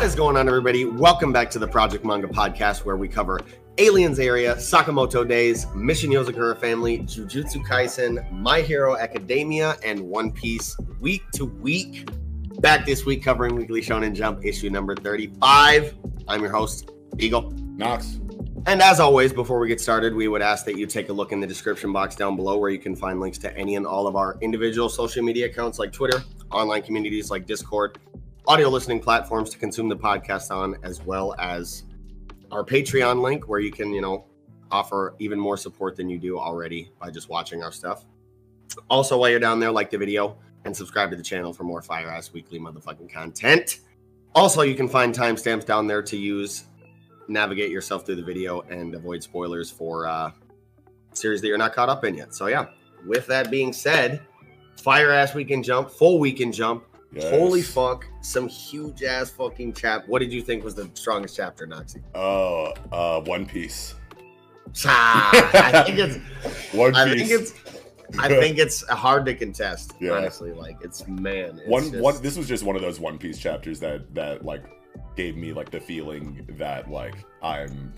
What is going on, everybody? Welcome back to the Project Manga Podcast, where we cover Aliens Area, Sakamoto Days, Mission Yozakura Family, Jujutsu Kaisen, My Hero Academia, and One Piece week to week. Back this week covering Weekly Shonen Jump issue number 35. I'm your host, Eagle. Knox. And as always, before we get started, we would ask that you take a look in the description box down below where you can find links to any and all of our individual social media accounts like Twitter, online communities like Discord, audio listening platforms to consume the podcast on, as well as our Patreon link where you can, you know, offer even more support than you do already by just watching our stuff. Also, while you're down there, like the video and subscribe to the channel for more fire ass weekly motherfucking content. Also, you can find timestamps down there to use, navigate yourself through the video, and avoid spoilers for uh, series that you're not caught up in yet. So, yeah, with that being said, fire ass weekend jump, full weekend jump. Holy fuck, some huge ass fucking chap. What did you think was the strongest chapter, Noxie? Oh, uh, One Piece. Ah, I think it's One I Piece. think it's I think it's hard to contest, Yeah. honestly. Like it's man. It's one just- one this was just one of those one piece chapters that that like gave me like the feeling that like i'm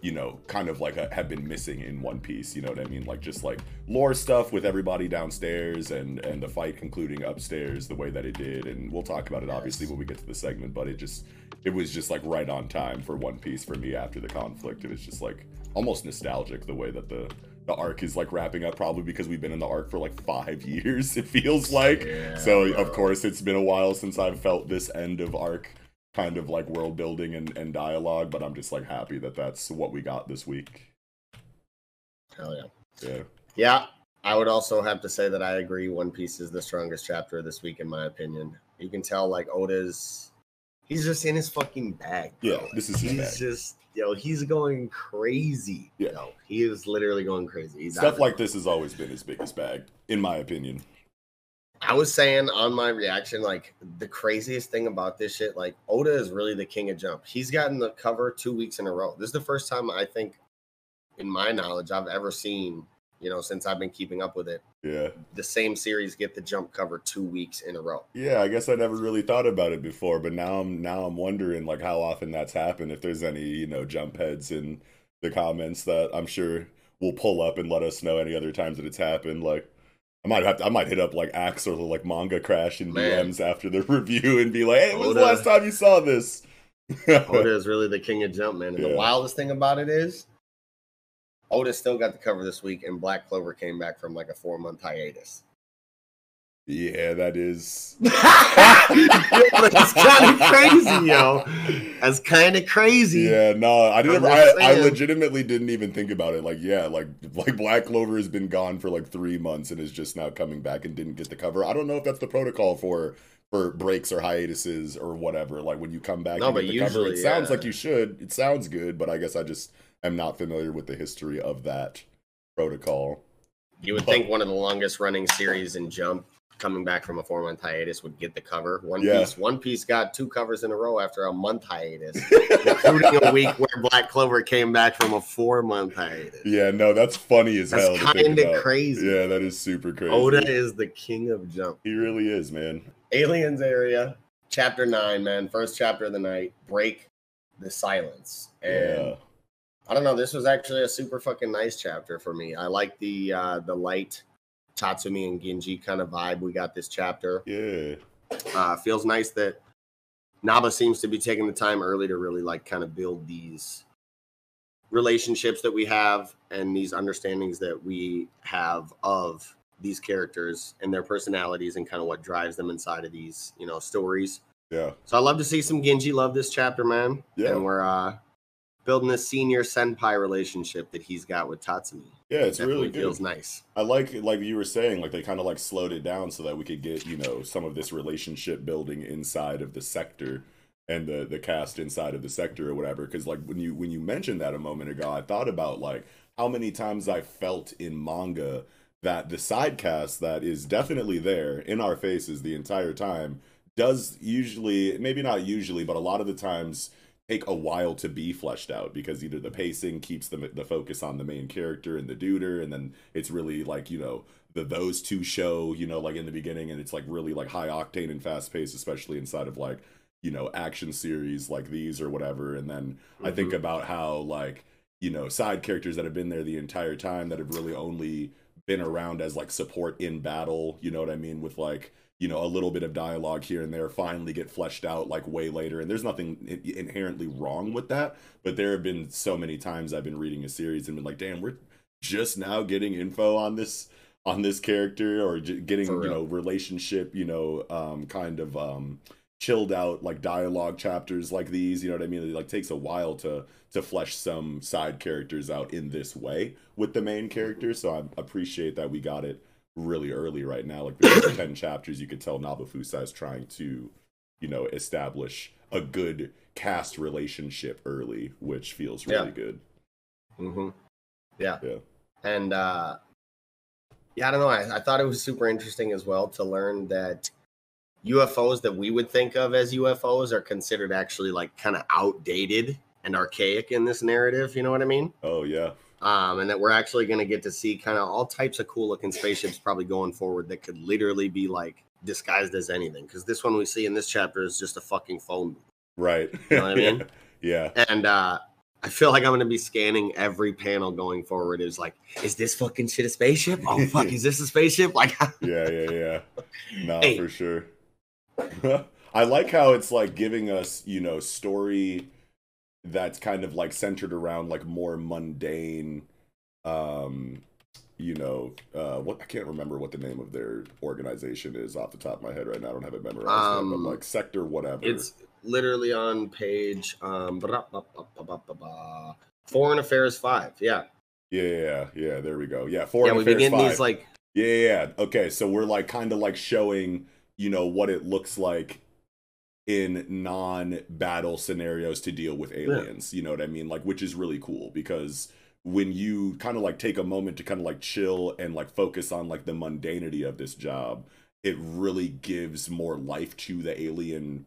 you know kind of like a, have been missing in one piece you know what i mean? Like just like lore stuff with everybody downstairs and and the fight concluding upstairs the way that it did and we'll talk about it obviously when we get to the segment but it just it was just like right on time for one piece for me after the conflict. It was just like almost nostalgic the way that the the arc is like wrapping up probably because we've been in the arc for like five years it feels like. Yeah, so of course it's been a while since I've felt this end of arc kind of like world building and, and dialogue, but I'm just like happy that that's what we got this week. Hell yeah. Yeah. Yeah. I would also have to say that I agree. One Piece is the strongest chapter this week, in my opinion. You can tell, like Oda's, he's just in his fucking bag. bro. Yeah, this is his he's just, yo, he's going crazy. Yeah. Yo, he is literally going crazy. He's Stuff like this has always been his biggest bag, in my opinion. I was saying on my reaction, like the craziest thing about this shit, like Oda is really the king of jump. He's gotten the cover two weeks in a row. This is the first time I think, in my knowledge, I've ever seen, you know, since I've been keeping up with it, Yeah. the same series get the jump cover two weeks in a row. Yeah, I guess I never really thought about it before, but now I'm now I'm wondering like how often that's happened. If there's any, you know, jump heads in the comments that I'm sure will pull up and let us know any other times that it's happened. Like I might have to, I might hit up like Axe or like Manga Crash in Man. DMs after the review and be like, hey, when's the last time you saw this? Oda is really the king of jump, man. And Yeah. the wildest thing about it is, Oda still got the cover this week, and Black Clover came back from like a four month hiatus. Yeah, that is. That's kind of crazy, yo. That's kind of crazy. Yeah, no, I didn't. I, I legitimately didn't even think about it. Like, yeah, like like Black Clover has been gone for like three months and is just now coming back and didn't get the cover. I don't know if that's the protocol for for breaks or hiatuses or whatever. Like when you come back, No, and but get the cover. It usually, sounds like you should. It sounds good, but I guess I just am not familiar with the history of that protocol. You would think one of the longest running series in Jump coming back from a four month hiatus would get the cover. One Yeah. Piece One Piece got two covers in a row after a month hiatus, including a week where Black Clover came back from a four month hiatus. Yeah, no, that's funny as That's hell. kind of crazy. Yeah, that is super crazy. Oda is the king of Jump. he really is, man. Aliens area, chapter nine, man. First chapter of the night. Break the silence. And Yeah. I don't know. This was actually a super fucking nice chapter for me. I like the uh the light Tatsumi and Genji kind of vibe we got this chapter. Yeah. Uh feels nice that Naba seems to be taking the time early to really like kind of build these relationships that we have and these understandings that we have of these characters and their personalities and kind of what drives them inside of these, you know, stories. Yeah. So I love to see some Genji love this chapter, man. Yeah. And we're uh building this senior senpai relationship that he's got with Tatsumi. Yeah, it's Definitely really good. feels nice. I like like you were saying, like they kind of like slowed it down so that we could get, you know, some of this relationship building inside of the sector and the the cast inside of the sector or whatever. Because like when you when you mentioned that a moment ago, I thought about like how many times I felt in manga that the side cast that is definitely there in our faces the entire time does usually maybe not usually, but a lot of the times take a while to be fleshed out because either the pacing keeps the the focus on the main character and the duder, and then it's really like you know the those two show you know like in the beginning, and it's like really like high octane and fast paced, especially inside of like you know action series like these or whatever. And then I think Mhm. about how like you know side characters that have been there the entire time that have really only been around as like support in battle. You know what I mean with like you know a little bit of dialogue here and there finally get fleshed out like way later. And there's nothing inherently wrong with that but there have been so many times i've been reading a series and been like damn we're just now getting info on this on this character or getting you know relationship you know um kind of um chilled out like dialogue chapters like these you know what i mean? It like takes a while to to flesh some side characters out in this way with the main character so i appreciate that we got it really early right now. Like the ten chapters, you could tell Nabafusa is trying to, you know, establish a good cast relationship early, which feels really Yeah. good. hmm Yeah. Yeah. And uh yeah, I don't know. I, I thought it was super interesting as well to learn that UFOs that we would think of as UFOs are considered actually like kind of outdated and archaic in this narrative. You know what I mean? Oh yeah, um, and that we're actually going to get to see kind of all types of cool looking spaceships probably going forward that could literally be like disguised as anything. Because this one we see in this chapter is just a fucking phone. right. You know what I mean? yeah. And uh, I feel like I'm going to be scanning every panel going forward. Is like, is this fucking shit a spaceship? Oh fuck, is this a spaceship? Like, Yeah, yeah, yeah. No, Hey. for sure. I like how it's like giving us, you know, story that's kind of like centered around like more mundane um you know, uh what I can't remember what the name of their organization is off the top of my head right now. I don't have it memorized, yet, Um, but like sector whatever. it's literally on page um. Foreign Affairs Five. Yeah, yeah, yeah, yeah, there we go. Yeah, foreign yeah. We Affairs begin 5. these like yeah, yeah. Okay, so we're like kind of like showing, you know, what it looks like in non-battle scenarios to deal with aliens. You know what I mean? Like which is really cool because when you kind of like take a moment to kind of like chill and like focus on like the mundanity of this job, it really gives more life to the alien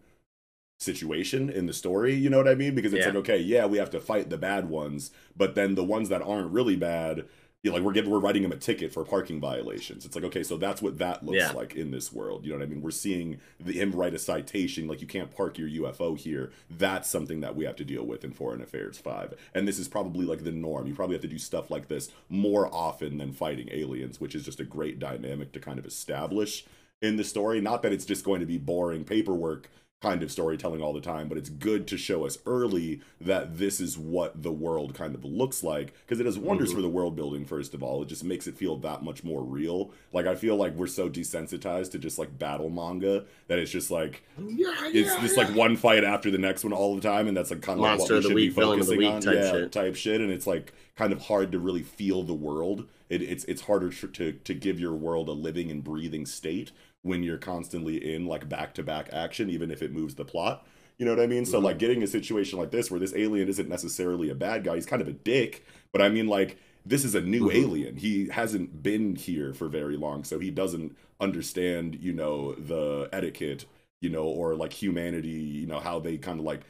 situation in the story, you know what I mean? Because it's Yeah. like okay, yeah, we have to fight the bad ones, but then the ones that aren't really bad, you know, like we're getting we're writing him a ticket for parking violations. It's like okay, so that's what that looks Yeah. like in this world. You know what I mean? We're seeing the, him write a citation like you can't park your UFO here. That's something that we have to deal with in Foreign Affairs Five, and this is probably like the norm. You probably have to do stuff like this more often than fighting aliens, which is just a great dynamic to kind of establish in the story. Not that it's just going to be boring paperwork kind of storytelling all the time, but it's good to show us early that this is what the world kind of looks like because it does wonders Mhm. for the world building. First of all, it just makes it feel that much more real. Like I feel like we're so desensitized to just like battle manga that it's just like yeah, it's yeah, just yeah. like one fight after the next one all the time, and that's like kind of like what we of the should week, be villain of the focusing on, type yeah, shit. type shit. And it's like kind of hard to really feel the world. It, it's it's harder to to give your world a living and breathing state when you're constantly in like back to back action, even if it moves the plot. You know what I mean? So Mhm. like getting a situation like this where this alien isn't necessarily a bad guy, he's kind of a dick, but I mean like this is a new Mhm. alien. He hasn't been here for very long, so he doesn't understand, you know, the etiquette, you know, or like humanity, you know, how they kind of like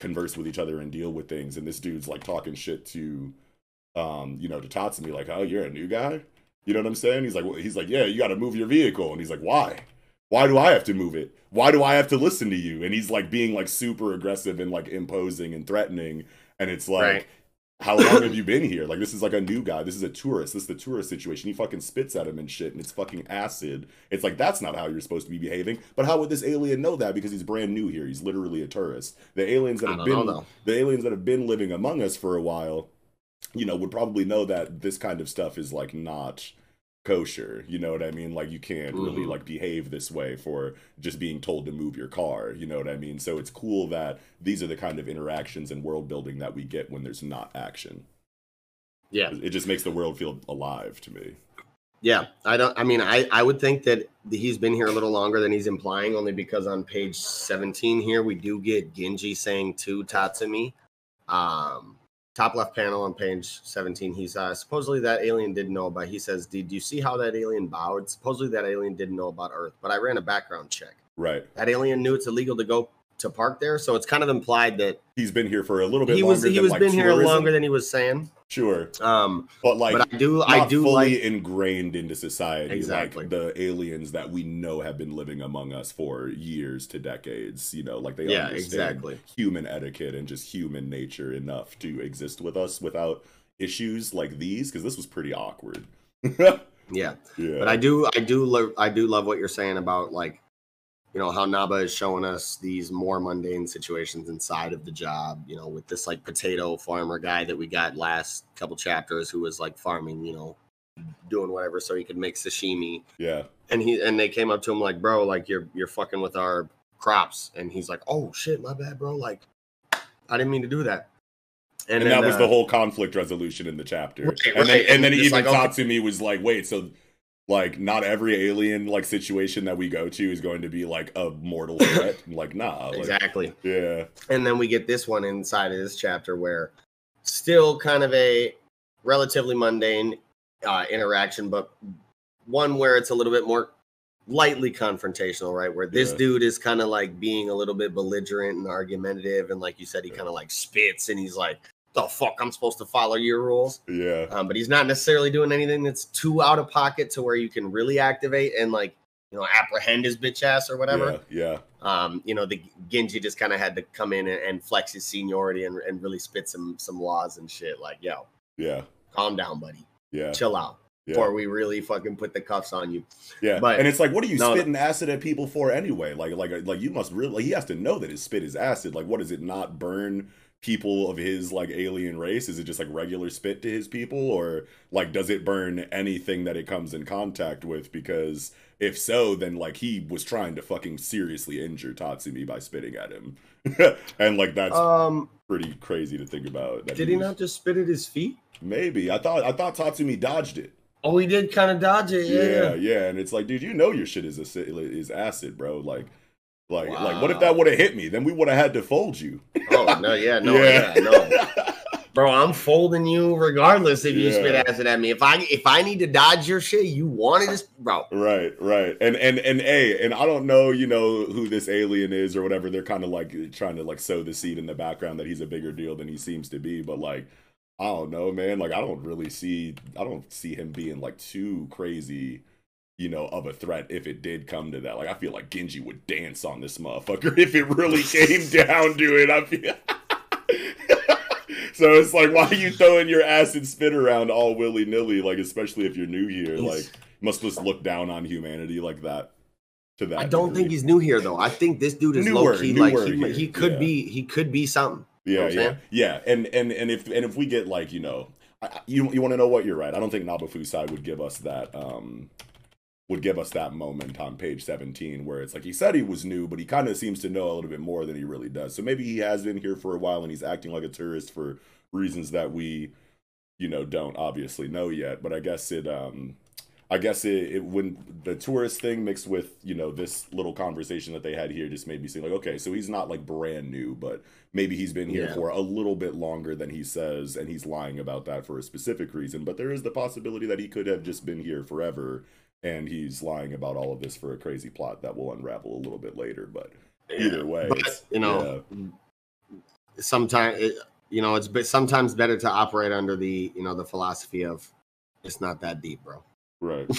converse with each other and deal with things. And this dude's like talking shit to um, you know, to Tatsumi, like, oh, you're a new guy? You know what I'm saying? He's like, well, he's like, yeah, you got to move your vehicle, and he's like, why? Why do I have to move it? Why do I have to listen to you? And he's like being like super aggressive and like imposing and threatening, and it's like. Right. How long have you been here? Like this is like a new guy. This is a tourist. This is the tourist situation. He fucking spits at him and shit, and it's fucking acid. It's like that's not how you're supposed to be behaving. But how would this alien know that? Because he's brand new here. He's literally a tourist. The aliens that have been know, the aliens that have been living among us for a while, you know, would probably know that this kind of stuff is like not kosher. You know what I mean? Like you can't really Mhm. like behave this way for just being told to move your car. You know what I mean? So it's cool that these are the kind of interactions and world building that we get when there's not action. Yeah. It just makes the world feel alive to me. Yeah, I don't. I mean, I I would think that he's been here a little longer than he's implying, only because on page seventeen here we do get Genji saying to Tatsumi, um, top left panel on page seventeen. He's uh, supposedly that alien didn't know about. He says, "Did you see how that alien bowed? Supposedly that alien didn't know about Earth, but I ran a background check. Right. That alien knew it's illegal to go to park there, so it's kind of implied that He's been here for a little bit he was he was like, been here longer than he was saying. Sure. Um, But like but I do I do fully like ingrained into society Exactly. like the aliens that we know have been living among us for years to decades you know like they yeah understand exactly. human etiquette and just human nature enough to exist with us without issues like these because this was pretty awkward yeah Yeah. But I do, I do, love, I do love what you're saying about like, you know, how Naba is showing us these more mundane situations inside of the job. You know, with this like potato farmer guy that we got last couple chapters, who was like farming, you know, doing whatever so he could make sashimi. yeah And he and they came up to him like, bro, like you're you're fucking with our crops. And he's like, oh shit, my bad, bro. Like, I didn't mean to do that. and, then, that was uh, the whole conflict resolution in the chapter Right, and then right, and then and even it's like, okay. was like wait so like not every alien like situation that we go to is going to be like a mortal threat like nah like, exactly. yeah And then we get this one inside of this chapter where still kind of a relatively mundane uh, interaction, but one where it's a little bit more lightly confrontational, right? Where this Yeah. dude is kind of like being a little bit belligerent and argumentative. And like you said, he kind of like spits and he's like, the fuck, I'm supposed to follow your rules. yeah Um, but he's not necessarily doing anything that's too out of pocket to where you can really activate and like, you know, apprehend his bitch ass or whatever yeah yeah um, you know, the Genji just kind of had to come in and, and flex his seniority and, and really spit some some laws and shit. Like, yo, yeah calm down, buddy, yeah chill out, yeah before we really fucking put the cuffs on you. Yeah, But- and it's like, what are you No, no. spitting acid at people for anyway? Like, like, like you must really. Like, he has to know that his spit is acid. Like, what does it not burn people of his like alien race? Is it just like regular spit to his people, or like does it burn anything that it comes in contact with? Because if so, then like he was trying to fucking seriously injure Tatsumi by spitting at him, and like that's Um, pretty crazy to think about. did he was- not just spit at his feet? Maybe I thought I thought Tatsumi dodged it. Oh, he did kind of dodge it. Yeah, Yeah. yeah, and it's like, dude, you know your shit is acid, is acid, bro. Like, like, like, what if that would have hit me? Then we would have had to fold you. Oh no, yeah, no, yeah, no, bro. I'm folding you regardless if you spit Yeah. acid at me. If I if I need to dodge your shit, you wanted this, bro. right, right, and and and a, and I don't know, you know, who this alien is or whatever. They're kind of like trying to like sow the seed in the background that he's a bigger deal than he seems to be, but like. I don't know, man. Like, I don't really see, I don't see him being like too crazy, you know, of a threat if it did come to that. Like, I feel like Genji would dance on this motherfucker if it really came down to it. I feel. so it's like, why are you throwing your acid spit around all willy nilly? Like, especially if you're new here, like, must just look down on humanity like that. To that, I don't degree. think he's new here though. I think this dude is Newer, low key. Like he, he could yeah. be. He could be something. You know Yeah, yeah, saying? yeah, and and and if and if we get like you know, I, you you want to know what you're right. I don't think Nabafusa would give us that um would give us that moment on page 17 where it's like he said he was new, but he kind of seems to know a little bit more than he really does. So maybe he has been here for a while and he's acting like a tourist for reasons that we you know don't obviously know yet. But I guess it um I guess it, it when the tourist thing mixed with you know this little conversation that they had here just made me seem like okay, so he's not like brand new, but maybe he's been here Yeah. for a little bit longer than he says, and he's lying about that for a specific reason. But there is the possibility that he could have just been here forever, and he's lying about all of this for a crazy plot that will unravel a little bit later. But either way, But, you know, sometimes it, you know it's sometimes better to operate under the you know the philosophy of it's not that deep, bro. right,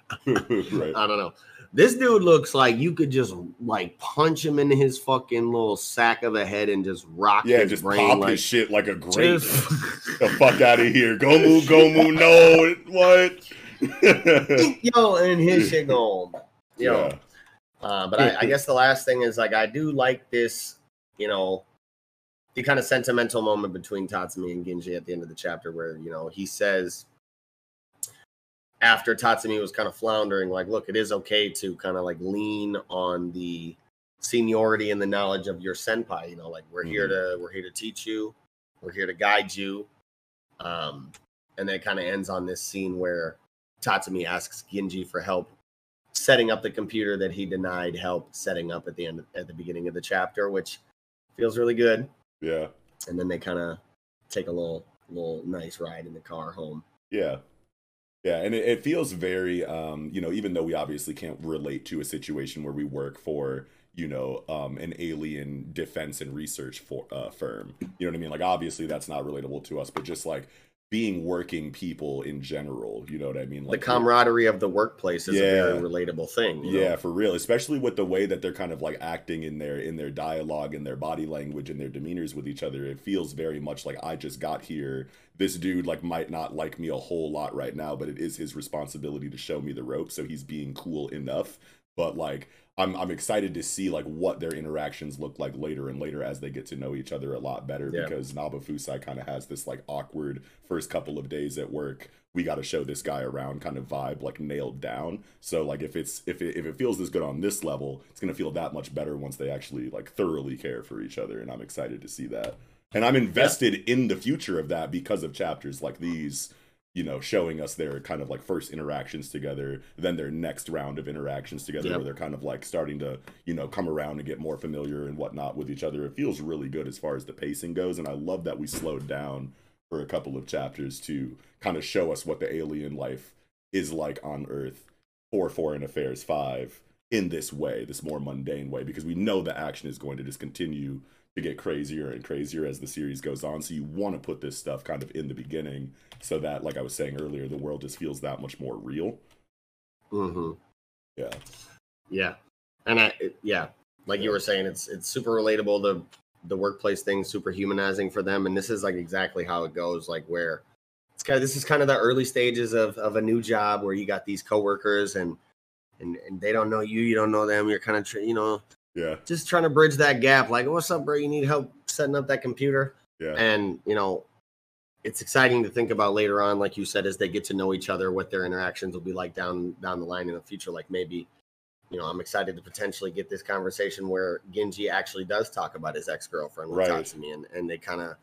right. I don't know. This dude looks like you could just like punch him in his fucking little sack of a head and just rock Yeah, his just brain pop like his shit like a grape. just- the fuck out of here. Gomu, Gomu, no. What? yo, and his shit going, yo. Yeah. Uh, but I, I guess the last thing is like I do like this, you know, the kind of sentimental moment between Tatsumi and Genji at the end of the chapter where you know he says, after Tatsumi was kind of floundering, like, look, it is okay to kind of like lean on the seniority and the knowledge of your senpai. You know, like we're here Mhm. to we're here to teach you, we're here to guide you. Um, and then it kind of ends on this scene where Tatsumi asks Genji for help setting up the computer that he denied help setting up at the end at the beginning of the chapter, which feels really good. Yeah. And then they kind of take a little little nice ride in the car home. Yeah. Yeah, and it, it feels very um, you know, even though we obviously can't relate to a situation where we work for, you know, um an alien defense and research for uh firm. You know what I mean? Like obviously that's not relatable to us, but just like being working people in general, you know what I mean? Like the camaraderie of the workplace is a very relatable thing. you know? Yeah, for real, especially with the way that they're kind of like acting in their in their dialogue and their body language and their demeanors with each other. It feels very much like I just got here. This dude like might not like me a whole lot right now, but it is his responsibility to show me the ropes, so he's being cool enough. But like I'm I'm excited to see like what their interactions look like later and later as they get to know each other a lot better Yeah. because Nabafusa kind of has this like awkward first couple of days at work. We got to show this guy around kind of vibe like nailed down. So like if it's if it, if it feels this good on this level it's going to feel that much better once they actually like thoroughly care for each other and i'm excited to see that. And i'm invested in the future of that because of chapters like these you know showing us their kind of like first interactions together then their next round of interactions together Yep. where they're kind of like starting to you know come around and get more familiar and whatnot with each other it feels really good as far as the pacing goes and i love that we slowed down for a couple of chapters to kind of show us what the alien life is like on Earth for Foreign Affairs 5 in this way, this more mundane way, because we know the action is going to just continue to get crazier and crazier as the series goes on. So you want to put this stuff kind of in the beginning so that, like I was saying earlier, the world just feels that much more real. Mm-hmm. Yeah. Yeah. And I, it- yeah, like you were saying, it's it's super relatable. The the workplace thing, super humanizing for them, and this is like exactly how it goes. Like where it's kind of this is kind of the early stages of of a new job where you got these coworkers and and and they don't know you, you don't know them. You're kind of you know Yeah. just trying to bridge that gap. Like, what's up, bro? You need help setting up that computer? Yeah. And you know, it's exciting to think about later on, like you said, as they get to know each other, what their interactions will be like down down the line in the future. Like maybe, you know, I'm excited to potentially get this conversation where Genji actually does talk about his ex girlfriend with Right. Tatsumi, and and they kind of,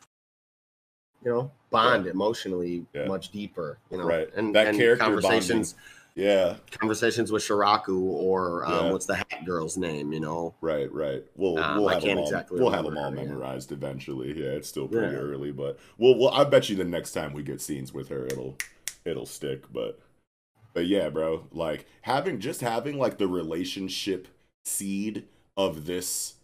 you know, bond emotionally Yeah. much deeper. You know, Right. and That and character conversations Yeah. conversations with Shiraku or um, Yeah. what's the hat girl's name? You know, Right, right. We'll Um, we'll I have them can't all. exactly we'll have them all her, yeah. memorized eventually. Yeah, it's still pretty Yeah. early, but we'll, we'll. I bet you the next time we get scenes with her, it'll it'll stick. But but yeah, bro. Like having just having like the relationship seed of this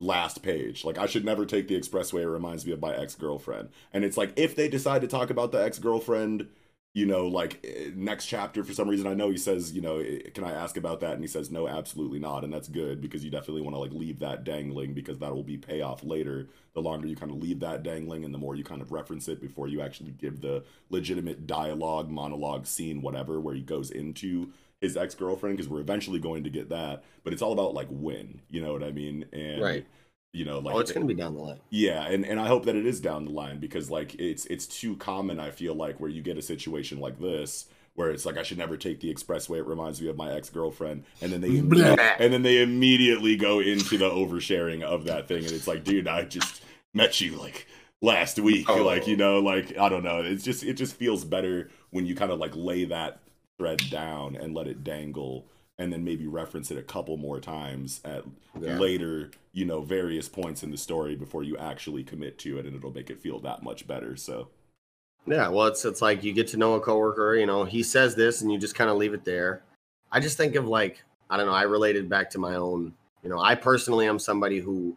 last page. Like I should never take the expressway. It reminds me of my ex girlfriend. And it's like if they decide to talk about the ex girlfriend you know, like eh, next chapter for some reason. I know he says, you know, eh, can I ask about that? And he says, no, absolutely not. And that's good because you definitely want to like leave that dangling because that will be payoff later. The longer you kind of leave that dangling and the more you kind of reference it before you actually give the legitimate dialogue, monologue, scene, whatever, where he goes into his ex girlfriend because we're eventually going to get that. But it's all about like when, you know what I mean? And Right. You know, like oh, it's gonna be down the line. yeah, and, and I hope that it is down the line because like it's it's too common I feel like where you get a situation like this where it's like I should never take the expressway. It reminds me of my ex girlfriend, and then they and then they immediately go into the oversharing of that thing, and it's like, dude, I just met you like last week, Oh. like you know, like I don't know. It's just it just feels better when you kind of like lay that thread down and let it dangle, and then maybe reference it a couple more times at Yeah. later, you know, various points in the story before you actually commit to it, and it'll make it feel that much better. So Yeah, well, it's it's like you get to know a coworker. You know, he says this, and you just kind of leave it there. I just think of like I don't know. I related back to my own. You know, I personally am somebody who,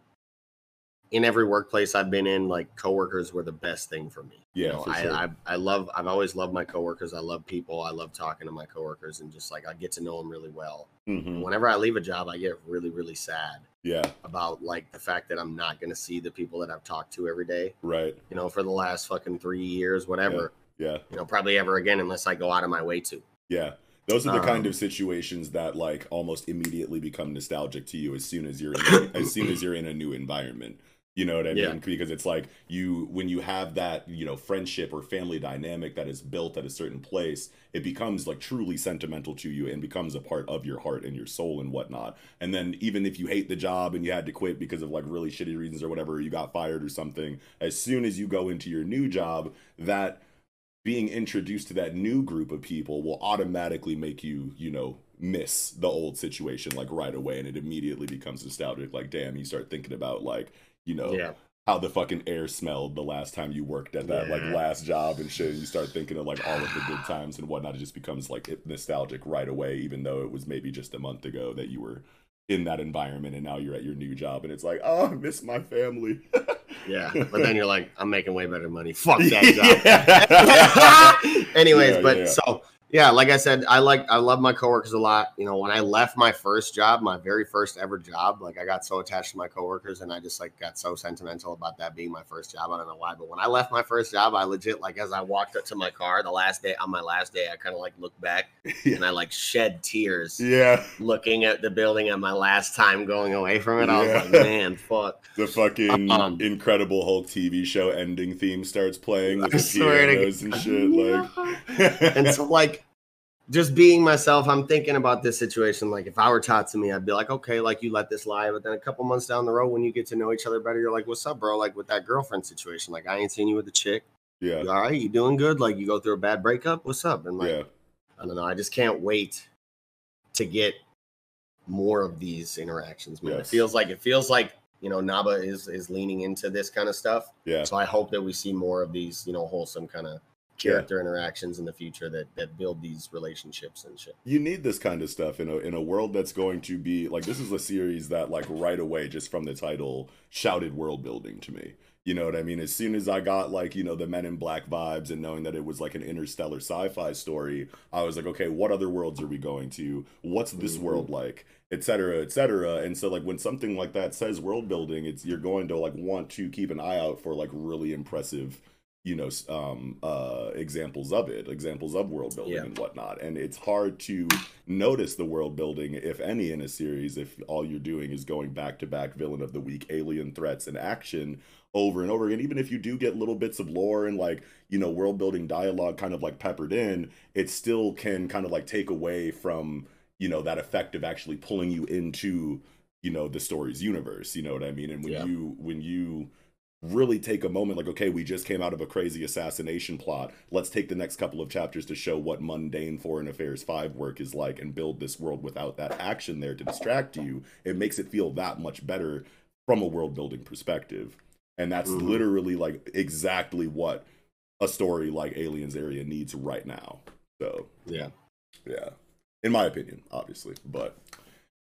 in every workplace I've been in, like coworkers were the best thing for me. Yeah, you know, I, sure. I I love. I've always loved my coworkers. I love people. I love talking to my coworkers, and just like I get to know them really well. mhm. Whenever I leave a job, I get really really sad yeah, about like the fact that I'm not going to see the people that I've talked to every day. right, You know, for the last fucking three years, whatever yeah. you know, probably ever again unless I go out of my way to. Yeah. Those are the kind Um, of situations that like almost immediately become nostalgic to you as soon as you're in, as soon as you're in a new environment. You know what I mean? Yeah. Because it's like you when you have that, you know, friendship or family dynamic that is built at a certain place, it becomes like truly sentimental to you and becomes a part of your heart and your soul and whatnot. And then even if you hate the job and you had to quit because of like really shitty reasons or whatever, or you got fired or something, as soon as you go into your new job, that being introduced to that new group of people will automatically make you, you know, miss the old situation like right away and it immediately becomes nostalgic like damn you start thinking about like you know Yeah. how the fucking air smelled the last time you worked at that like last job and shit. And You start thinking of like all of the good times and whatnot. It just becomes like it- nostalgic right away, even though it was maybe just a month ago that you were in that environment and now you're at your new job and it's like, oh, I miss my family. Yeah. But then you're like, I'm making way better money. Fuck that job. Anyways, Yeah, but yeah. so yeah, like I said, I like I love my coworkers a lot. You know, when I left my first job, my very first ever job, like I got so attached to my coworkers and I just like got so sentimental about that being my first job. I don't know why, but when I left my first job, I legit like as I walked up to my car the last day on my last day, I kind of like looked back Yeah. and I like shed tears yeah, looking at the building at my last time going away from it. I was like, man, fuck. the fucking Um, Incredible Hulk TV show ending theme starts playing with I the pianos and shit. Like, and so like just being myself i'm thinking about this situation. Like if i were taught to me i'd be like okay like you let this lie but then a couple months down the road when you get to know each other better you're like what's up bro? Like with that girlfriend situation like i ain't seen you with a chick. Yeah, You all right you doing good? Like you go through a bad breakup? What's up? And like yeah, i don't know i just can't wait to get more of these interactions man. It feels like it feels like you know naba is is leaning into this kind of stuff. Yeah. so I hope that we see more of these, you know, wholesome kind of character interactions in the future that that build these relationships and shit. you need this kind of stuff in a in a world that's going to be like this is a series that like right away just from the title shouted world building to me. You know what i mean? As soon as i got like you know the men in black vibes and knowing that it was like an interstellar sci-fi story i was like okay what other worlds are we going to? What's this Mhm. world like? Et cetera et cetera. And so like when something like that says world building it's you're going to like want to keep an eye out for like really impressive you know um uh examples of it examples of world building Yeah. and whatnot and it's hard to notice the world building if any in a series if all you're doing is going back to back villain of the week alien threats and action over and over again even if you do get little bits of lore and like you know world building dialogue kind of like peppered in it still can kind of like take away from you know that effect of actually pulling you into you know the story's universe you know what i mean and when Yeah. you when you really take a moment like okay we just came out of a crazy assassination plot. Let's take the next couple of chapters to show what mundane foreign affairs 5 work is like and build this world without that action there to distract you. It makes it feel that much better from a world building perspective. And that's Mhm. literally like exactly what a story like aliens area needs right now. So Yeah, yeah. In my opinion obviously but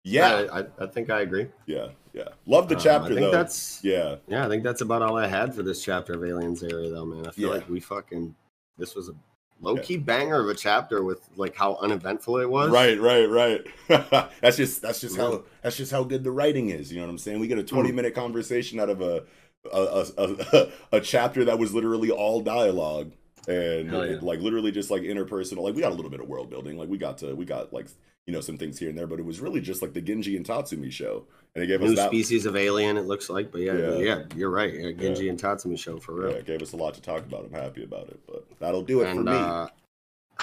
yeah I, I, I think I agree. yeah yeah love the Um, chapter I think though that's yeah yeah, I think that's about all I had for this chapter of Aliens area, though, man. I feel Yeah. like we fucking this was a low key banger of a chapter with like how uneventful it was. Right, right, right. that's just that's just how that's just how good the writing is. You know what I'm saying? We get a 20 minute conversation out of a a, a, a, a chapter that was literally all dialogue and yeah. it, like literally just like interpersonal. Like we got a little bit of world building. Like we got to we got like you know some things here and there, but it was really just like the Genji and Tatsumi show, and it gave New us that. species of alien, it looks like, but yeah, Yeah. yeah, you're right. Yeah, Genji and Tatsumi show for real. Yeah, it gave us a lot to talk about. I'm happy about it, but that'll do it for me. uh,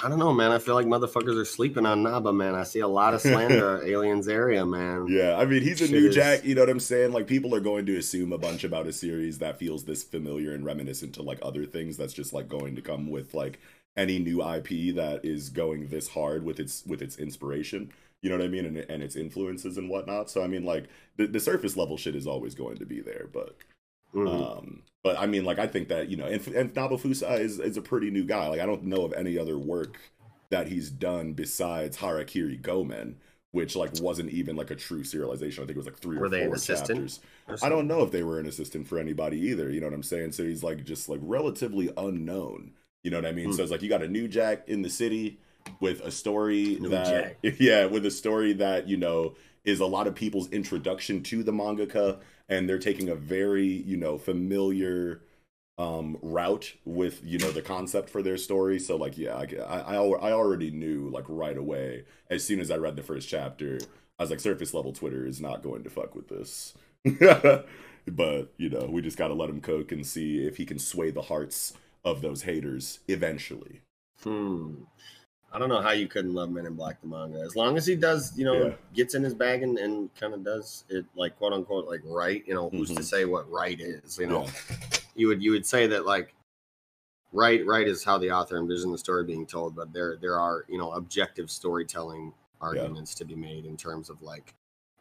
I don't know, man. I feel like motherfuckers are sleeping on Naba, man. I see a lot of slander aliens area, man. Yeah, I mean, he's a Shit new is- Jack. You know what I'm saying? Like, people are going to assume a bunch about a series that feels this familiar and reminiscent to like other things. That's just like going to come with like any new IP that is going this hard with its with its inspiration. You know what I mean? And, and its influences and whatnot. So I mean, like the, the surface level shit is always going to be there, but Mhm. um, but I mean, like I think that you know, and, and Nabafusa is is a pretty new guy. Like I don't know of any other work that he's done besides Harakiri Gomen, which like wasn't even like a true serialization. I think it was like three Were or four chapters. I don't know if they were an assistant for anybody either. You know what I'm saying? So he's like just like relatively unknown. You know what I mean? Hmm. So it's like you got a new Jack in the city with a story New that yeah, with a story that you know is a lot of people's introduction to the mangaka, and they're taking a very you know familiar um route with you know the concept for their story so like yeah I, I i I already knew like right away as soon as i read the first chapter i was like surface level twitter is not going to fuck with this but you know, we just got to let him cook and see if he can sway the hearts of those haters eventually. Hmm. I don't know how you couldn't love Men in Black the manga. As long as he does, you know, Yeah. gets in his bag and, and kind of does it like quote unquote like right. You know, who's to Mhm. say what right is? You know, Yeah. you would you would say that like right right is how the author envisioned the story being told, but there there are you know objective storytelling arguments to be made in terms of like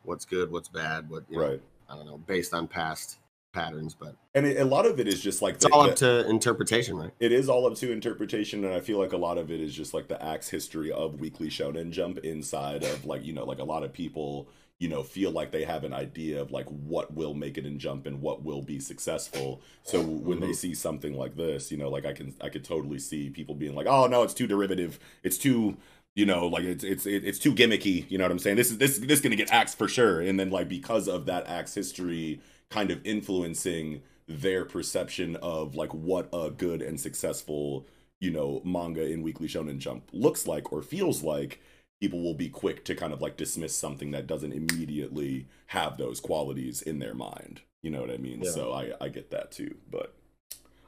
what's good, what's bad, what you know, Right. I don't know, based on past patterns, but And it, a lot of it is just like it's the- all the- up to interpretation, right? it is all up to interpretation and i feel like a lot of it is just like the axe history of weekly shonen jump inside of like you know like a lot of people you know feel like they have an idea of like what will make it in jump and what will be successful. So when they Mhm. see something like this you know like i can i could totally see people being like oh no it's too derivative. It's too you know like it's it's it's too gimmicky. You know what i'm saying? This is this this is gonna get axed for sure. And then like because of that axe history kind of influencing their perception of like what a good and successful you know manga in weekly shonen jump looks like or feels like people will be quick to kind of like dismiss something that doesn't immediately have those qualities in their mind. You know what i mean? Yeah. so i i get that too but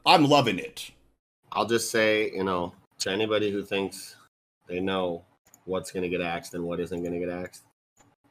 i'm loving it. I'll just say, you know, to anybody who thinks they know what's going to get axed and what isn't going to get axed,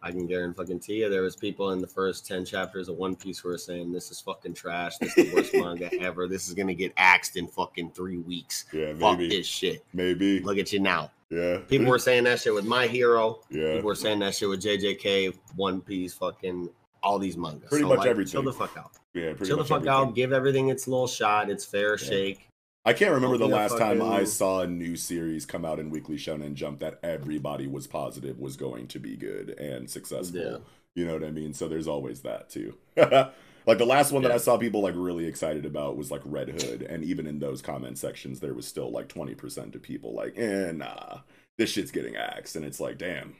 I can guarantee you there was people in the first 10 chapters of One Piece who were saying, this is fucking trash. This is the worst manga ever. This is going to get axed in fucking three weeks. yeah Fuck maybe this shit. maybe Look at you now. yeah People were saying that shit with My Hero. yeah People were saying that shit with JJK, One Piece, fucking all these mangas. Pretty much everything. Chill the fuck out. yeah pretty Chill the fuck everything. out. Give everything its little shot, its fair Yeah. shake. I can't remember the last time I saw a new series come out in Weekly Shonen Jump that everybody was positive was going to be good and successful. Yeah. You know what I mean? So there's always that too. like the last one that I saw people like really excited about was like Red Hood, and even in those comment sections, there was still like 20% of people like, eh, nah, this shit's getting axed, and it's like, damn.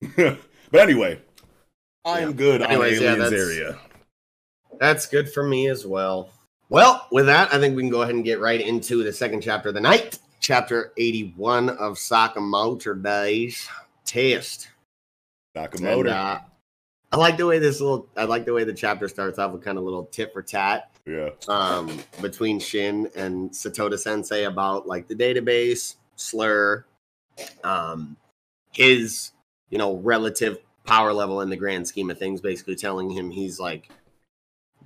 but anyway, I'm Yeah. good Anyways, on yeah, that's- area. That's good for me as well. Well, with that, I think we can go ahead and get right into the second chapter of the night, chapter 81 of Sakamoto Days Test. And, uh, I like the way this little, I like the way the chapter starts off with kind of little tit for tat yeah. um, between Shin and Satoda Sensei about like the database, slur, um, his, you know, relative power level in the grand scheme of things, basically telling him he's like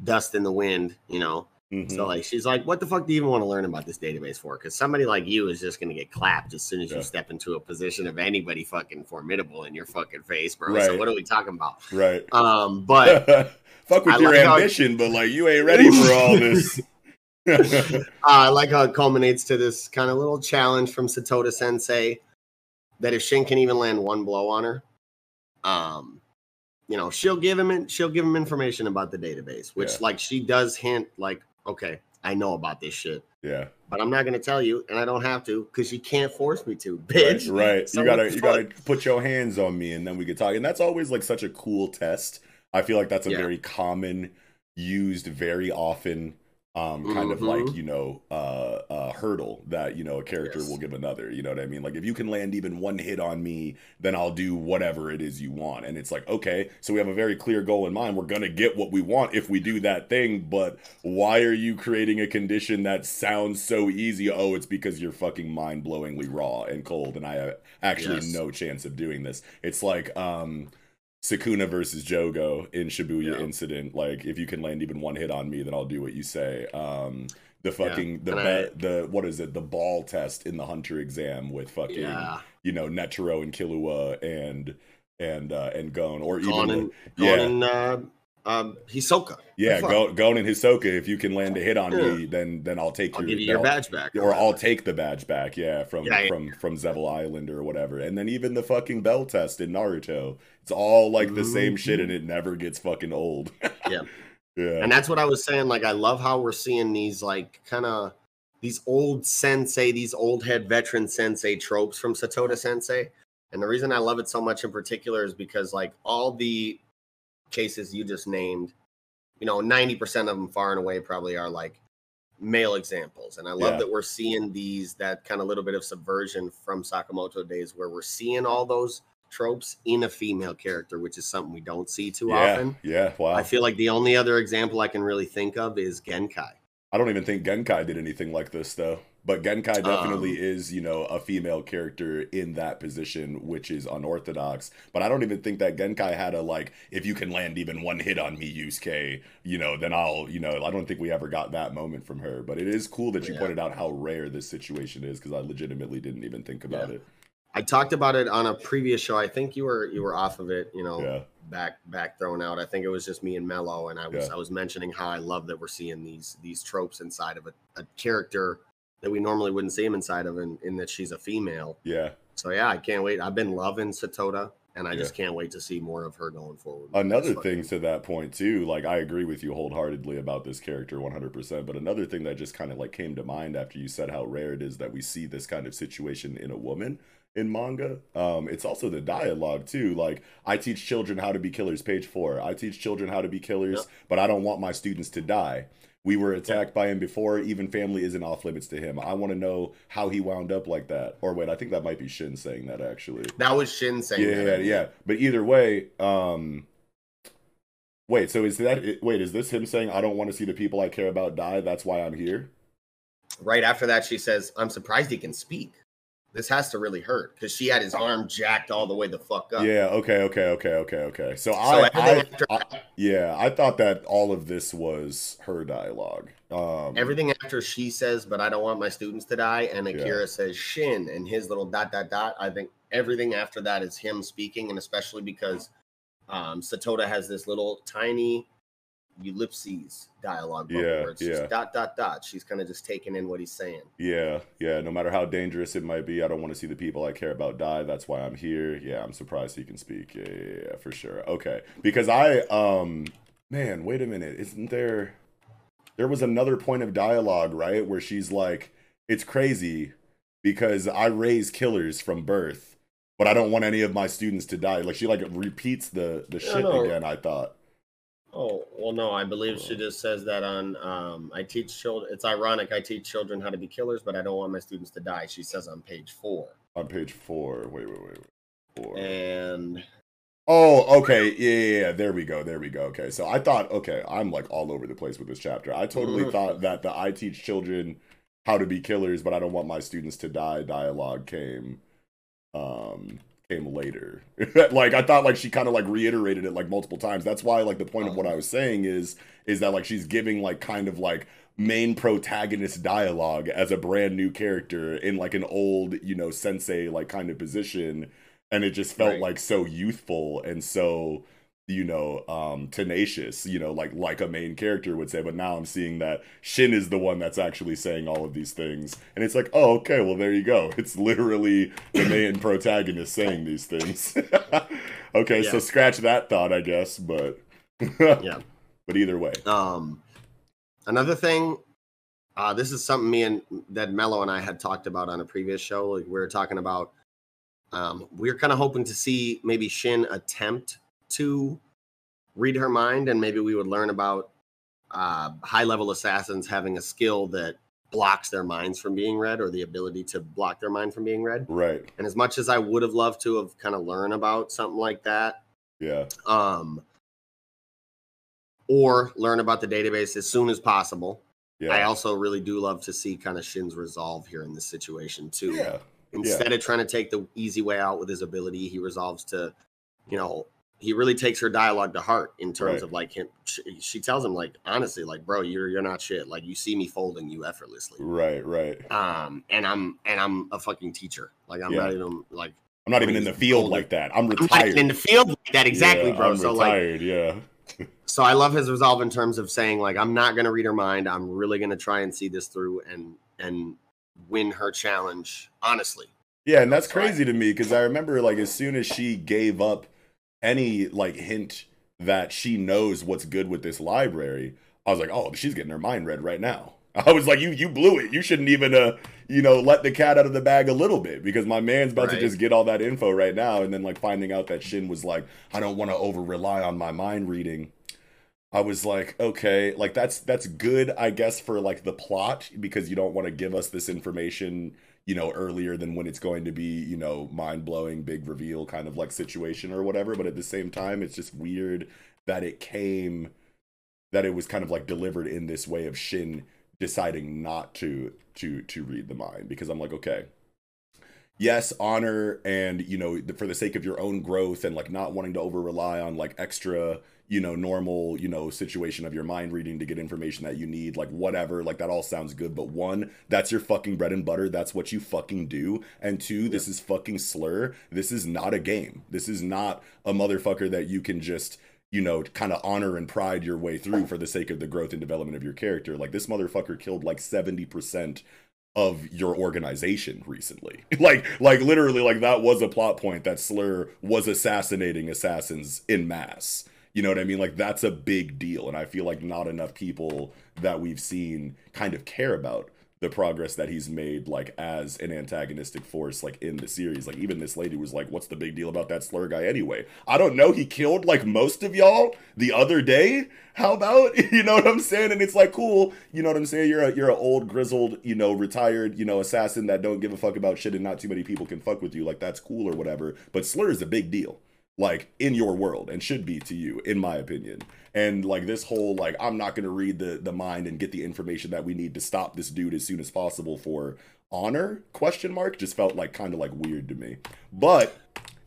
dust in the wind, you know. Mhm. So like she's like, what the fuck do you even want to learn about this database for? Because somebody like you is just gonna get clapped as soon as Yeah. you step into a position of anybody fucking formidable in your fucking face, bro. So Right. what are we talking about? right. Um, but Fuck with I your like ambition, but like you ain't ready for all this. Uh, I like how it culminates to this kind of little challenge from Satoda Sensei that if Shin can even land one blow on her, um, you know, she'll give him in, she'll give him information about the database, which Yeah. like she does hint like, okay, I know about this shit, yeah, but I'm not gonna tell you, and I don't have to because you can't force me to, bitch. right. So you gotta, you gotta put your hands on me, and then we can talk. And that's always like such a cool test. I feel like that's a Yeah. very common, used very often, um, kind of like Mhm. you know, uh, uh, hurdle that you know a character Yes. will give another. You know what I mean? Like if you can land even one hit on me, then I'll do whatever it is you want. And it's like, okay, so we have a very clear goal in mind. We're gonna get what we want if we do that thing. But why are you creating a condition that sounds so easy? Oh, it's because you're fucking mind blowingly raw and cold, and I have actually Yes. no chance of doing this. It's like um Sukuna versus Jogo in Shibuya Yeah. incident. Like, if you can land even one hit on me, then I'll do what you say. Um, the fucking the and be- the what is it? The ball test in the hunter exam with fucking Yeah, you know Netero and Killua and and uh, and Gon or even Gon the- and yeah and uh, um, Hisoka. yeah. Gon, Gon and Hisoka. If you can land a hit on me, then then I'll take I'll your give you your badge back, or I'll take the badge back, yeah, from Yeah, yeah. from from Zevil Island or whatever. And then even the fucking bell test in Naruto, it's all like the same shit, and it never gets fucking old. Yeah. yeah, And that's what I was saying. Like, I love how we're seeing these, like, kind of these old sensei, these old head veteran sensei tropes from Satoda Sensei. And the reason I love it so much in particular is because, like, all the cases you just named, you know, 90% of them far and away probably are like male examples. And I love Yeah. that we're seeing these, that kind of little bit of subversion from Sakamoto days where we're seeing all those tropes in a female character, which is something we don't see too yeah, often. yeah. Wow. I feel like the only other example I can really think of is Genkai. I don't even think Genkai did anything like this though. But Genkai definitely Um, is, you know, a female character in that position, which is unorthodox. But I don't even think that Genkai had a like, if you can land even one hit on me, Yusuke, you know, then I'll, you know, I don't think we ever got that moment from her. But it is cool that you Yeah. pointed out how rare this situation is because I legitimately didn't even think about Yeah. it. I talked about it on a previous show. I think you were you were off of it, you know, Yeah. back back thrown out. I think it was just me and Mello, and I was Yeah. I was mentioning how I love that we're seeing these these tropes inside of a, a character that we normally wouldn't see him inside of, in, in that she's a female. Yeah. So yeah, I can't wait. I've been loving Satoda, and I Yeah. just can't wait to see more of her going forward. Another thing to that point too, like I agree with you wholeheartedly about this character 100%, but another thing that just kind of like came to mind after you said how rare it is that we see this kind of situation in a woman in manga. Um it's also the dialogue too. Like I teach children how to be killers page 4. I teach children how to be killers, but I don't want my students to die. We were attacked by him before, even family isn't off limits to him. I want to know how he wound up like that. Or wait, I think that might be Shin saying that actually That was Shin saying yeah, that. yeah, yeah. But either way, um, wait. So is that wait? Is this him saying I don't want to see the people I care about die? That's why I'm here. Right after that, she says, "I'm surprised he can speak. This has to really hurt because she had his arm jacked all the way the fuck up." Yeah. Okay. Okay. Okay. Okay. Okay. So, So I, I, after I, yeah, I thought that all of this was her dialogue. Um, everything after she says, "But I don't want my students to die," and Akira says Shin and his little dot dot dot. I think everything after that is him speaking, and especially because um, Satoda has this little tiny ellipses dialogue bubble Yeah, where it's yeah. just dot dot dot. She's kind of just taking in what he's saying. Yeah, yeah. No matter how dangerous it might be, I don't want to see the people I care about die. That's why I'm here. Yeah, I'm surprised he can speak. Yeah, yeah, yeah, for sure. Okay, because I, um, man, wait a minute. Isn't there? There was another point of dialogue, right, where she's like, "It's crazy because I raise killers from birth, but I don't want any of my students to die." Like she like repeats the the shit again. I thought. Oh well, no, I believe she just says that on. Um, I teach children. It's ironic. I teach children how to be killers, but I don't want my students to die. She says on page four, On page four. Wait, wait, wait, wait. Four. and Oh, okay. Yeah, yeah, yeah. There we go. There we go. Okay. So I thought, okay, I'm like all over the place with this chapter. I totally Mhm. thought that the I teach children how to be killers, but I don't want my students to die dialogue came um came later. like I thought like she kind of like reiterated it like multiple times. That's why like the point of oh. what I was saying is is that like she's giving like kind of like main protagonist dialogue as a brand new character in like an old, you know, sensei like kind of position and it just felt Right. like so youthful and so you know um tenacious you know like like a main character would say but now i'm seeing that shin is the one that's actually saying all of these things and it's like oh okay well there you go it's literally the main protagonist saying these things okay so scratch that thought i guess but Yeah. but either way Um, another thing, uh, this is something me and that Mello and I had talked about on a previous show. Like we were talking about, um, we are kind of hoping to see maybe Shin attempt to read her mind, and maybe we would learn about uh, high level assassins having a skill that blocks their minds from being read, or the ability to block their mind from being read. right And as much as I would have loved to have kind of learn about something like that, yeah um, or learn about the database as soon as possible. yeah I also really do love to see kind of Shin's resolve here in this situation too. yeah Instead of trying to take the easy way out with his ability, he resolves to, you know, he really takes her dialogue to heart in terms Right. of like him. She, she tells him like honestly, like bro, you're you're not shit. Like you see me folding you effortlessly. right right Um, and I'm and I'm a fucking teacher. Like I'm Yeah. not even like i'm not even in the field Holy- like that i'm I'm retired in the field like that exactly, Yeah, bro. I'm so like yeah so I love his resolve in terms of saying like I'm not gonna read her mind. I'm really gonna try and see this through and and win her challenge honestly. Yeah, and that's crazy to me because I remember like as soon as she gave up any like hint that she knows what's good with this library, I was like, oh, she's getting her mind read right now. I was like, you you blew it. You shouldn't even uh you know let the cat out of the bag a little bit because my man's about to just get all that info right now, and then like finding out that Shin was like, I don't want to over rely on my mind reading. I was like, okay, like that's that's good, I guess, for like the plot because you don't want to give us this information you know, earlier than when it's going to be, you know, mind blowing, big reveal kind of like situation or whatever. But at the same time, it's just weird that it came, that it was kind of like delivered in this way of Shin deciding not to to to read the mind because I'm like, okay, yes, honor and you know, for the sake of your own growth and like not wanting to over rely on like extra you know normal you know situation of your mind reading to get information that you need like whatever like that all sounds good but one that's your fucking bread and butter that's what you fucking do and two this is fucking slur this is not a game this is not a motherfucker that you can just you know kind of honor and pride your way through for the sake of the growth and development of your character like this motherfucker killed like 70% of your organization recently. like like literally like that was a plot point that Slur was assassinating assassins in mass. You know what I mean? Like that's a big deal. And I feel like not enough people that we've seen kind of care about the progress that he's made like as an antagonistic force like in the series. Like even this lady was like what's the big deal about that slur guy anyway? I don't know. He killed like most of y'all the other day. How about you know what i'm saying? And it's like cool. You know what i'm saying? You're a you're an old grizzled you know retired you know assassin that don't give a fuck about shit and not too many people can fuck with you. Like that's cool or whatever. But slur is a big deal like in your world and should be to you in my opinion. And like this whole like i'm not going to read the the mind and get the information that we need to stop this dude as soon as possible for honor question mark just felt like kind of like weird to me. But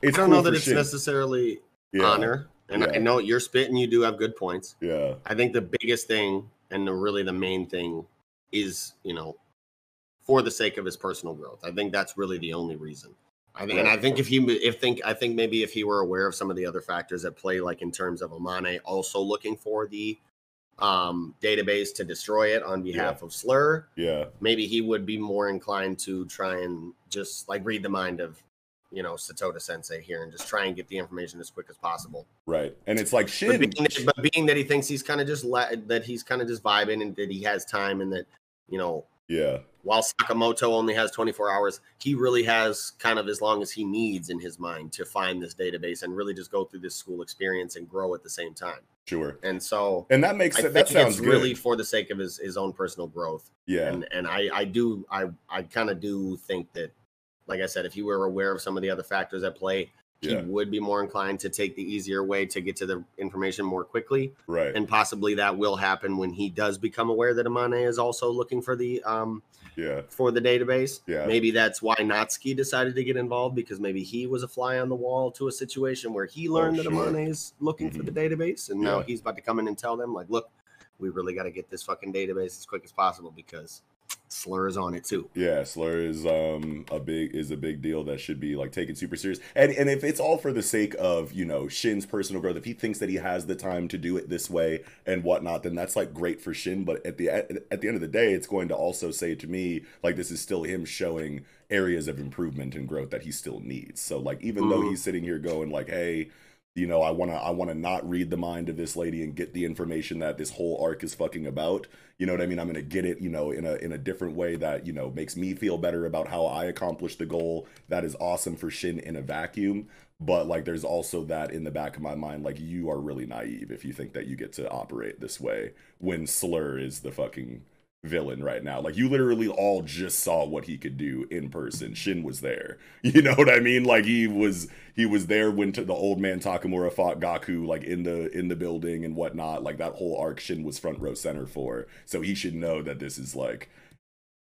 it's i don't cool know that it's shit. necessarily yeah. honor. And yeah. i know you're spitting you do have good points. Yeah. I think the biggest thing and the really the main thing is you know for the sake of his personal growth. I think that's really the only reason I think, and I think if he, if think, I think maybe if he were aware of some of the other factors at play, like in terms of Amane also looking for the um, database to destroy it on behalf yeah. of Slur, yeah, maybe he would be more inclined to try and just like read the mind of, you know, Satoda Sensei here and just try and get the information as quick as possible. Right, and it's like shit. But being that, but being that he thinks he's kind of just la- that he's kind of just vibing and that he has time and that you know yeah. While Sakamoto only has 24 hours, he really has kind of as long as he needs in his mind to find this database and really just go through this school experience and grow at the same time. Sure. And so, and that makes it, that sounds really for the sake of his, his own personal growth. Yeah. And and I I do I I kind of do think that, like I said, if you were aware of some of the other factors at play, he yeah. would be more inclined to take the easier way to get to the information more quickly. Right. And possibly that will happen when he does become aware that Amane is also looking for the um yeah for the database. Yeah. Maybe that's why Natsuki decided to get involved because maybe he was a fly on the wall to a situation where he learned oh, that sure. Amane is looking mm-hmm. for the mm-hmm. database and yeah. now he's about to come in and tell them like, look, we really got to get this fucking database as quick as possible because slur is on it too. Yeah slur is um a big is a big deal that should be like taken super serious. And and if it's all for the sake of you know shin's personal growth if he thinks that he has the time to do it this way and whatnot then that's like great for shin. But at the at, at the end of the day it's going to also say to me like this is still him showing areas of improvement and growth that he still needs. So like even mm-hmm. though he's sitting here going like hey you know i want to i want to not read the mind of this lady and get the information that this whole arc is fucking about. You know what i mean? I'm gonna get it you know in a in a different way that you know makes me feel better about how i accomplished the goal that is awesome for shin in a vacuum. But like there's also that in the back of my mind like you are really naive if you think that you get to operate this way when slur is the fucking villain right now. Like you literally all just saw what he could do in person. Shin was there. You know what I mean? Like he was he was there when the old man Takamura fought Gaku like in the in the building and whatnot. Like that whole arc Shin was front row center for. So he should know that this is like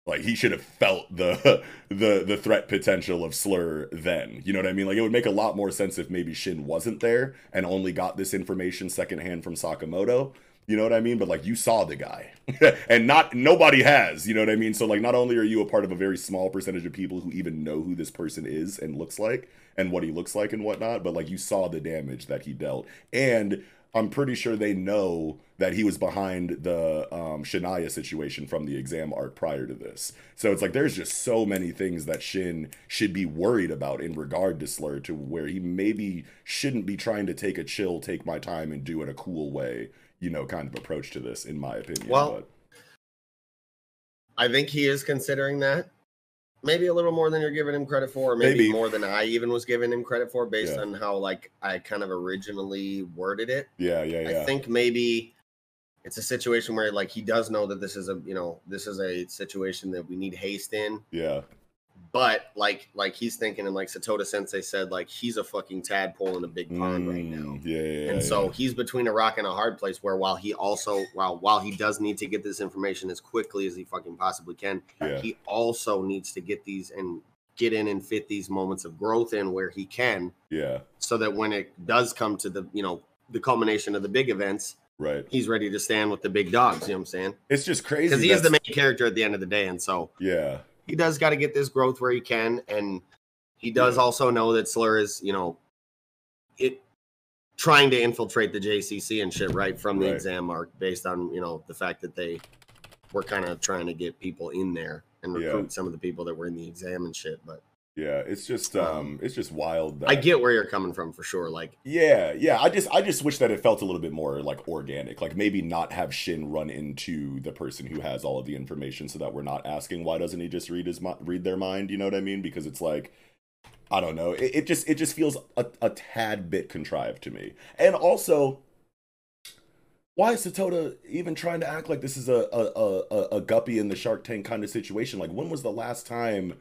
like he should have felt the the the threat potential of Slur then. You know what I mean? Like it would make a lot more sense if maybe Shin wasn't there and only got this information secondhand from Sakamoto. You know what I mean? But like you saw the guy, and not nobody has. You know what I mean? So like, not only are you a part of a very small percentage of people who even know who this person is and looks like and what he looks like and whatnot, but like you saw the damage that he dealt, and I'm pretty sure they know that he was behind the um, Shania situation from the exam arc prior to this. So it's like there's just so many things that Shin should be worried about in regard to Slur to where he maybe shouldn't be trying to take a chill, take my time, and do it a cool way you know, kind of approach to this, in my opinion. Well, but. I think he is considering that. Maybe a little more than you're giving him credit for, maybe, maybe. more than I even was giving him credit for, based yeah. on how like I kind of originally worded it. Yeah, yeah, yeah. I think maybe it's a situation where like he does know that this is a you know this is a situation that we need haste in. Yeah. But like like he's thinking and like Satoda Sensei said, like he's a fucking tadpole in a big pond right now. Mm, Yeah, yeah, and yeah, so he's between a rock and a hard place where while he also while while he does need to get this information as quickly as he fucking possibly can, yeah, he also needs to get these and get in and fit these moments of growth in where he can yeah, so that when it does come to the you know the culmination of the big events right. he's ready to stand with the big dogs you know what i'm saying? It's just crazy because he is the main character at the end of the day and so Yeah, he does got to get this growth where he can and he does hmm. also know that slur is you know it trying to infiltrate the jcc and shit right from the Right. exam arc based on you know the fact that they were kind of trying to get people in there and Yeah. recruit some of the people that were in the exam and shit but yeah. It's just Um, um, it's just wild. That, i get where you're coming from for sure like Yeah, yeah. I just I just wish that it felt a little bit more like organic. Like maybe not have Shin run into the person who has all of the information so that we're not asking why doesn't he just read his mi- read their mind, you know what I mean? Because it's like I don't know. It, it just it just feels a, a tad bit contrived to me. And also why is Satoda even trying to act like this is a, a, a- a guppy in the Shark Tank kind of situation? Like when was the last time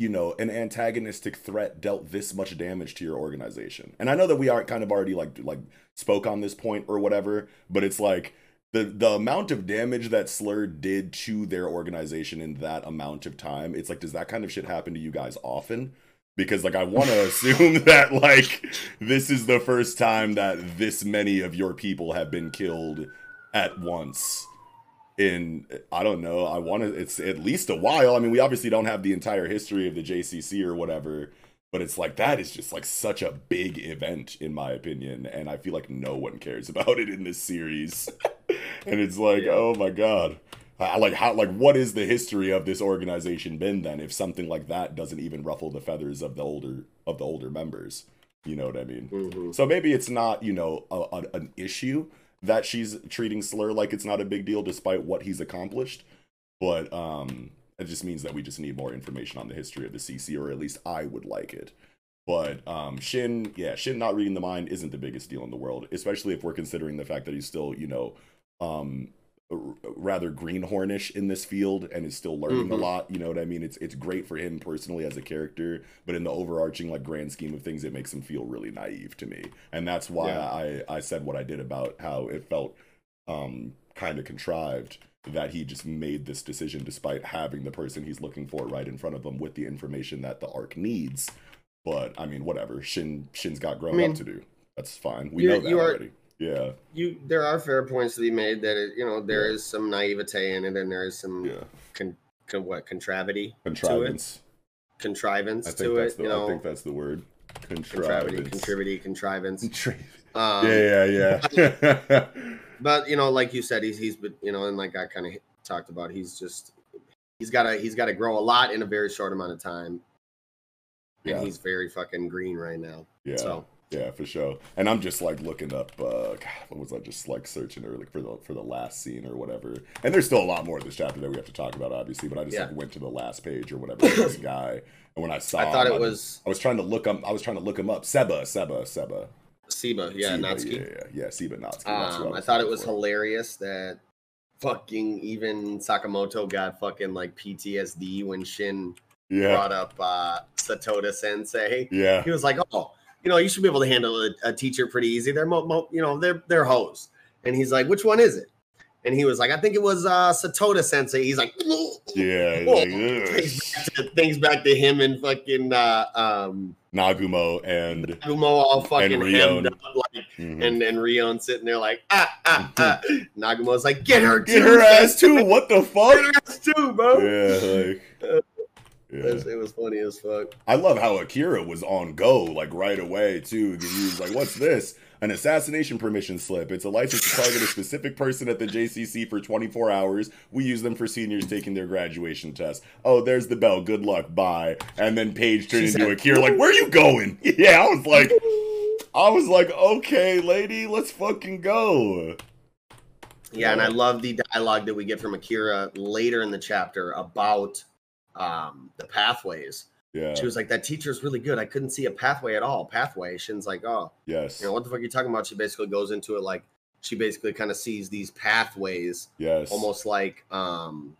you know, an antagonistic threat dealt this much damage to your organization. And I know that we aren't kind of already like like spoke on this point or whatever, but it's like the the amount of damage that Slur did to their organization in that amount of time. It's like, does that kind of shit happen to you guys often? Because like I want to assume that like this is the first time that this many of your people have been killed at once in I don't know. I want to. It's at least a while. I mean, we obviously don't have the entire history of the JCC or whatever, but it's like that is just like such a big event in my opinion, and I feel like no one cares about it in this series. and it's like, Yeah. oh my god. I like how like what is the history of this organization been then if something like that doesn't even ruffle the feathers of the older of the older members you know what i mean mhm. so maybe it's not, you know, a, a- an issue that she's treating Slur like it's not a big deal despite what he's accomplished. But um, it just means that we just need more information on the history of the CC, or at least I would like it. But um, Shin, yeah, Shin not reading the mind isn't the biggest deal in the world, especially if we're considering the fact that he's still, you know, um, rather greenhornish in this field and is still learning a Mhm. lot. You know what I mean? It's it's great for him personally as a character, but in the overarching like grand scheme of things, it makes him feel really naive to me, and that's why Yeah. I I said what I did about how it felt um kind of contrived that he just made this decision despite having the person he's looking for right in front of him with the information that the arc needs. But I mean, whatever. Shin Shin's got growing I mean, up to do. That's fine. We know that you are- already. Yeah, you there are fair points to be made that it, you know there is some naivete in it and there is some yeah. con, con, what contravity Contrivance. contrivance I think to that's it the you know I think that's the word. contravity Contrivance. contrivity contrivance um, yeah, yeah, yeah. but you know like you said he's he's been you know and like i kind of talked about he's just he's got to he's got to grow a lot in a very short amount of time and Yeah. he's very fucking green right now yeah. so Yeah, for sure. And I'm just like looking up. Uh, God, what was I just like searching early for the for the last scene or whatever? And there's still a lot more of this chapter that we have to talk about, obviously. But I just Yeah. like went to the last page or whatever this guy, and when I saw, i thought him, it I was I was trying to look him. I was trying to look him up. Seba, Seba, Seba. Seba, yeah Seba, Natsuki. Yeah, yeah, yeah. Seba Natsuki. Um, I was thought it was for. hilarious that fucking even Sakamoto got fucking like PTSD when Shin Yeah, brought up uh Satoda Sensei. yeah, He was like, "Oh, you know, you should be able to handle a, a teacher pretty easy. They're mo, mo, you know, they're they're hoes." And he's like, "Which one is it?" And he was like, "I think it was uh Satoda Sensei." He's like, yeah. Things back, to, things back to him and fucking uh um Nagumo and Gumo all fucking Rion. hemmed up like mhm. and and Rion sitting there like ah ah ah. Nagumo's like, get her, get too, her ass too. What the Get fuck? her ass too, bro. Yeah, like. It, Yeah. was, it was funny as fuck. I love how Akira was on go like right away too. He was like, "What's this? An assassination permission slip. It's a license to target a specific person at the JCC for 24 hours. We use them for seniors taking their graduation test. Oh, there's the bell. Good luck. Bye." And then Paige turned She into said- Akira like, "Where are you going?" Yeah, I was like, I was like, "Okay, lady, let's fucking go." Yeah, and I love the dialogue that we get from Akira later in the chapter about um the pathways. Yeah. She was like, "That teacher's really good. I couldn't see a pathway at all. Pathway." Shin's like, "Oh, Yes. you know what the fuck are you talking about?" She basically goes into it like she basically kind of sees these pathways Yes. almost like um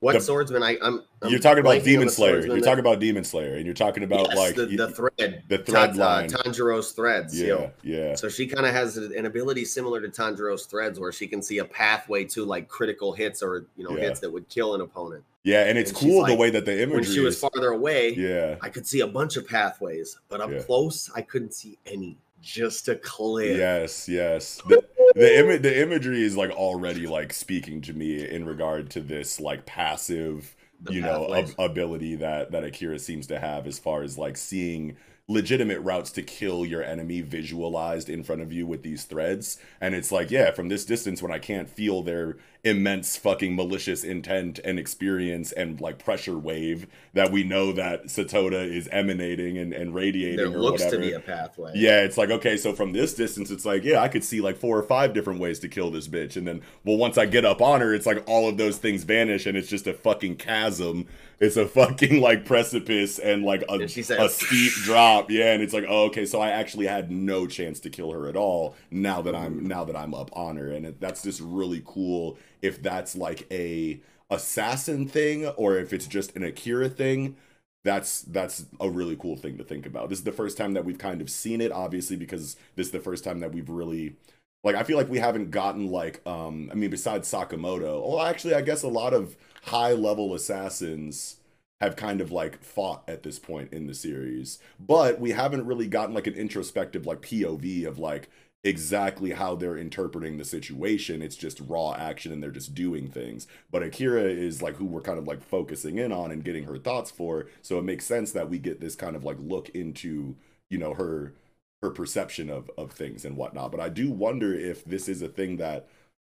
What The- swordsman? I, I'm, I'm you're talking about Demon Slayer. You're talking about Demon Slayer, and you're talking about Yes, like the, the thread, the thread Ta- line. uh, Tanjiro's threads. yeah, yo. yeah, So she kind of has an ability similar to Tanjiro's threads, where she can see a pathway to like critical hits or you know Yeah. hits that would kill an opponent. yeah. And it's And cool the like- way that the imagery When she was is. farther away, Yeah, I could see a bunch of pathways, but up Yeah. close, I couldn't see any. Just a cliff. Yes, yes. The the, ima- the imagery is like already like speaking to me in regard to this like passive, You know, ab- ability that that Akira seems to have as far as like seeing legitimate routes to kill your enemy visualized in front of you with these threads. And it's like yeah from this distance when i can't feel their immense fucking malicious intent and experience and like pressure wave that we know that satoda is emanating and, and radiating there or looks whatever to be a pathway. yeah, it's like okay, so from this distance, it's like yeah, I could see like four or five different ways to kill this bitch, and then well, once I get up on her, it's like all of those things vanish, and it's just a fucking chasm. It's a fucking like precipice and like a, And said- a steep drop. Yeah, and it's like oh, okay, so I actually had no chance to kill her at all. Now that I'm now that I'm up on her, and it, that's just really cool. If that's like a assassin thing, or if it's just an Akira thing that's that's a really cool thing to think about. This is the first time that we've kind of seen it, obviously, because this is the first time that we've really like I feel like we haven't gotten like um I mean besides Sakamoto. Well actually I guess a lot of high level assassins have kind of like fought at this point in the series. But we haven't really gotten like an introspective like POV of like exactly how they're interpreting the situation. It's just raw action and they're just doing things. But Akira is like who we're kind of like focusing in on and getting her thoughts for. So it makes sense that we get this kind of like look into, you know, her her perception of of things and whatnot. But I do wonder if this is a thing that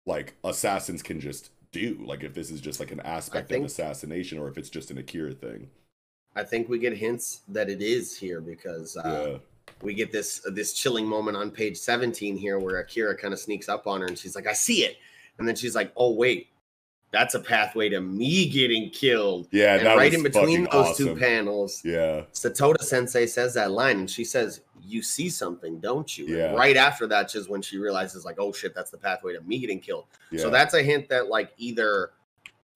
like assassins can just do. Like if this is just like an aspect think- of assassination or if it's just an Akira thing. I think we get hints that it is here because uh, yeah. We get this this chilling moment on page 17 here where Akira kind of sneaks up on her and she's like, I see it. And then she's like, Oh, wait, that's a pathway to me getting killed. Yeah, and right in between those two panels, Yeah. Satoda Sensei says that line and she says, You see something, don't you? And Yeah. right after that, just when she realizes, like, oh shit, that's the pathway to me getting killed. Yeah. So that's a hint that like either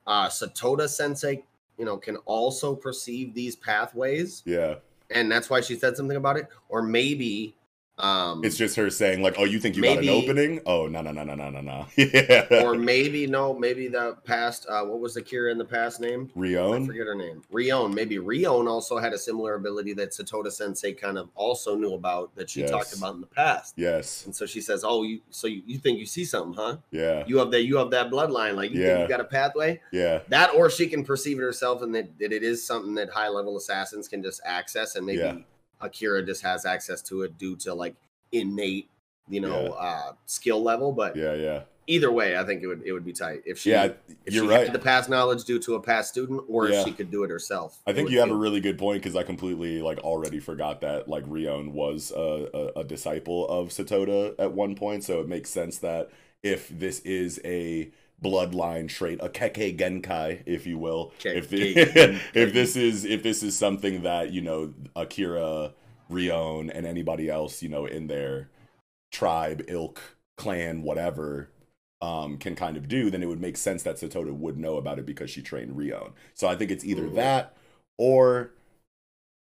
uh Satoda Sensei, you know, can also perceive these pathways, yeah. And that's why she said something about it, or maybe um It's just her saying like, "Oh, you think you got an opening? Oh, no, no, no, no, no, no, no." Yeah. or maybe no, maybe the past uh what was the Kira in the past name? I forget her name. Rion. Maybe Rion also had a similar ability that Satoda Sensei kind of also knew about that she talked about in the past. Yes. And so she says, "Oh, you so you, you think you see something, huh? Yeah. You have that you have that bloodline, like you Yeah. think you got a pathway." Yeah. That or she can perceive it herself and that, that it is something that high level assassins can just access and maybe Yeah. Akira just has access to it due to like innate, you know, Yeah. uh skill level. But Yeah. Yeah. either way, I think it would it would be tight if she Yeah. if You're she right. had the past knowledge due to a past student or Yeah. if she could do it herself. I think you have a really good point because I completely like already forgot that like Rion was a, a, a disciple of Satoda at one point, so it makes sense that if this is a bloodline trait, a Kekkei Genkai, if you will, if the, if this is if this is something that you know Akira, Rion, and anybody else you know in their tribe, ilk, clan, whatever. Um, can kind of do, then it would make sense that Satoda would know about it because she trained Rion. So I think it's either Mhm. that or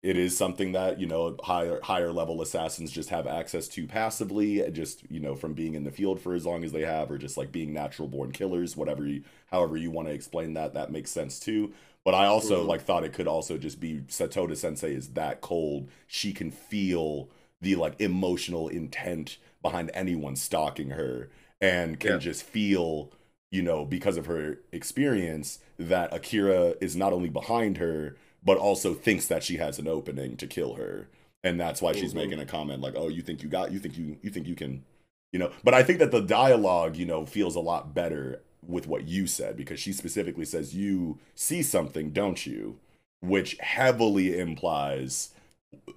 it is something that you know higher higher level assassins just have access to passively just you know from being in the field for as long as they have or just like being natural born killers whatever you however you want to explain that that makes sense too but i also Mhm. like thought it could also just be satoda sensei is that cold she can feel the like emotional intent behind anyone stalking her and can Yeah. just feel you know because of her experience that akira is not only behind her but also thinks that she has an opening to kill her. And that's why she's Mhm. making a comment like oh you think you got you think you you think you can you know? But i think that the dialogue you know feels a lot better with what you said because she specifically says you see something don't you? Which heavily implies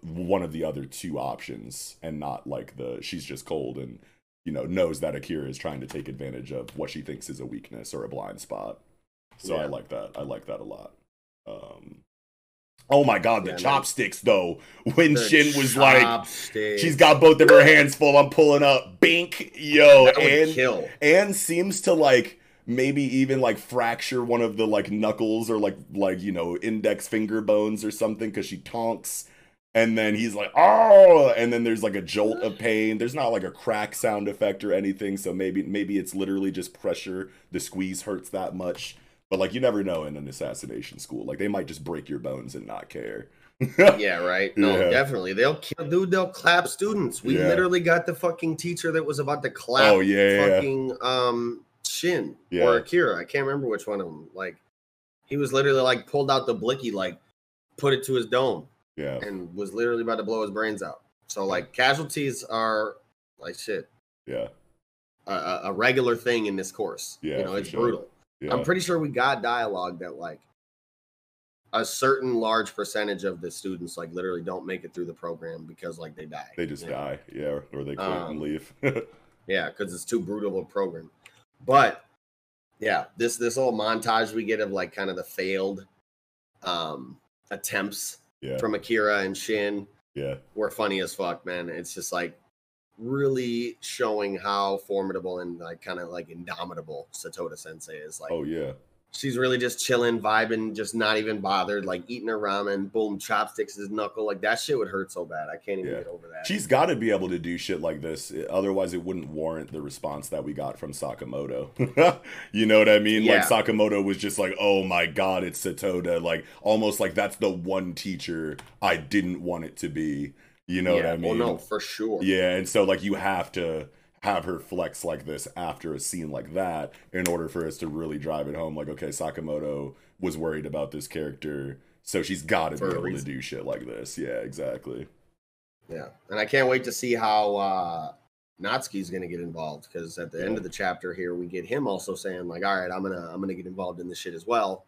one of the other two options and not like the she's just cold and you know knows that akira is trying to take advantage of what she thinks is a weakness or a blind spot. So i like that. I like that a lot. Um oh my god the Yeah, man. chopsticks though when The shin was like chopsticks. she's got both of her hands full i'm pulling up bink yo and kill. and seems to like maybe even like fracture one of the like knuckles or like like you know index finger bones or something because she tonks and then he's like oh and then there's like a jolt of pain there's not like a crack sound effect or anything so maybe maybe it's literally just pressure the squeeze hurts that much but like you never know in an assassination school like they might just break your bones and not care yeah, right. No, Yeah. definitely. They'll kill, dude. They'll clap students. We Yeah. literally got the fucking teacher that was about to clap. Oh, yeah, yeah, yeah. fucking um Shin or Akira. I can't remember which one of them. Like, he was literally like pulled out the blicky, like put it to his dome, yeah and was literally about to blow his brains out. So like, casualties are like shit. yeah A, a, a regular thing in this course. Yeah, you know, it's sure. brutal. Yeah I'm pretty sure we got dialogue that like a certain large percentage of the students like literally don't make it through the program because like they die. they just you know? die yeah or they quit Um, and leave Yeah, because it's too brutal of a program. But yeah, this this whole montage we get of like kind of the failed um attempts yeah from Akira and Shin yeah were funny as fuck, man. It's just like really showing how formidable and like kind of like indomitable Satoda Sensei is. Like oh yeah she's really just chilling, vibing, just not even bothered, like eating her ramen, boom, chopsticks his knuckle. Like that shit would hurt so bad. I can't even Yeah. get over that. She's got to be able to do shit like this. Otherwise, it wouldn't warrant the response that we got from Sakamoto. you know what I mean? Yeah. Like, Sakamoto was just like, oh my God, it's Satoda. Like, almost like that's the one teacher I didn't want it to be. You know what I mean? Well, no, for sure. Yeah, and so, like, you have to have her flex like this after a scene like that in order for us to really drive it home. Like, okay, Sakamoto was worried about this character. So she's got to be able to do shit like this. Yeah, exactly. Yeah, and I can't wait to see how uh Natsuki's gonna get involved because at the end of the chapter here, we get him also saying like, "All right, I'm gonna I'm gonna get involved in this shit as well."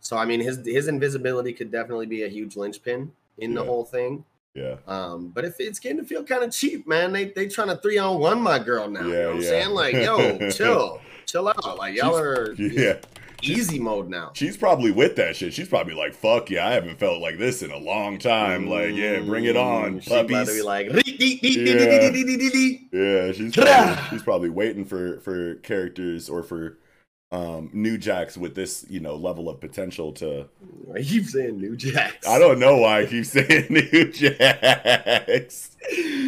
So I mean, his his invisibility could definitely be a huge linchpin in the whole thing. Yeah. Um, but if it's getting to feel kind of cheap, man, they they trying to three on one my girl now. you Yeah, know what I'm yeah. saying? Like, yo, chill, chill out. Like y'all She's- are Yeah. easy mode now. She's probably with that shit. She's probably like, fuck yeah, I haven't felt like this in a long time. Like, yeah, bring it on, Mm, she about to be like, yeah, she's probably, she's probably waiting for for characters or for um new jacks with this, you know, level of potential to I keep saying New Jacks. I don't know why I keep saying new jacks.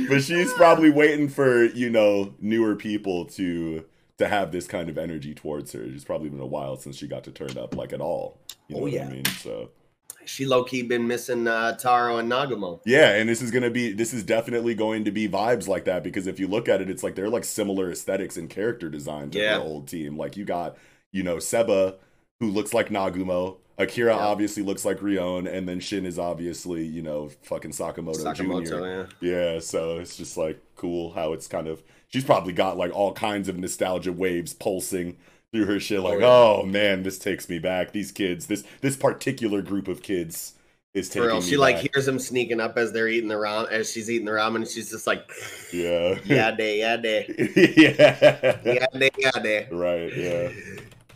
But she's probably waiting for, you know, newer people to to have this kind of energy towards her. It's probably been a while since she got to turn up like at all. You know Oh, what yeah. I mean? So She low key been missing uh, Taro and Nagumo. Yeah, and this is gonna be this is definitely going to be vibes like that because if you look at it, it's like they're like similar aesthetics and character design to Yeah. the old team. Like you got, you know, Seba, who looks like Nagumo, Akira Yeah. obviously looks like Rion, and then Shin is obviously, you know, fucking Sakamoto, Jr. Yeah. Yeah, so it's just like cool how it's kind of she's probably got like all kinds of nostalgia waves pulsing through her shit like, oh, yeah. oh man, this takes me back. These kids, this this particular group of kids is taking me she like back. hears them sneaking up as they're eating the ramen, as she's eating the ramen, and she's just like, Yeah. yeah, day, yeah, day, yeah. yeah, day, yeah, day. Right, yeah.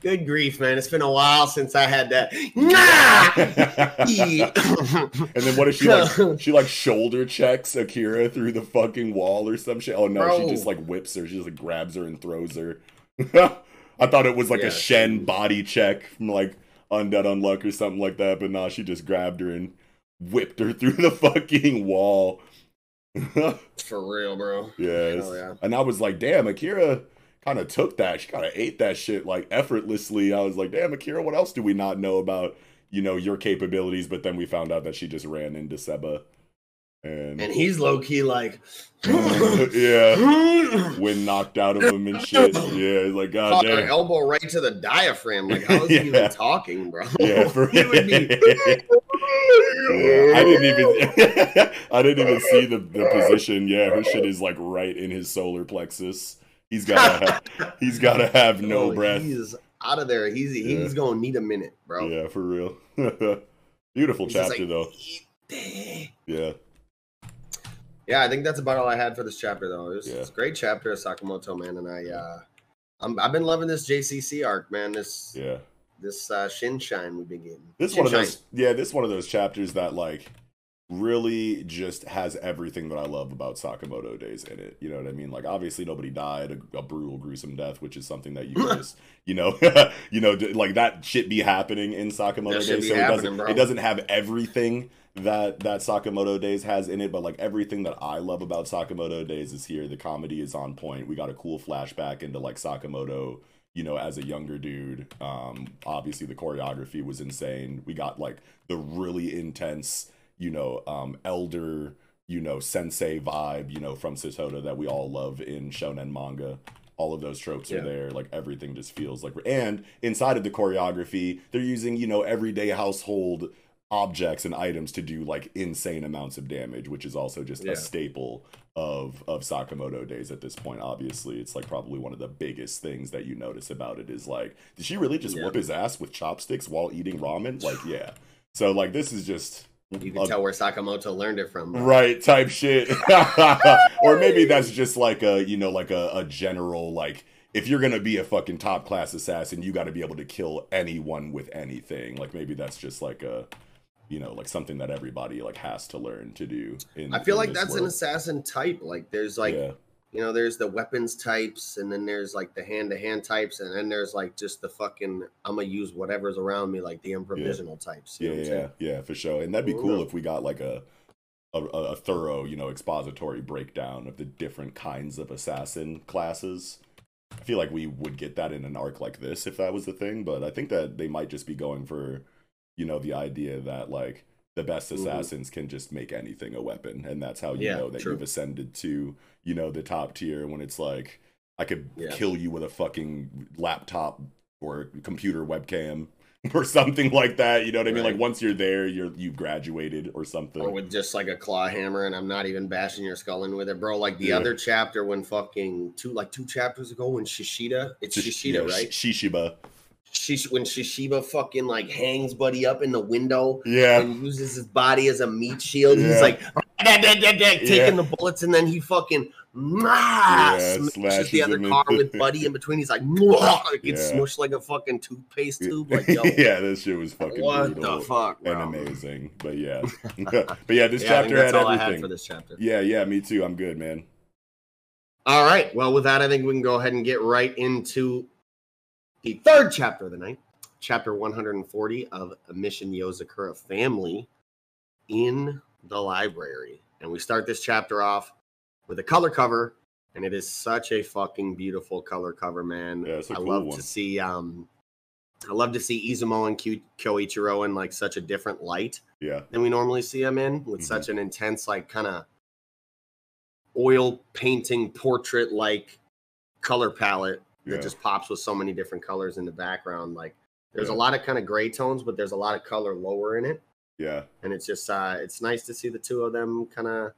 Good grief, man! It's been a while since I had that. Nah! and then what if she like she like shoulder checks Akira through the fucking wall or some shit? Oh no, she just like whips her. She just like grabs her and throws her. I thought it was like Yeah, a Shen body check from like Undead Unluck or something like that, but nah, she just grabbed her and whipped her through the fucking wall. For real, bro. Yes. Yeah. And I was like, damn, Akira kind of took that. She kind of ate that shit like effortlessly. I was like, damn, Akira, what else do we not know about, you know, your capabilities? But then we found out that she just ran into Seba. And, And he's low key like, yeah, when knocked out of him and shit. Yeah, it's like, god her damn. elbow right to the diaphragm. Like, how is he even talking, bro? Yeah, for he would be. Yeah, I didn't even I didn't even see the, the position. Yeah, her shit is like right in his solar plexus. He's gotta have, he's gotta have no Oh, breath. He's out of there. He's he's gonna need a minute, bro. Yeah, for real. Beautiful He's chapter like, though. Yeah. Yeah, I think that's about all I had for this chapter, though. It was, Yeah. it's a great chapter of Sakamoto, man, and I, uh, I'm, I've been loving this JCC arc, man. This Yeah. this uh, Shin Shine we've been getting. This Shin one of those yeah, this one of those chapters that like really just has everything that I love about Sakamoto Days in it. You know what I mean? Like obviously nobody died a, a brutal, gruesome death, which is something that you just, you know, you know, like that shit be happening in Sakamoto Days. So it doesn't, bro. it doesn't have everything that that Sakamoto Days has in it, but like everything that I love about Sakamoto Days is here. The comedy is on point. We got a cool flashback into like Sakamoto you know, as a younger dude. Um, obviously, the choreography was insane. We got like the really intense, you know, um, elder, you know, sensei vibe, you know, from Satoda that we all love in shonen manga. All of those tropes yeah. are there. Like everything just feels like. And inside of the choreography, they're using, you know, everyday household objects and items to do like insane amounts of damage, which is also just yeah. a staple of of Sakamoto days at this point. Obviously, it's like probably one of the biggest things that you notice about it is like, did she really just yeah. whoop his ass with chopsticks while eating ramen? Like, yeah. So like this is just you can tell where Sakamoto learned it from. Right, type shit. or maybe that's just like a, you know, like a, a general like if you're gonna be a fucking top class assassin, you got to be able to kill anyone with anything. Like maybe that's just like a you know like something that everybody like has to learn to do in, i feel like that's world. an assassin type like there's like yeah. You know there's the weapons types and then there's like the hand-to-hand types and then there's like just the fucking i'm gonna use whatever's around me like the improvisational yeah. types yeah yeah yeah for sure and that'd be oh, cool if we got like a a, a thorough you know expository breakdown of the different kinds of assassin classes. I feel like we would get that in an arc like this if that was the thing but i think that they might just be going for you know the idea that like the best mm-hmm. assassins mm-hmm. can just make anything a weapon and that's how you yeah, know that true. you've ascended to you know the top tier when it's like i could yeah. kill you with a fucking laptop or computer webcam or something like that you know what i mean like once you're there you're you've graduated or something or with just like a claw hammer and i'm not even bashing your skull in with it bro like the yeah. other chapter when fucking two like two chapters ago when shishida it's shishida right shishiba she when Shishiba fucking like hangs Buddy up in the window, yeah, and uses his body as a meat shield. Yeah. He's like taking yeah. the bullets, and then he fucking yeah, smashes the other car with Buddy in between. He's like, it gets yeah. smushed like a fucking toothpaste tube. Like, yo, yeah, this shit was fucking what brutal the fuck, bro? and amazing. But yeah, but yeah, this chapter had everything. Had for this chapter. Yeah, yeah, me too. I'm good, man. All right. Well, with that, I think we can go ahead and get right into the third chapter of the night, chapter 140 of Mission Yozakura Family in the library. And we start this chapter off with a color cover, and it is such a fucking beautiful color cover, man. Yeah, I cool love one. to see um I love to see Izumo and Ky- Kyoichiro in like such a different light yeah. than we normally see them in, with mm-hmm. such an intense, like kind of oil painting portrait like color palette yeah. that just pops with so many different colors in the background. Like there's yeah. a lot of kind of gray tones, but there's a lot of color lower in it. Yeah. And it's just uh it's nice to see the two of them kind of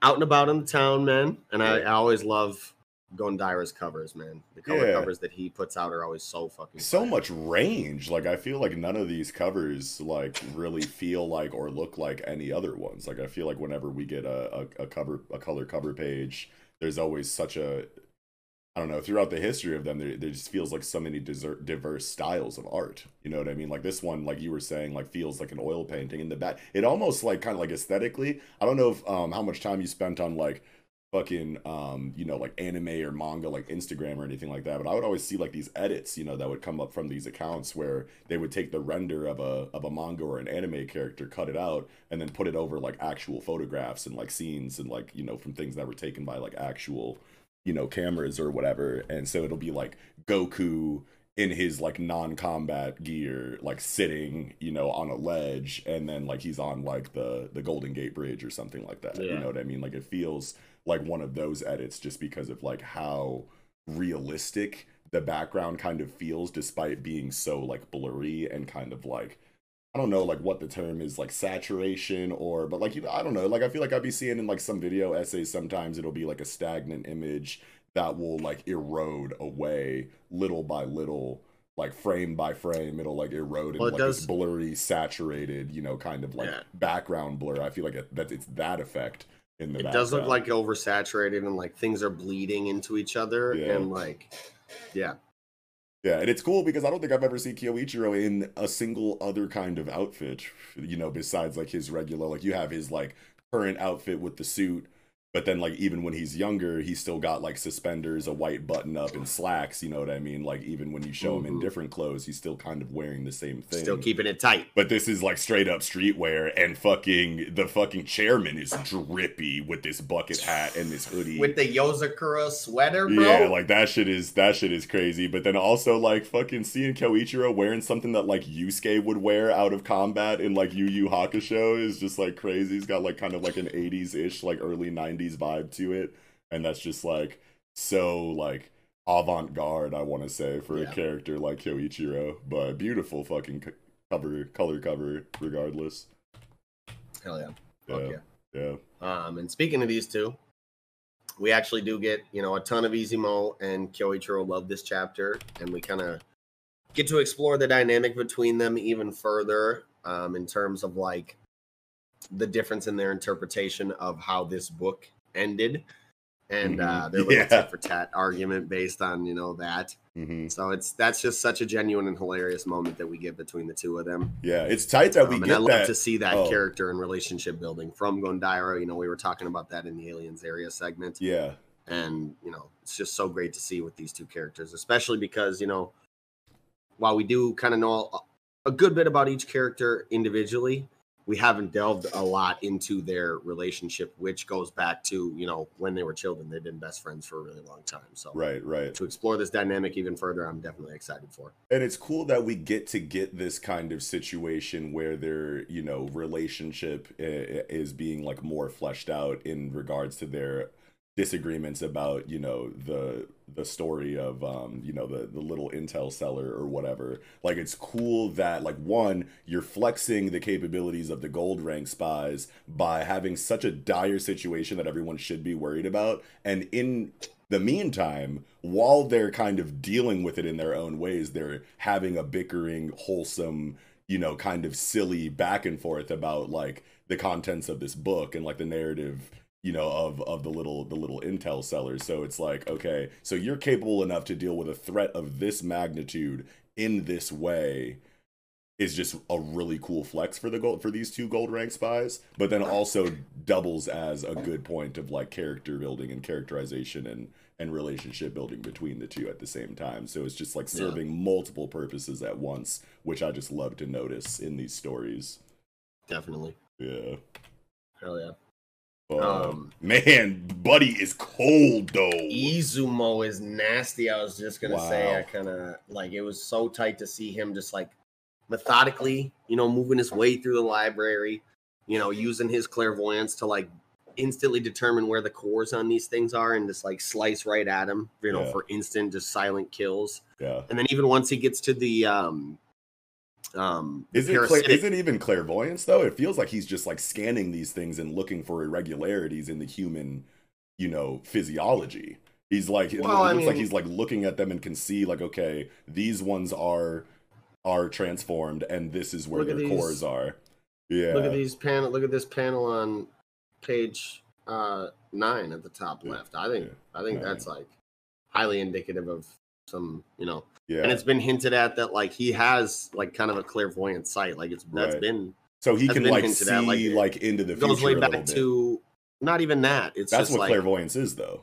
out and about in the town, man. And I, I always love Gondaira's covers, man. The color yeah. covers that he puts out are always so fucking so fun. much range. Like I feel like none of these covers like really feel like or look like any other ones. Like I feel like whenever we get a, a, a cover a color cover page, there's always such a I don't know, throughout the history of them, there, there just feels like so many desert, diverse styles of art. You know what I mean? Like this one, like you were saying, like feels like an oil painting in the back. It almost like kind of like aesthetically. I don't know if um how much time you spent on like fucking um you know like anime or manga like Instagram or anything like that, but I would always see like these edits, you know, that would come up from these accounts where they would take the render of a of a manga or an anime character, cut it out, and then put it over like actual photographs and like scenes and like you know from things that were taken by like actual you know cameras or whatever and so it'll be like goku in his like non-combat gear like sitting you know on a ledge and then like he's on like the the golden gate bridge or something like that yeah. you know what i mean like it feels like one of those edits just because of like how realistic the background kind of feels despite being so like blurry and kind of like I don't know like what the term is like saturation or but like you I don't know like I feel like I'd be seeing in like some video essays sometimes it'll be like a stagnant image that will like erode away little by little like frame by frame it'll like erode well, in like does... this blurry saturated you know kind of like yeah. background blur I feel like it, that it's that effect in the it background. does look like oversaturated and like things are bleeding into each other yeah. and like yeah Yeah, and it's cool because I don't think I've ever seen Kyoichiro in a single other kind of outfit, you know, besides like his regular like you have his like current outfit with the suit but then like even when he's younger he's still got like suspenders a white button up and slacks you know what i mean? Like even when you show mm-hmm. him in mm-hmm. different clothes he's still kind of wearing the same thing. Still keeping it tight. But this is like straight up streetwear and fucking the fucking chairman is drippy with this bucket hat and this hoodie. With the yozakura sweater bro? Yeah like that shit is that shit is crazy. But then also like fucking seeing Kyoichiro wearing something that like Yusuke would wear out of combat in like Yu Yu Hakusho is just like crazy. He's got like kind of like an 80s ish like early 90s 90s vibe to it. And that's just like so like avant-garde i want to say for yeah. a character like Kyoichiro but beautiful fucking cover color cover regardless. Hell yeah. Yeah. Yeah, yeah. um and speaking of these two we actually do get you know a ton of Izumo and Kyoichiro love this chapter. And we kind of get to explore the dynamic between them even further um, in terms of like the difference in their interpretation of how this book ended and mm-hmm. uh, their little yeah. tit for tat argument based on you know that. Mm-hmm. So it's that's just such a genuine and hilarious moment that we get between the two of them. Yeah, it's tight that we um, get. I love that. to see that oh. character and relationship building from Gondaira. You know, we were talking about that in the aliens area segment. Yeah, and you know, it's just so great to see with these two characters, especially because you know, while we do kind of know a good bit about each character individually we haven't delved a lot into their relationship, which goes back to you know when they were children. They've been best friends for a really long time. So right, right. To explore this dynamic even further, I'm definitely excited for. And it's cool that we get to get this kind of situation where their you know relationship eh, eh, is being like more fleshed out in regards to their disagreements about you know the the story of um you know the the little intel seller or whatever. Like it's cool that like one you're flexing the capabilities of the gold rank spies by having such a dire situation that everyone should be worried about. And in the meantime while they're kind of dealing with it in their own ways they're having a bickering wholesome you know kind of silly back and forth about like the contents of this book and like the narrative you know of of the little the little intel sellers. So it's like okay so you're capable enough to deal with a threat of this magnitude in this way is just a really cool flex for the gold for these two gold rank spies but then also doubles as a good point of like character building and characterization and and relationship building between the two at the same time. So it's just like serving yeah. multiple purposes at once which i just love to notice in these stories. Definitely. Yeah. Hell yeah um, man, Buddy is cold though. Izumo is nasty. I was just gonna wow. say, I kind of like it was so tight to see him just like methodically, you know, moving his way through the library, you know, using his clairvoyance to like instantly determine where the cores on these things are and just like slice right at him, you know, yeah. for instant just silent kills. Yeah. And then even once he gets to the um um is it cla- is it even clairvoyance though? It feels like he's just like scanning these things and looking for irregularities in the human you know physiology. He's like well, it looks mean, like he's like looking at them and can see like okay these ones are are transformed and this is where their these, cores are. Yeah look at these panel look at this panel on page uh nine at the top left. I think yeah. i think that's like highly indicative of some you know yeah. And it's been hinted at that like he has like kind of a clairvoyant sight. Like it's that's right. been so he can like see at, like, like, into the future. Goes way back to not even that. It's that's what like, clairvoyance is though.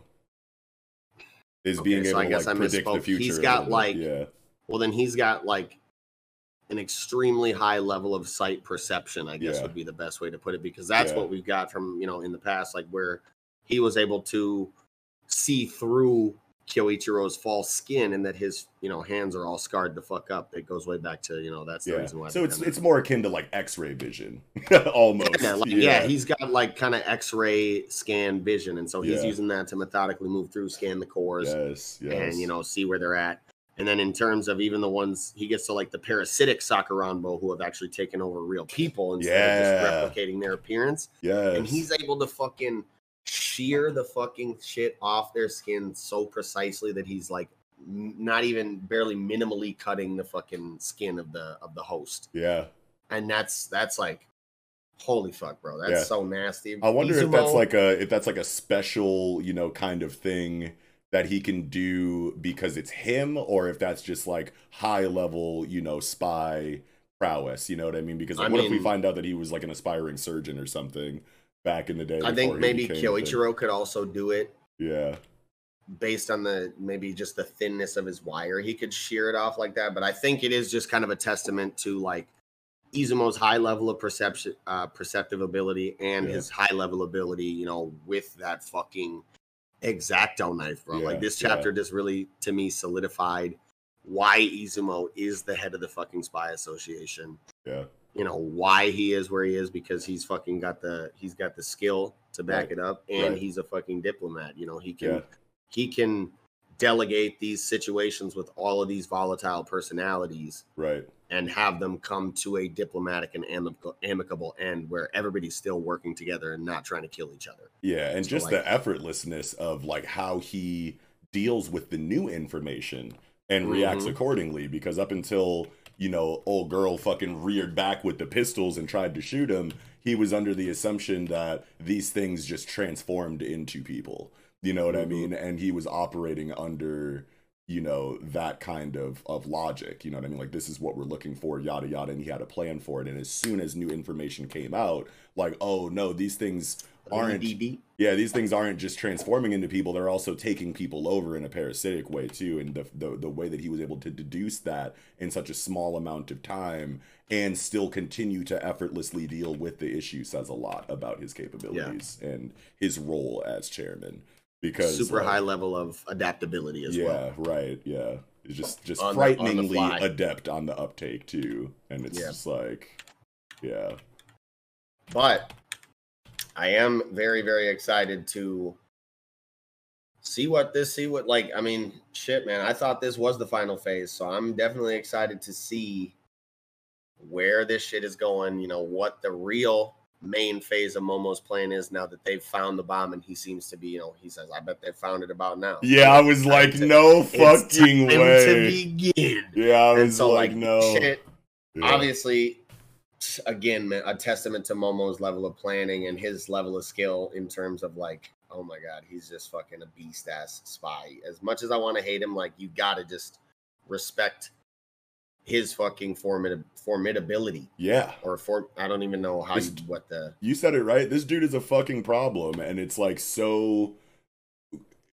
Is okay, being so able to like predict the future. He's got like yeah. Well, then he's got like an extremely high level of sight perception. I guess yeah. would be the best way to put it because that's yeah. what we've got from you know in the past, like where he was able to see through Kyoichiro's false skin and that his you know hands are all scarred the fuck up. It goes way back to you know that's the yeah. reason why. So it's it's more akin to like X-ray vision, almost. Yeah, like, yeah. yeah, he's got like kind of X-ray scan vision, and so he's using that to methodically move through, scan the cores, yes, yes. and you know see where they're at. And then in terms of even the ones he gets to like the parasitic Sakuranbo who have actually taken over real people instead of just replicating their appearance. Yeah, and he's able to fucking shear the fucking shit off their skin so precisely that he's like not even barely minimally cutting the fucking skin of the of the host. Yeah. And that's that's like holy fuck, bro. That's yeah. so nasty. I wonder Izumo, if that's like a if that's like a special, you know, kind of thing that he can do because it's him or if that's just like high level, you know, spy prowess, you know what I mean? Because like, I what if we find out that he was like an aspiring surgeon or something back in the day? I think maybe? Kyoichiro could also do it Yeah. based on the maybe just the thinness of his wire. He could shear it off like that, but I think it is just kind of a testament to like Izumo's high level of perception, uh, perceptive ability, and Yeah. his high level ability. You know, with that fucking exacto knife, bro. Yeah, like this yeah. chapter just really to me solidified why Izumo is the head of the fucking spy association. Yeah. You know why he is where he is because he's fucking got the he's got the skill to back Right. it up and Right. he's a fucking diplomat you know he can Yeah. he can delegate these situations with all of these volatile personalities Right. and have them come to a diplomatic and amicable, amicable end where everybody's still working together and not trying to kill each other Yeah, and So, just like- the effortlessness of like how he deals with the new information and reacts Mhm. accordingly. Because up until you know, old girl fucking reared back with the pistols and tried to shoot him, he was under the assumption that these things just transformed into people. You know what I Mhm. mean? And he was operating under you know that kind of of logic you know what i mean like this is what we're looking for yada yada and he had a plan for it and as soon as new information came out like oh no these things aren't DD. yeah, these things aren't just transforming into people; they're also taking people over in a parasitic way too. And the, the the way that he was able to deduce that in such a small amount of time and still continue to effortlessly deal with the issue says a lot about his capabilities and his role as chairman. Because super like, high level of adaptability as yeah, well yeah right, yeah, it's just just On the- on the frighteningly adept on the uptake too, and it's Yeah. just like, yeah, but I am very, very excited to see what this, see what, like, I mean, shit, man. I thought this was the final phase, so I'm definitely excited to see where this shit is going. You know, what the real main phase of Momo's plan is now that they've found the bomb, and he seems to be, you know, he says, "I bet they found it about now." yeah. I was like, to- no fucking way. to begin. Yeah, I And was so, like, like, no. shit, Yeah. obviously again a testament to momo's level of planning and his level of skill in terms of like oh my god he's just fucking a beast ass spy. As much as i want to hate him like you gotta just respect his fucking formid- formidability. Yeah, or for i don't even know how you what the you said it right. This dude is a fucking problem, and it's like so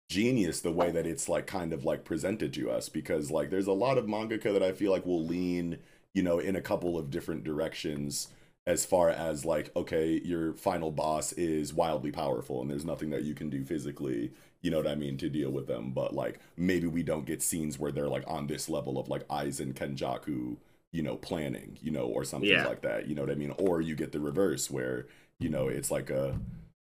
genius the way that it's like kind of like presented to us because like there's a lot of mangaka that I feel like will lean, you know, in a couple of different directions as far as like okay, your final boss is wildly powerful and there's nothing that you can do physically, you know what I mean, to deal with them, but like maybe we don't get scenes where they're like on this level of like Aizen Kenjaku, you know, planning, you know, or something Yeah. like that, you know what I mean? Or you get the reverse where, you know, it's like a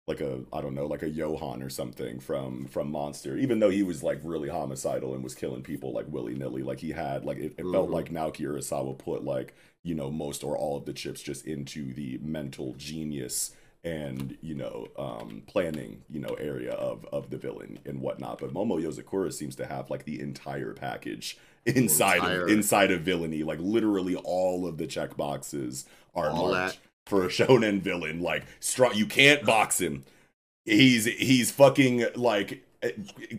like a I don't know, like a Johan or something from from Monster. Even though he was like really homicidal and was killing people like willy nilly, like he had like it, it felt Mhm. like Naoki Urasawa put like you know most or all of the chips just into the mental genius and you know um planning you know area of of the villain and whatnot but momo yozakura seems to have like the entire package inside Entire- of inside of villainy like literally all of the check boxes are All marked that. For a shonen villain like strong you can't box him he's he's fucking like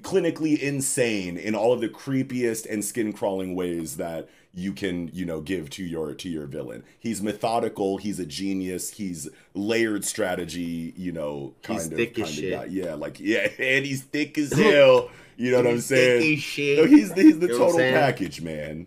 clinically insane in all of the creepiest and skin crawling ways that you can you know give to your to your villain he's methodical he's a genius he's layered strategy you know kind He's of kind shit. of guy. yeah like yeah and he's thick as hell you know what i'm saying as shit. so he's he's the You know what I'm total package man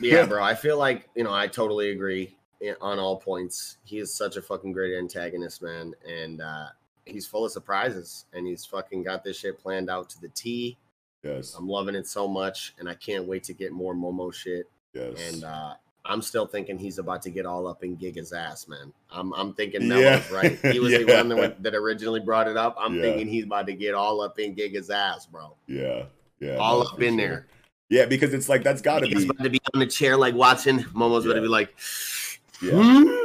yeah, bro. I feel like you know I totally agree on all points. He is such a fucking great antagonist, man, and uh, he's full of surprises. And he's fucking got this shit planned out to the T. yes I'm loving it so much, and I can't wait to get more Momo shit. yes And uh, I'm still thinking he's about to get all up in Giga's ass, man. I'm I'm thinking Yeah. Mello's right. He was the one that, that originally brought it up. I'm Yeah. thinking he's about to get all up in Giga's ass, bro. yeah yeah all up in sure. there. yeah because it's like that's gotta He's be about to be on the chair like watching. Momo's about to be like, Yeah.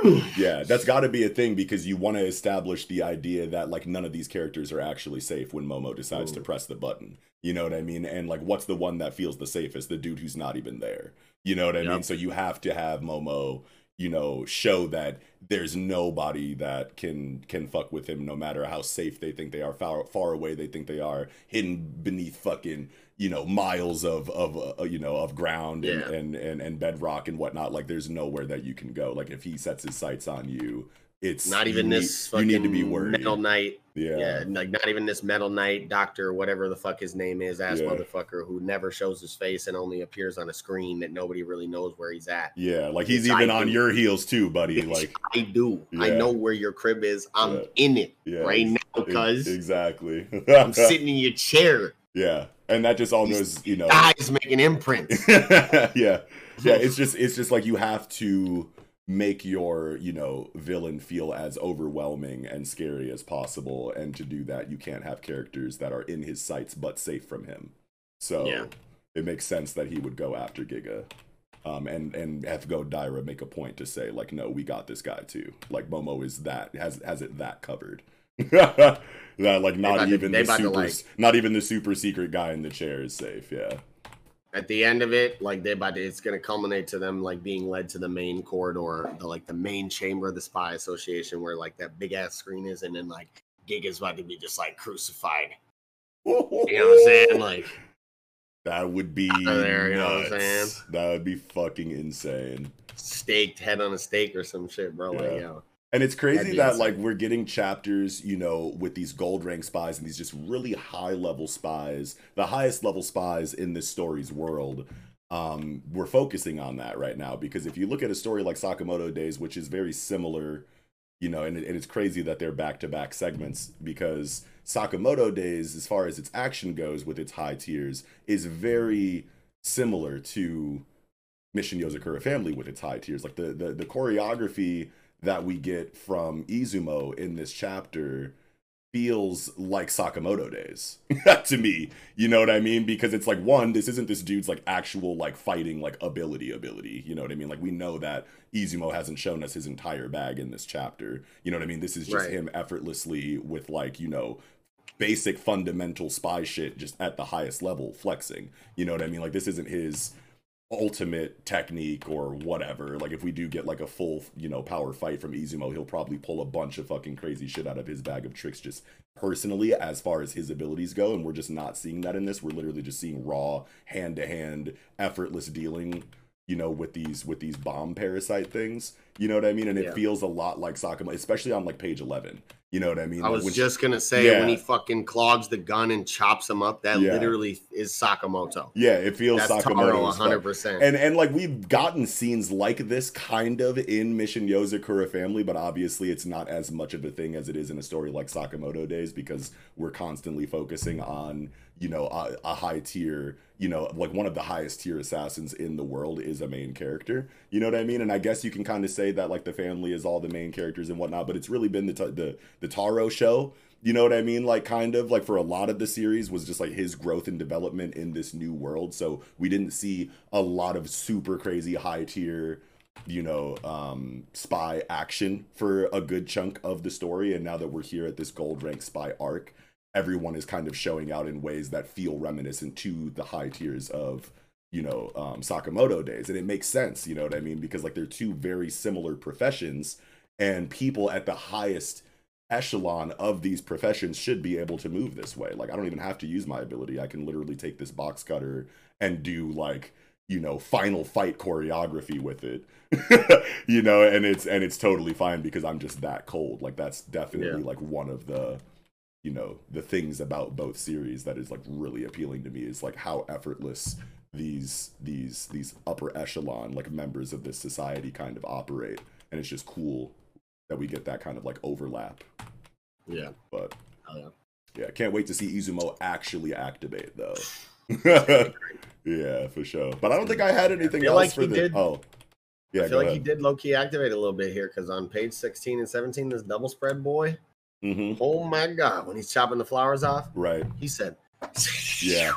"Hmm." Yeah, that's got to be a thing because you want to establish the idea that like none of these characters are actually safe when Momo decides to press the button. You know what I mean? And like, what's the one that feels the safest? The dude who's not even there. You know what I mean? So you have to have Momo, you know, show that there's nobody that can can fuck with him no matter how safe they think they are far far away they think they are hidden beneath fucking you know miles of of uh, you know of ground and, Yeah. and and and bedrock and whatnot like there's nowhere that you can go like if he sets his sights on you it's Not even you this need, you need to be worried Metal Knight. yeah Yeah. like not even this Metal Knight doctor, whatever the fuck his name is, ass Yeah. motherfucker who never shows his face and only appears on a screen that nobody really knows where he's at. yeah like he's even I on do. your heels too buddy like I do. I know where your crib is. I'm Yeah. in it yeah right now, cuz exactly I'm sitting in your chair. Yeah and that just all goes you know. Eyes making imprints. yeah yeah it's just it's just like you have to make your you know villain feel as overwhelming and scary as possible and to do that you can't have characters that are in his sights but safe from him. So Yeah. it makes sense that he would go after giga um, and and have Gondaira make a point to say like no we got this guy too. Like Momo is that has has it that covered that like not about to- even the super like- not even the super secret guy in the chair is safe yeah At the end of it, like they about to, it's gonna culminate to them like being led to the main corridor, the like the main chamber of the spy association where like that big ass screen is, and then like Giga's about to be just like crucified. You know what I'm saying? Like That would be there, you know what I'm saying? That would be fucking insane. staked head on a stake or some shit, bro. Like, Yeah. yo, And it's crazy that insane. like we're getting chapters, you know, with these gold rank spies and these just really high level spies, the highest level spies in this story's world. Um, we're focusing on that right now because if you look at a story like Sakamoto Days, which is very similar, you know, and, it- and it's crazy that they're back to back segments because Sakamoto Days, as far as its action goes with its high tiers, is very similar to Mission Yozakura Family with its high tiers. Like the, the the choreography that we get from Izumo in this chapter feels like Sakamoto days to me. You know what I mean? Because it's like one, this isn't this dude's like actual like fighting like ability ability. You know what I mean? Like we know that Izumo hasn't shown us his entire bag in this chapter. You know what I mean? This is just Right. him effortlessly with like, you know, basic fundamental spy shit just at the highest level flexing. You know what I mean? Like this isn't his ultimate technique or whatever. Like if we do get like a full, you know, power fight from Izumo, he'll probably pull a bunch of fucking crazy shit out of his bag of tricks just personally as far as his abilities go and we're just not seeing that in this. We're literally just seeing raw hand to hand effortless dealing you know with these with these bomb parasite things you know what i mean and it feels a lot like Sakamo, especially on like page 11 you know what i mean I was just gonna say Yeah. when he fucking clogs the gun and chops him up, that Yeah. literally is Sakamoto. yeah it feels That's Sakamoto Taro hundred percent. And and like we've gotten scenes like this kind of in Mission Yozakura Family, but obviously it's not as much of a thing as it is in a story like Sakamoto Days because we're constantly focusing on you know a, a high tier, you know, like one of the highest tier assassins in the world is a main character. You know what I mean? And I guess you can kind of say that like the family is all the main characters and whatnot, but it's really been the the the Taro show. You know what I mean? Like, kind of like for a lot of the series was just like his growth and development in this new world. So we didn't see a lot of super crazy high tier, you know, um, spy action for a good chunk of the story. And now that we're here at this gold rank spy arc, everyone is kind of showing out in ways that feel reminiscent to the high tiers of you know um, Sakamoto days, and it makes sense. You know what I mean? Because like they're two very similar professions, and people at the highest echelon of these professions should be able to move this way. Like I don't even have to use my ability. I can literally take this box cutter and do like you know final fight choreography with it. you know, and it's and it's totally fine because I'm just that cold. Like that's definitely Yeah. like one of the you know the things about both series that is like really appealing to me is like how effortless these these these upper echelon like members of this society kind of operate. And it's just cool that we get that kind of like overlap. Yeah. but Oh, yeah. yeah can't wait to see izumo actually activate though. Yeah for sure. But i don't think i had anything feel else like for he the did- oh. Yeah I feel like he did low key activate a little bit here because on page 16 and 17, this double spread boy, hmm oh my god, when he's chopping the flowers off, right. He said, yeah.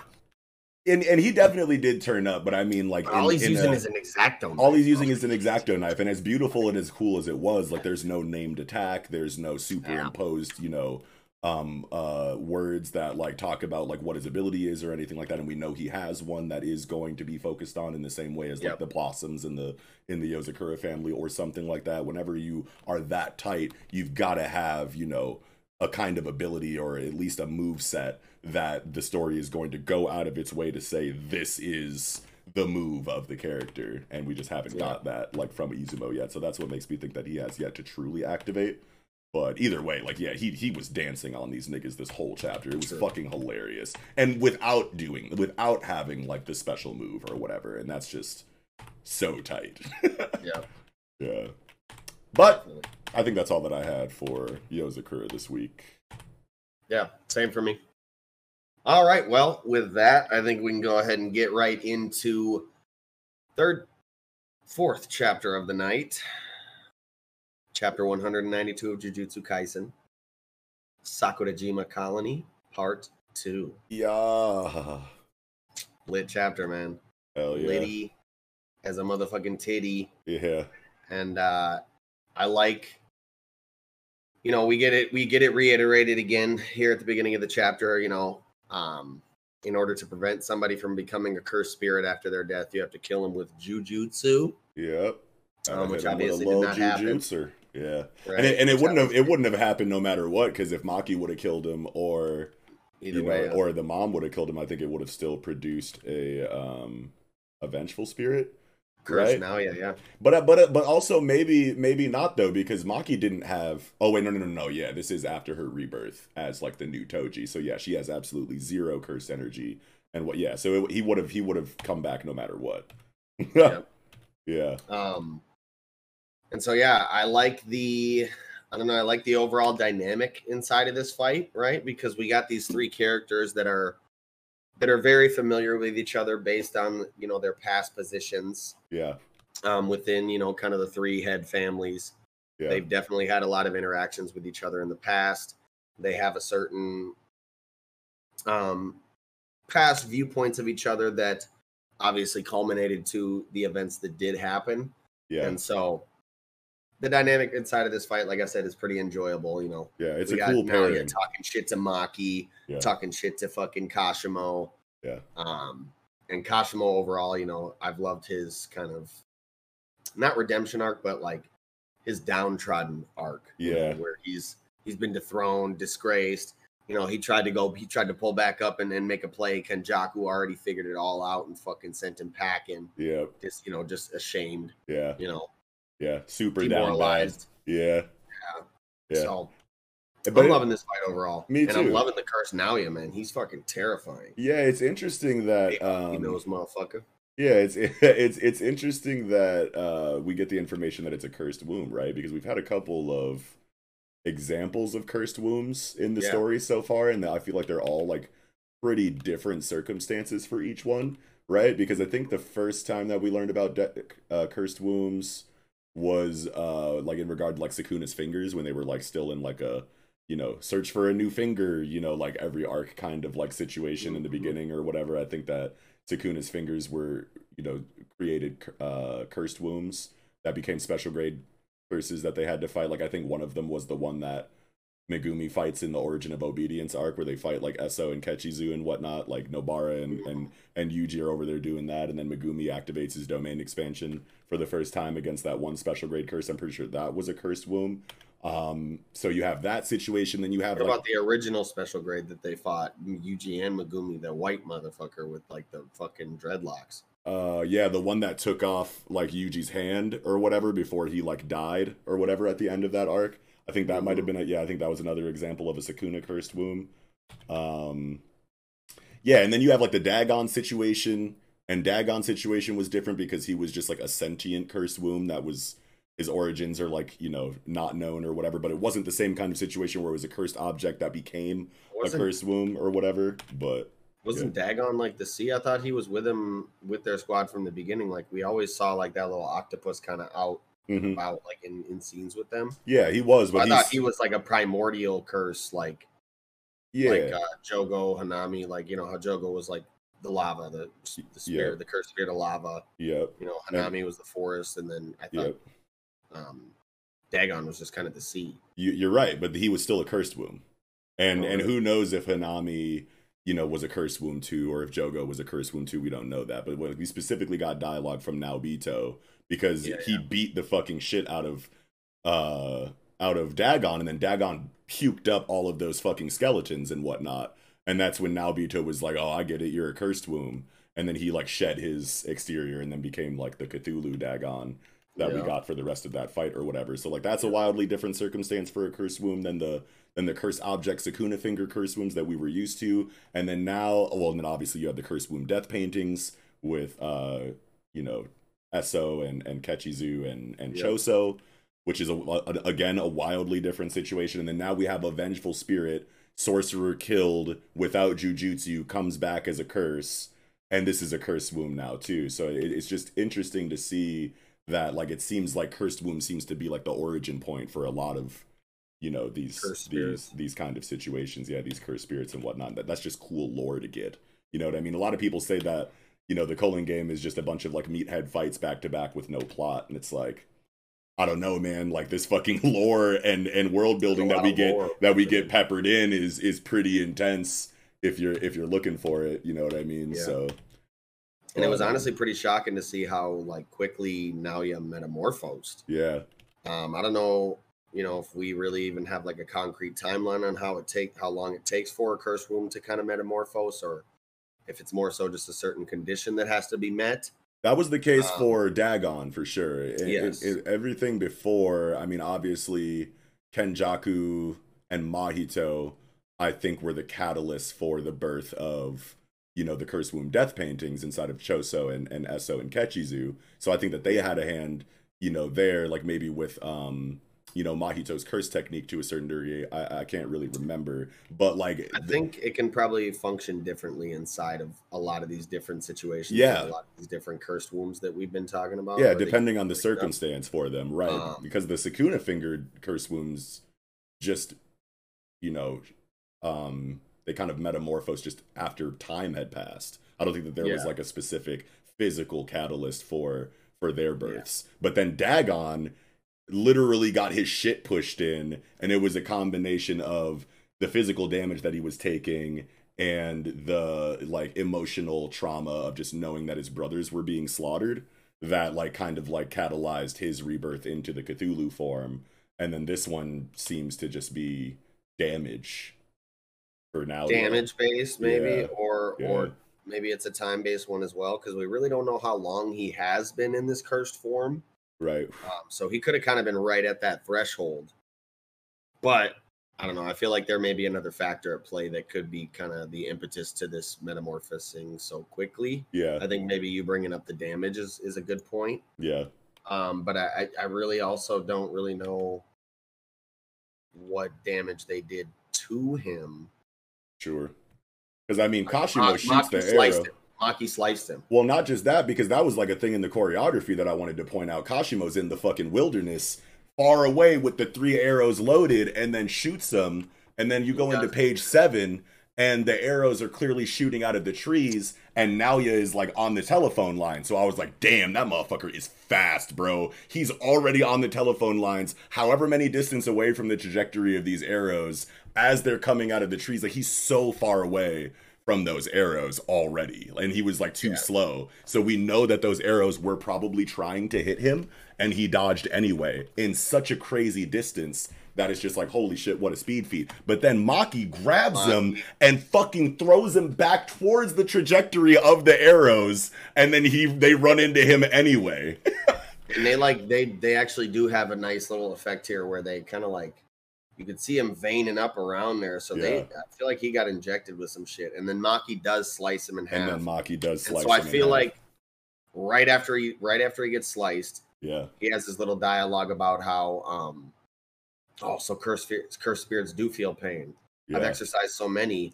And and he definitely did turn up but i mean like All in- he's in using a- is an exacto. all he's using is an exacto knife and as beautiful and as cool as it was like there's no named attack there's no superimposed you know um uh words that like talk about like what his ability is or anything like that. And we know he has one that is going to be focused on in the same way as like Yep. the blossoms in the in the Yozakura family or something like that. Whenever you are that tight you've got to have you know a kind of ability or at least a move set that the story is going to go out of its way to say this is the move of the character. And we just haven't Yeah. got that like from Izumo yet. So that's what makes me think that he has yet to truly activate but either way, like yeah, he he was dancing on these niggas this whole chapter. It was Sure. fucking hilarious, and without doing, without having like the special move or whatever, and that's just so tight. Yeah. yeah, but I think that's all that I had for Yozakura this week. Yeah, same for me. All right. Well, with that, I think we can go ahead and get right into third, fourth chapter of the night. Chapter 192 of Jujutsu Kaisen. Sakurajima Colony, Part 2. Yeah, Lit chapter, man. hell yeah, Liddy as a motherfucking titty. yeah, and uh i like you know we get it we get it reiterated again here at the beginning of the chapter you know um in order to prevent somebody from becoming a cursed spirit after their death you have to kill them with jujutsu yep. Um, which Hit him with a obviously did not happen. Yeah, right? and it, and it wouldn't have it wouldn't have happened no matter what because if Maki would have killed him or either you know, way or the mom would have killed him, I think it would have still produced a um a vengeful spirit. cursed right? now yeah yeah But but but also maybe maybe not though because Maki didn't have. Oh wait no no no no yeah this is after her rebirth as like the new Toji. So yeah she has absolutely zero cursed energy and what yeah so it, he would have he would have come back no matter what. Yep. yeah um and so yeah i like the i don't know i like the overall dynamic inside of this fight right? Because we got these three characters that are that are very familiar with each other based on you know their past positions yeah. um within you know kind of the three head families. Yeah. They've definitely had a lot of interactions with each other in the past. They have a certain um past viewpoints of each other that obviously culminated to the events that did happen. Yeah. And so the dynamic inside of this fight, like I said, is pretty enjoyable. You know, yeah it's we a cool pairing. talking shit to Maki, Yeah. talking shit to fucking Kashimo. Yeah. Um, and Kashimo overall, you know, I've loved his kind of not redemption arc, but like his downtrodden arc. you know, Yeah. where he's he's been dethroned, disgraced. You know, he tried to go, he tried to pull back up and, and make a play. Kenjaku already figured it all out and fucking sent him packing. Yeah Just, you know, just ashamed, yeah you know, yeah super demoralized. Yeah yeah. So But I'm it- loving this fight overall. Me too. And I'm loving the curse Naoya, man. He's fucking terrifying. yeah it's interesting that he um knows motherfucker. Yeah, it's it's it's interesting that uh, we get the information that it's a cursed womb, right? Because we've had a couple of examples of cursed wombs in the Yeah. story so far, and I feel like they're all like pretty different circumstances for each one, right? Because I think the first time that we learned about de- uh, cursed wombs was uh, like in regard to like Sukuna's fingers when they were like still in like a you know search for a new finger, you know, like every arc kind of like situation in the Mhm. beginning or whatever. I think that Sukuna's fingers were, you know, created uh, cursed wombs that became special grade curses that they had to fight. Like I think one of them was the one that Megumi fights in the Origin of Obedience arc, where they fight like Eso and Kechizu and whatnot. Like Nobara and and and Yuji are over there doing that, and then Megumi activates his domain expansion for the first time against that one special grade curse. I'm pretty sure that was a cursed womb. Um, so you have that situation, then you have What like, about the original special grade that they fought Yuji and Megumi, the white motherfucker with like the fucking dreadlocks? Uh, yeah, the one that took off like Yuji's hand or whatever before he like died or whatever at the end of that arc. I think that might have been a yeah. I think that was another example of a Sukuna cursed womb. Um, yeah, and then you have like the Dagon situation, and Dagon situation was different because he was just like a sentient cursed womb that was his origins are like you know not known or whatever. But it wasn't the same kind of situation where it was a cursed object that became a Wasn't cursed womb or whatever. But wasn't Dagon like the sea? I thought he was with him with their squad from the beginning. Like we always saw like that little octopus kind of out mhm. about like in, in scenes with them. yeah, he was. But I he's, thought he was like a primordial curse, like yeah. like uh, Jogo Hanami, like you know how Jogo was like the lava, the the spirit, Yeah. the cursed spirit of lava. Yeah, You know. Hanami was the forest, and then I thought Yep. um, Dagon was just kind of the sea. You, you're right, but he was still a cursed womb, And Oh, and really? who knows if Hanami, you know, was a cursed womb too, or if Jogo was a cursed womb too. We don't know that. But we specifically got dialogue from Naobito because Yeah, he beat the fucking shit out of uh out of Dagon, and then Dagon puked up all of those fucking skeletons and whatnot. And that's when Naobito was like, "Oh, I get it. You're a cursed womb." And then he like shed his exterior and then became like the Cthulhu Dagon that we got for the rest of that fight or whatever. So like that's a wildly different circumstance for a cursed womb than the than the cursed object Sukuna finger curse wombs that we were used to. And then now, well, and then obviously you have the cursed womb death paintings with uh, you know, Eso and and Kechizu and and Yep. Choso, which is a, a- again a wildly different situation. And then now we have a vengeful spirit sorcerer killed without jujutsu comes back as a curse and this is a cursed womb now too so it, it's just interesting to see that like it seems like cursed womb seems to be like the origin point for a lot of you know these Cursed these spirits. these kind of situations yeah these cursed spirits and whatnot that, that's just cool lore to get you know what i mean a lot of people say that you know the Culling game is just a bunch of like meathead fights back to back with no plot and it's like I don't know, man. Like this fucking lore and and world building that we get lore. that we get peppered in is is pretty intense if you're if you're looking for it. You know what I mean? Yeah. So And it was um, honestly pretty shocking to see how like quickly Naoya metamorphosed. yeah, Um, I don't know, you know, if we really even have like a concrete timeline on how it take how long it takes for a curse womb to kind of metamorphose, or if it's more so just a certain condition that has to be met. that was the case Um, for Dagon for sure. It- it- Yes. it- everything before, I mean, obviously Kenjaku and Mahito, I think, were the catalyst for the birth of you know the curse womb death paintings inside of Choso and and Eso and Kechizu. So I think that they had a hand, you know, there, like maybe with um you know Mahito's curse technique to a certain degree. I, I can't really remember, but like I think it can probably function differently inside of a lot of these different situations. Yeah. a lot of these different cursed wombs that we've been talking about. yeah, depending on the circumstance for them, right? Um, because the Sukuna fingered curse wombs just, you know, um, they kind of metamorphose just after time had passed. I don't think that there was like a specific physical catalyst for for their births. But then Dagon literally got his shit pushed in, and it was a combination of the physical damage that he was taking and the like emotional trauma of just knowing that his brothers were being slaughtered that like kind of like catalyzed his rebirth into the Cthulhu form. And then this one seems to just be damage for now damage based maybe Yeah, or yeah. or maybe it's a time based one as well because we really don't know how long he has been in this cursed form right. Um, so he could have kind of been right at that threshold. But i don't know i feel like there may be another factor at play that could be kind of the impetus to this metamorphosing so quickly. Yeah. I think maybe you bringing up the damage is, is a good point. Yeah. Um, but I, I I really also don't really know what damage they did to him. Sure. Because i mean kashimo Ma- shoots the Maki sliced arrow. him. Maki sliced him. Well, not just that, because that was like a thing in the choreography that I wanted to point out. Kashimo's in the fucking wilderness, far away with the three arrows loaded, and then shoots them. And then you go into page seven, and the arrows are clearly shooting out of the trees, and Naoya is like on the telephone line. So I was like, damn, that motherfucker is fast, bro. He's already on the telephone lines, however many distance away from the trajectory of these arrows as they're coming out of the trees. Like he's so far away from those arrows already and he was like too Yeah. slow. So we know that those arrows were probably trying to hit him and he dodged anyway in such a crazy distance that it's just like holy shit what a speed feat. But then maki grabs him and fucking throws him back towards the trajectory of the arrows and then he they run into him anyway. And they like they they actually do have a nice little effect here where they kind of like you could see him veining up around there. So they, I feel like he got injected with some shit. And then Maki does slice him in half. and then maki does And slice so I him in feel half. like right after he right after he gets sliced, yeah he has this little dialogue about how um oh so cursed cursed spirits do feel pain. I've exercised so many,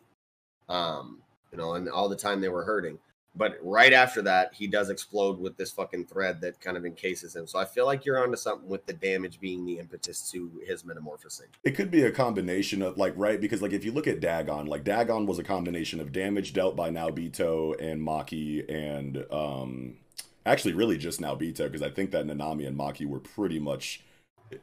um, you know, and all the time they were hurting. But right after that, he does explode with this fucking thread that kind of encases him. So I feel like you're onto something with the damage being the impetus to his metamorphosing. It could be a combination of like right because like if you look at Dagon, like Dagon was a combination of damage dealt by Naobito and Maki and um actually really just Naobito because I think that Nanami and Maki were pretty much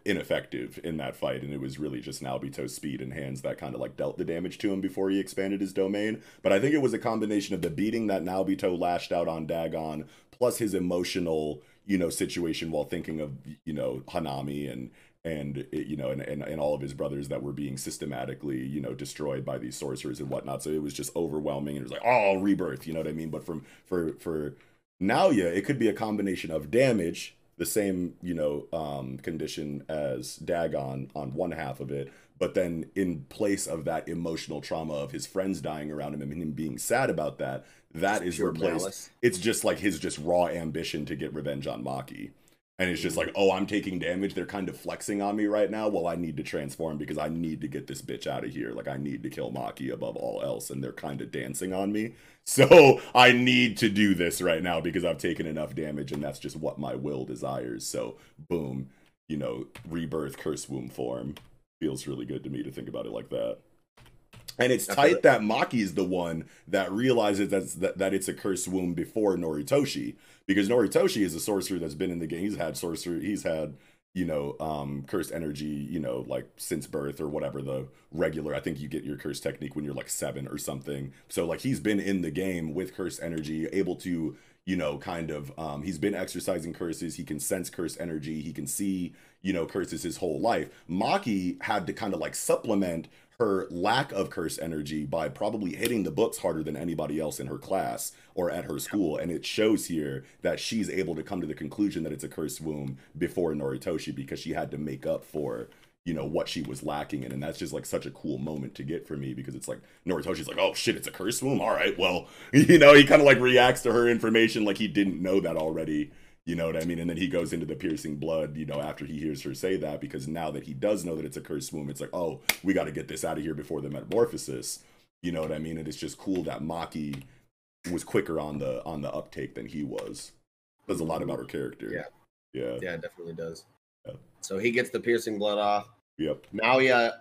ineffective in that fight, and it was really just Naobito's speed and hands that kind of like dealt the damage to him before he expanded his domain. But I think it was a combination of the beating that Naobito lashed out on Dagon, plus his emotional, you know, situation while thinking of you know Hanami and and you know and, and, and all of his brothers that were being systematically you know destroyed by these sorcerers and whatnot so it was just overwhelming and it was like oh rebirth you know what i mean but from for for Naoya, it could be a combination of damage the same you know um, condition as Dagon on one half of it, but then in place of that emotional trauma of his friends dying around him and him being sad about that, that is replaced. Malice. It's just like his just raw ambition to get revenge on Maki. And it's just like, oh, I'm taking damage. They're kind of flexing on me right now. Well, I need to transform because I need to get this bitch out of here. Like, I need to kill Maki above all else. And they're kind of dancing on me. So I need to do this right now because I've taken enough damage. And that's just what my will desires. So, boom, you know, rebirth, curse womb form. Feels really good to me to think about it like that. And it's tight that Maki is the one that realizes that, that it's a cursed womb before Noritoshi. Because Noritoshi is a sorcerer that's been in the game. He's had sorcerer, he's had, you know, um, cursed energy, you know, like since birth or whatever the regular. I think you get your cursed technique when you're like seven or something. So like he's been in the game with cursed energy, able to, you know, kind of um, he's been exercising curses. He can sense cursed energy. He can see, you know, curses his whole life. Maki had to kind of like supplement her lack of curse energy by probably hitting the books harder than anybody else in her class or at her school. And it shows here that she's able to come to the conclusion that it's a cursed womb before Noritoshi because she had to make up for you know what she was lacking in. And that's just like such a cool moment to get for me because it's like Noritoshi's like oh shit it's a curse womb? All right well you know he kind of like reacts to her information like he didn't know that already you know what I mean? And then he goes into the piercing blood, you know, after he hears her say that, because now that he does know that it's a cursed womb, it's like, oh, we got to get this out of here before the metamorphosis. You know what I mean? And it's just cool that Maki was quicker on the on the uptake than he was. Does a lot about her character. Yeah. Yeah. Yeah, it definitely does. Yeah. So he gets the piercing blood off. Yep. Now yeah uh,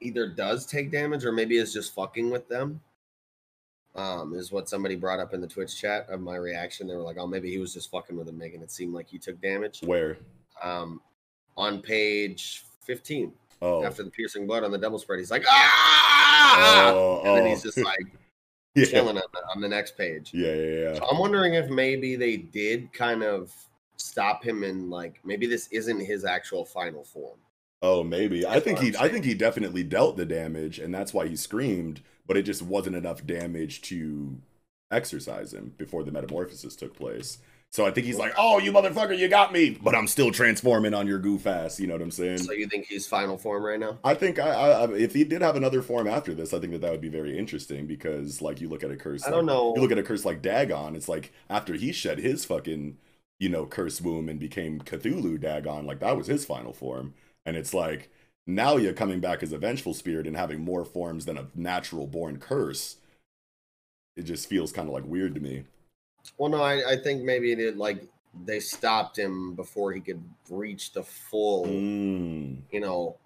either does take damage or maybe is just fucking with them um, is what somebody brought up in the Twitch chat of my reaction. They were like, "Oh, maybe he was just fucking with him, making it seem like he took damage." Where? Um, on page fifteen. Oh. After the piercing blood on the double spread, he's like, "Ah!" Oh, and then he's oh. just like yeah. chilling on the, on the next page. Yeah, yeah, yeah. So I'm wondering if maybe they did kind of stop him and like maybe this isn't his actual final form. Oh, maybe. That's I think he. I think he definitely dealt the damage, and that's why he screamed but it just wasn't enough damage to exercise him before the metamorphosis took place. So I think he's like, "Oh, you motherfucker, you got me!" But I'm still transforming on your goof ass. You know what I'm saying? So you think he's final form right now? I think I, I, if he did have another form after this, I think that that would be very interesting because, like, you look at a curse. I don't know. You look at a curse like Dagon. It's like after he shed his fucking, you know, curse womb and became Cthulhu Dagon, like that was his final form, and it's like now you're coming back as a vengeful spirit and having more forms than a natural born curse. It just feels kind of like weird to me. Well, no, I, I think maybe it like they stopped him before he could reach the full, mm. you know,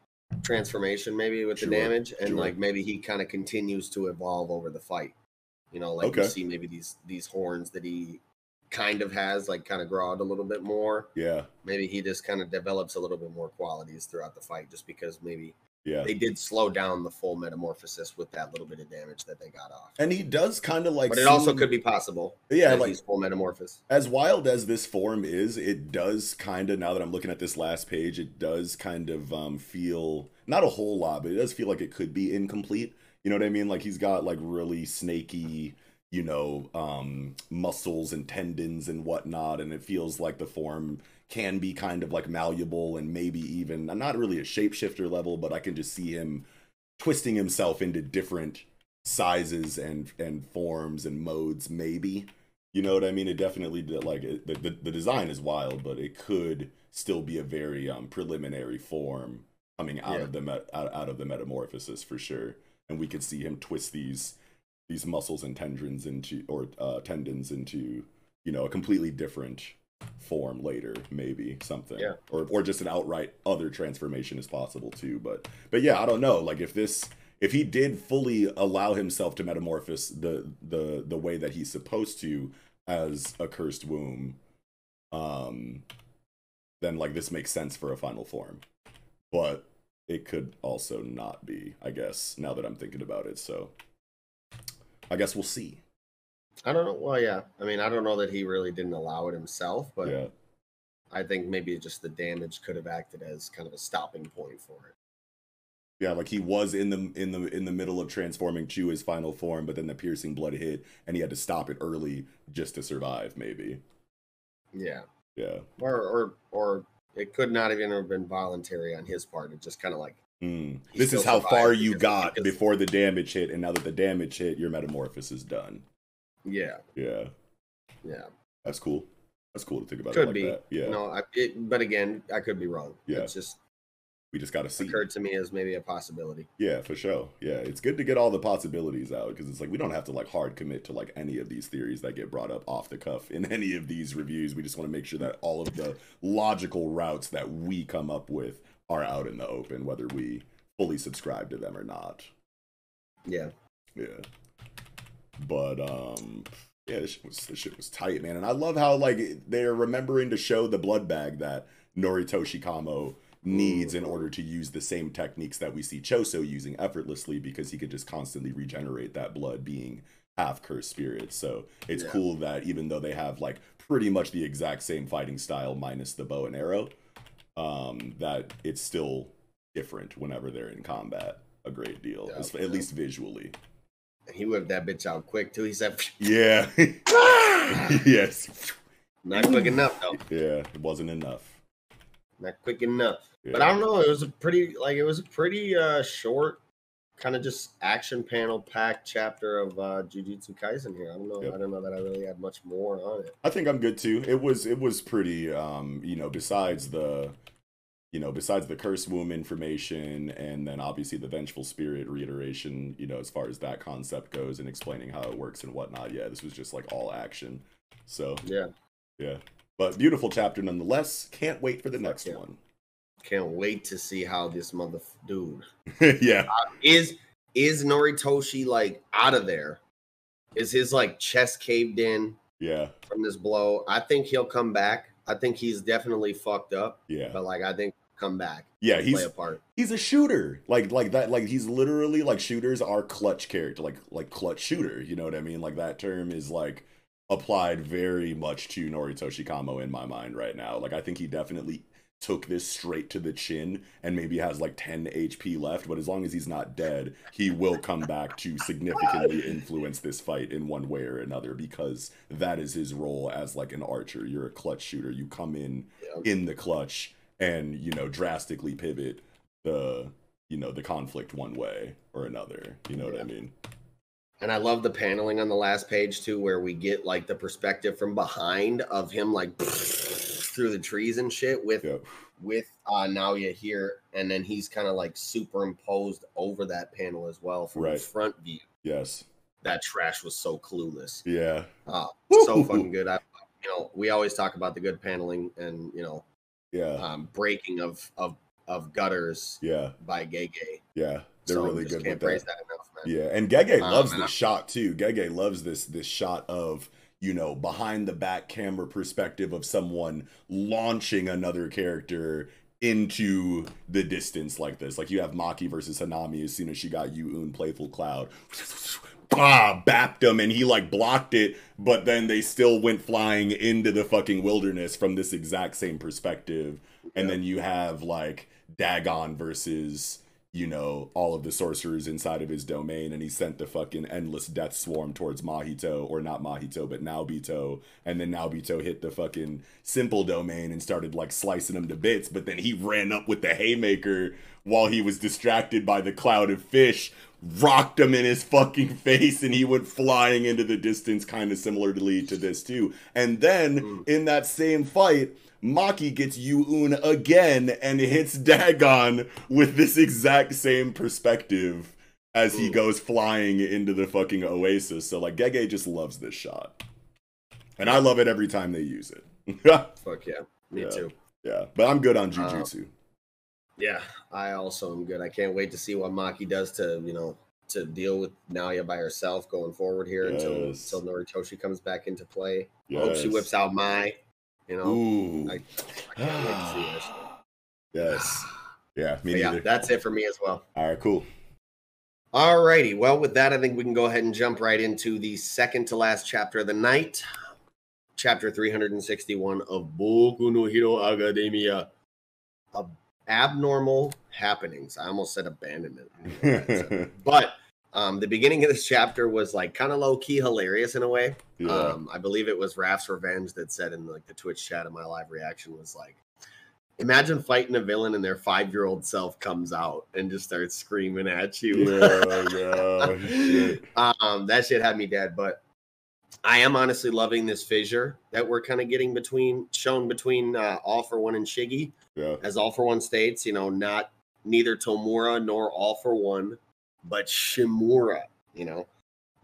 transformation maybe with sure, the damage, and sure. like maybe he kind of continues to evolve over the fight. You know, like okay. you see maybe these these horns that he kind of has like kind of grow out a little bit more. Yeah. Maybe he just kind of develops a little bit more qualities throughout the fight just because maybe yeah. They did slow down the full metamorphosis with that little bit of damage that they got off. And he does kind of like But it seem, also could be possible. Yeah, like full metamorphosis. As wild as this form is, it does kind of now that I'm looking at this last page, it does kind of um feel not a whole lot, but it does feel like it could be incomplete. You know what I mean? Like he's got like really snaky you know, um, muscles and tendons and whatnot. And it feels like the form can be kind of like malleable and maybe even I'm not really a shapeshifter level, but I can just see him twisting himself into different sizes and and forms and modes. Maybe you know what I mean. It definitely like it, the, the the design is wild, but it could still be a very um, preliminary form coming out yeah. of the met, out, out of the metamorphosis for sure. And we could see him twist these these muscles and tendons into or uh, tendons into you know a completely different form later maybe something yeah. or or just an outright other transformation is possible too but but yeah i don't know like if this if he did fully allow himself to metamorphose the the the way that he's supposed to as a cursed womb um then like this makes sense for a final form. But it could also not be, I guess, now that I'm thinking about it. So I guess we'll see. I don't know. Well, yeah. I mean, I don't know that he really didn't allow it himself, but yeah. I think maybe just the damage could have acted as kind of a stopping point for it. Yeah, like he was in the in the in the middle of transforming to his final form, but then the piercing blood hit, and he had to stop it early just to survive. Maybe. Yeah. Yeah. Or or or it could not even have been voluntary on his part. It just kind of like Mm. This is how far you got because- before the damage hit, and now that the damage hit, your metamorphosis is done. yeah, Yeah, yeah. that's cool. That's cool to think about. Could like be. That. Yeah, No, I, it, but again, I could be wrong. Yeah. It's just we just got to see. occurred to me as maybe a possibility. Yeah, for sure. Yeah, it's good to get all the possibilities out because it's like we don't have to like hard commit to like any of these theories that get brought up off the cuff in any of these reviews. We just want to make sure that all of the logical routes that we come up with are out in the open, whether we fully subscribe to them or not. Yeah. Yeah. But um yeah, this shit was this shit was tight, man. And I love how like they're remembering to show the blood bag that Noritoshi Kamo needs in order to use the same techniques that we see Choso using effortlessly because he could just constantly regenerate that blood being half cursed spirit. So it's Yeah. cool that even though they have like pretty much the exact same fighting style minus the bow and arrow, um, that it's still different whenever they're in combat a great deal, Yeah, as- yeah. at least visually. And he whipped that bitch out quick too. He said, Yeah. yes. "Not quick enough though. Yeah, it wasn't enough. Not quick enough." Yeah. But I don't know. It was a pretty like it was a pretty uh short, kind of just action panel packed chapter of uh Jujutsu Kaisen here. I don't know. Yep. I don't know that I really had much more on it. I think I'm good too. It was it was pretty um, you know, besides the you know, besides the curse womb information and then obviously the vengeful spirit reiteration, you know, as far as that concept goes and explaining how it works and whatnot. Yeah, this was just like all action. So Yeah. yeah. But beautiful chapter nonetheless. Can't wait for the next yeah. one. Can't wait to see how this mother dude yeah. is is Noritoshi like out of there? Is his like chest caved in Yeah. from this blow? I think he'll come back. I think he's definitely fucked up, Yeah. but like I think come back, Yeah, play he's a part. he's a shooter like like that like he's literally like shooters are clutch character like like clutch shooter you know what i mean like that term is like applied very much to noritoshi kamo in my mind right now like i think he definitely took this straight to the chin and maybe has like 10 hp left but as long as he's not dead he will come back to significantly influence this fight in one way or another because that is his role as like an archer. You're a clutch shooter. You come in Yeah. in the clutch and you know drastically pivot the you know the conflict one way or another. You know what i mean? And I love the paneling on the last page too, where we get like the perspective from behind of him like through the trees and shit with Yep. with uh Naoya here, and then he's kind of like superimposed over that panel as well from Right. the front view. yes That trash was so clueless. yeah Uh, so fucking good. I, you know, we always talk about the good paneling and you know, yeah um, breaking of of of gutters yeah by Gege. yeah they're so really good can't with praise that that enough, man. yeah and gege Um, loves this shot too gege loves this this shot of you know behind the back camera perspective of someone launching another character into the distance like this like you have maki versus hanami as soon as she got yu-un playful cloud ah, bapped him and he like blocked it, but then they still went flying into the fucking wilderness from this exact same perspective. And Yeah. then you have like Dagon versus, you know, all of the sorcerers inside of his domain, and he sent the fucking endless death swarm towards Mahito, or not Mahito, but Naobito. And then Naobito hit the fucking simple domain and started like slicing him to bits, but then he ran up with the haymaker while he was distracted by the cloud of fish, rocked him in his fucking face, and he went flying into the distance, kind of similarly to this too. And then Mm. in that same fight, Maki gets Yu-Un again and hits Dagon with this exact same perspective as he goes flying into the fucking oasis. So like Gege just loves this shot. And I love it every time they use it. Fuck yeah, me Yeah. too. yeah, but I'm good on Uh, Jujutsu. Yeah, I also am good. I can't wait to see what Maki does to you know to deal with Naoya by herself going forward here until Yes. until Noritoshi comes back into play. I hope she whips out Mai. You know, Ooh. I- Can't wait to see this. yes. Yeah, me yeah, that's it for me as well. All right, cool. All righty. Well, with that, I think we can go ahead and jump right into the second to last chapter of the night, chapter 361 of Boku no Hero Academia. Ab- abnormal happenings. I almost said abandonment. but um, the beginning of this chapter was like kind of low key hilarious in a way. yeah. Um, I believe it was Raph's Revenge that said in like the Twitch chat of my live reaction was like, imagine fighting a villain and their five year old self comes out and just starts screaming at you. yeah, yeah, shit. um, that shit had me dead. But I am honestly loving this fissure that we're kind of getting between shown between uh, All for One and Shiggy. yeah, As All for One states, you know, not neither Tomura nor All for One, but Shimura. You know,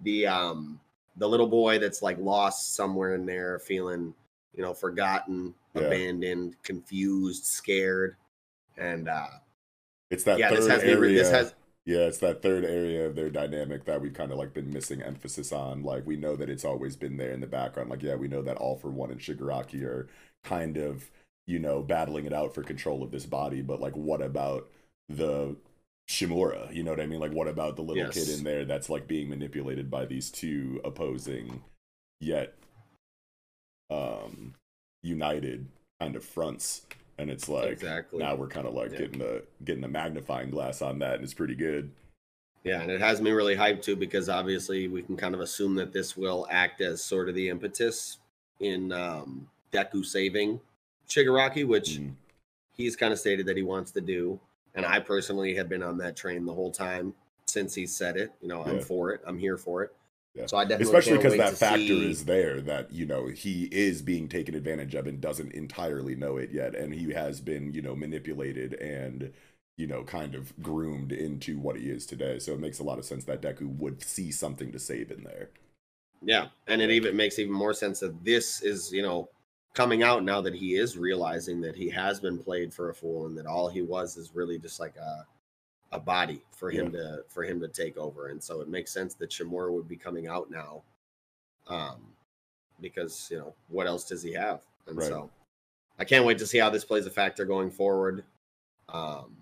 the um the little boy that's like lost somewhere in there, feeling you know forgotten, Yeah. abandoned, confused, scared, and uh It's that yeah, third this has me. area. This has Yeah, it's that third area of their dynamic that we've kind of like been missing emphasis on. Like we know that it's always been there in the background. Like yeah, we know that All for One and Shigaraki are kind of you know battling it out for control of this body. But like, what about the Shimura? You know what I mean? Like, what about the little kid in there that's like being manipulated by these two opposing yet um united kind of fronts? And it's like exactly. now we're kind of like Yeah. getting the getting the magnifying glass on that, and it's pretty good. Yeah, and it has me really hyped too because obviously we can kind of assume that this will act as sort of the impetus in um, Deku saving Shigaraki, which Mm. he's kind of stated that he wants to do. And I personally have been on that train the whole time since he said it. You know, I'm for it. I'm here for it. Yeah. So I definitely Especially because that factor see- is there that you know he is being taken advantage of and doesn't entirely know it yet, and he has been you know manipulated and you know kind of groomed into what he is today. So it makes a lot of sense that Deku would see something to save in there. Yeah, and it even makes even more sense that this is, you know, coming out now that he is realizing that he has been played for a fool and that all he was is really just like a a body for him to for him to take over. And so it makes sense that Shimura would be coming out now. Um because, you know, what else does he have? And Right. so I can't wait to see how this plays a factor going forward. Um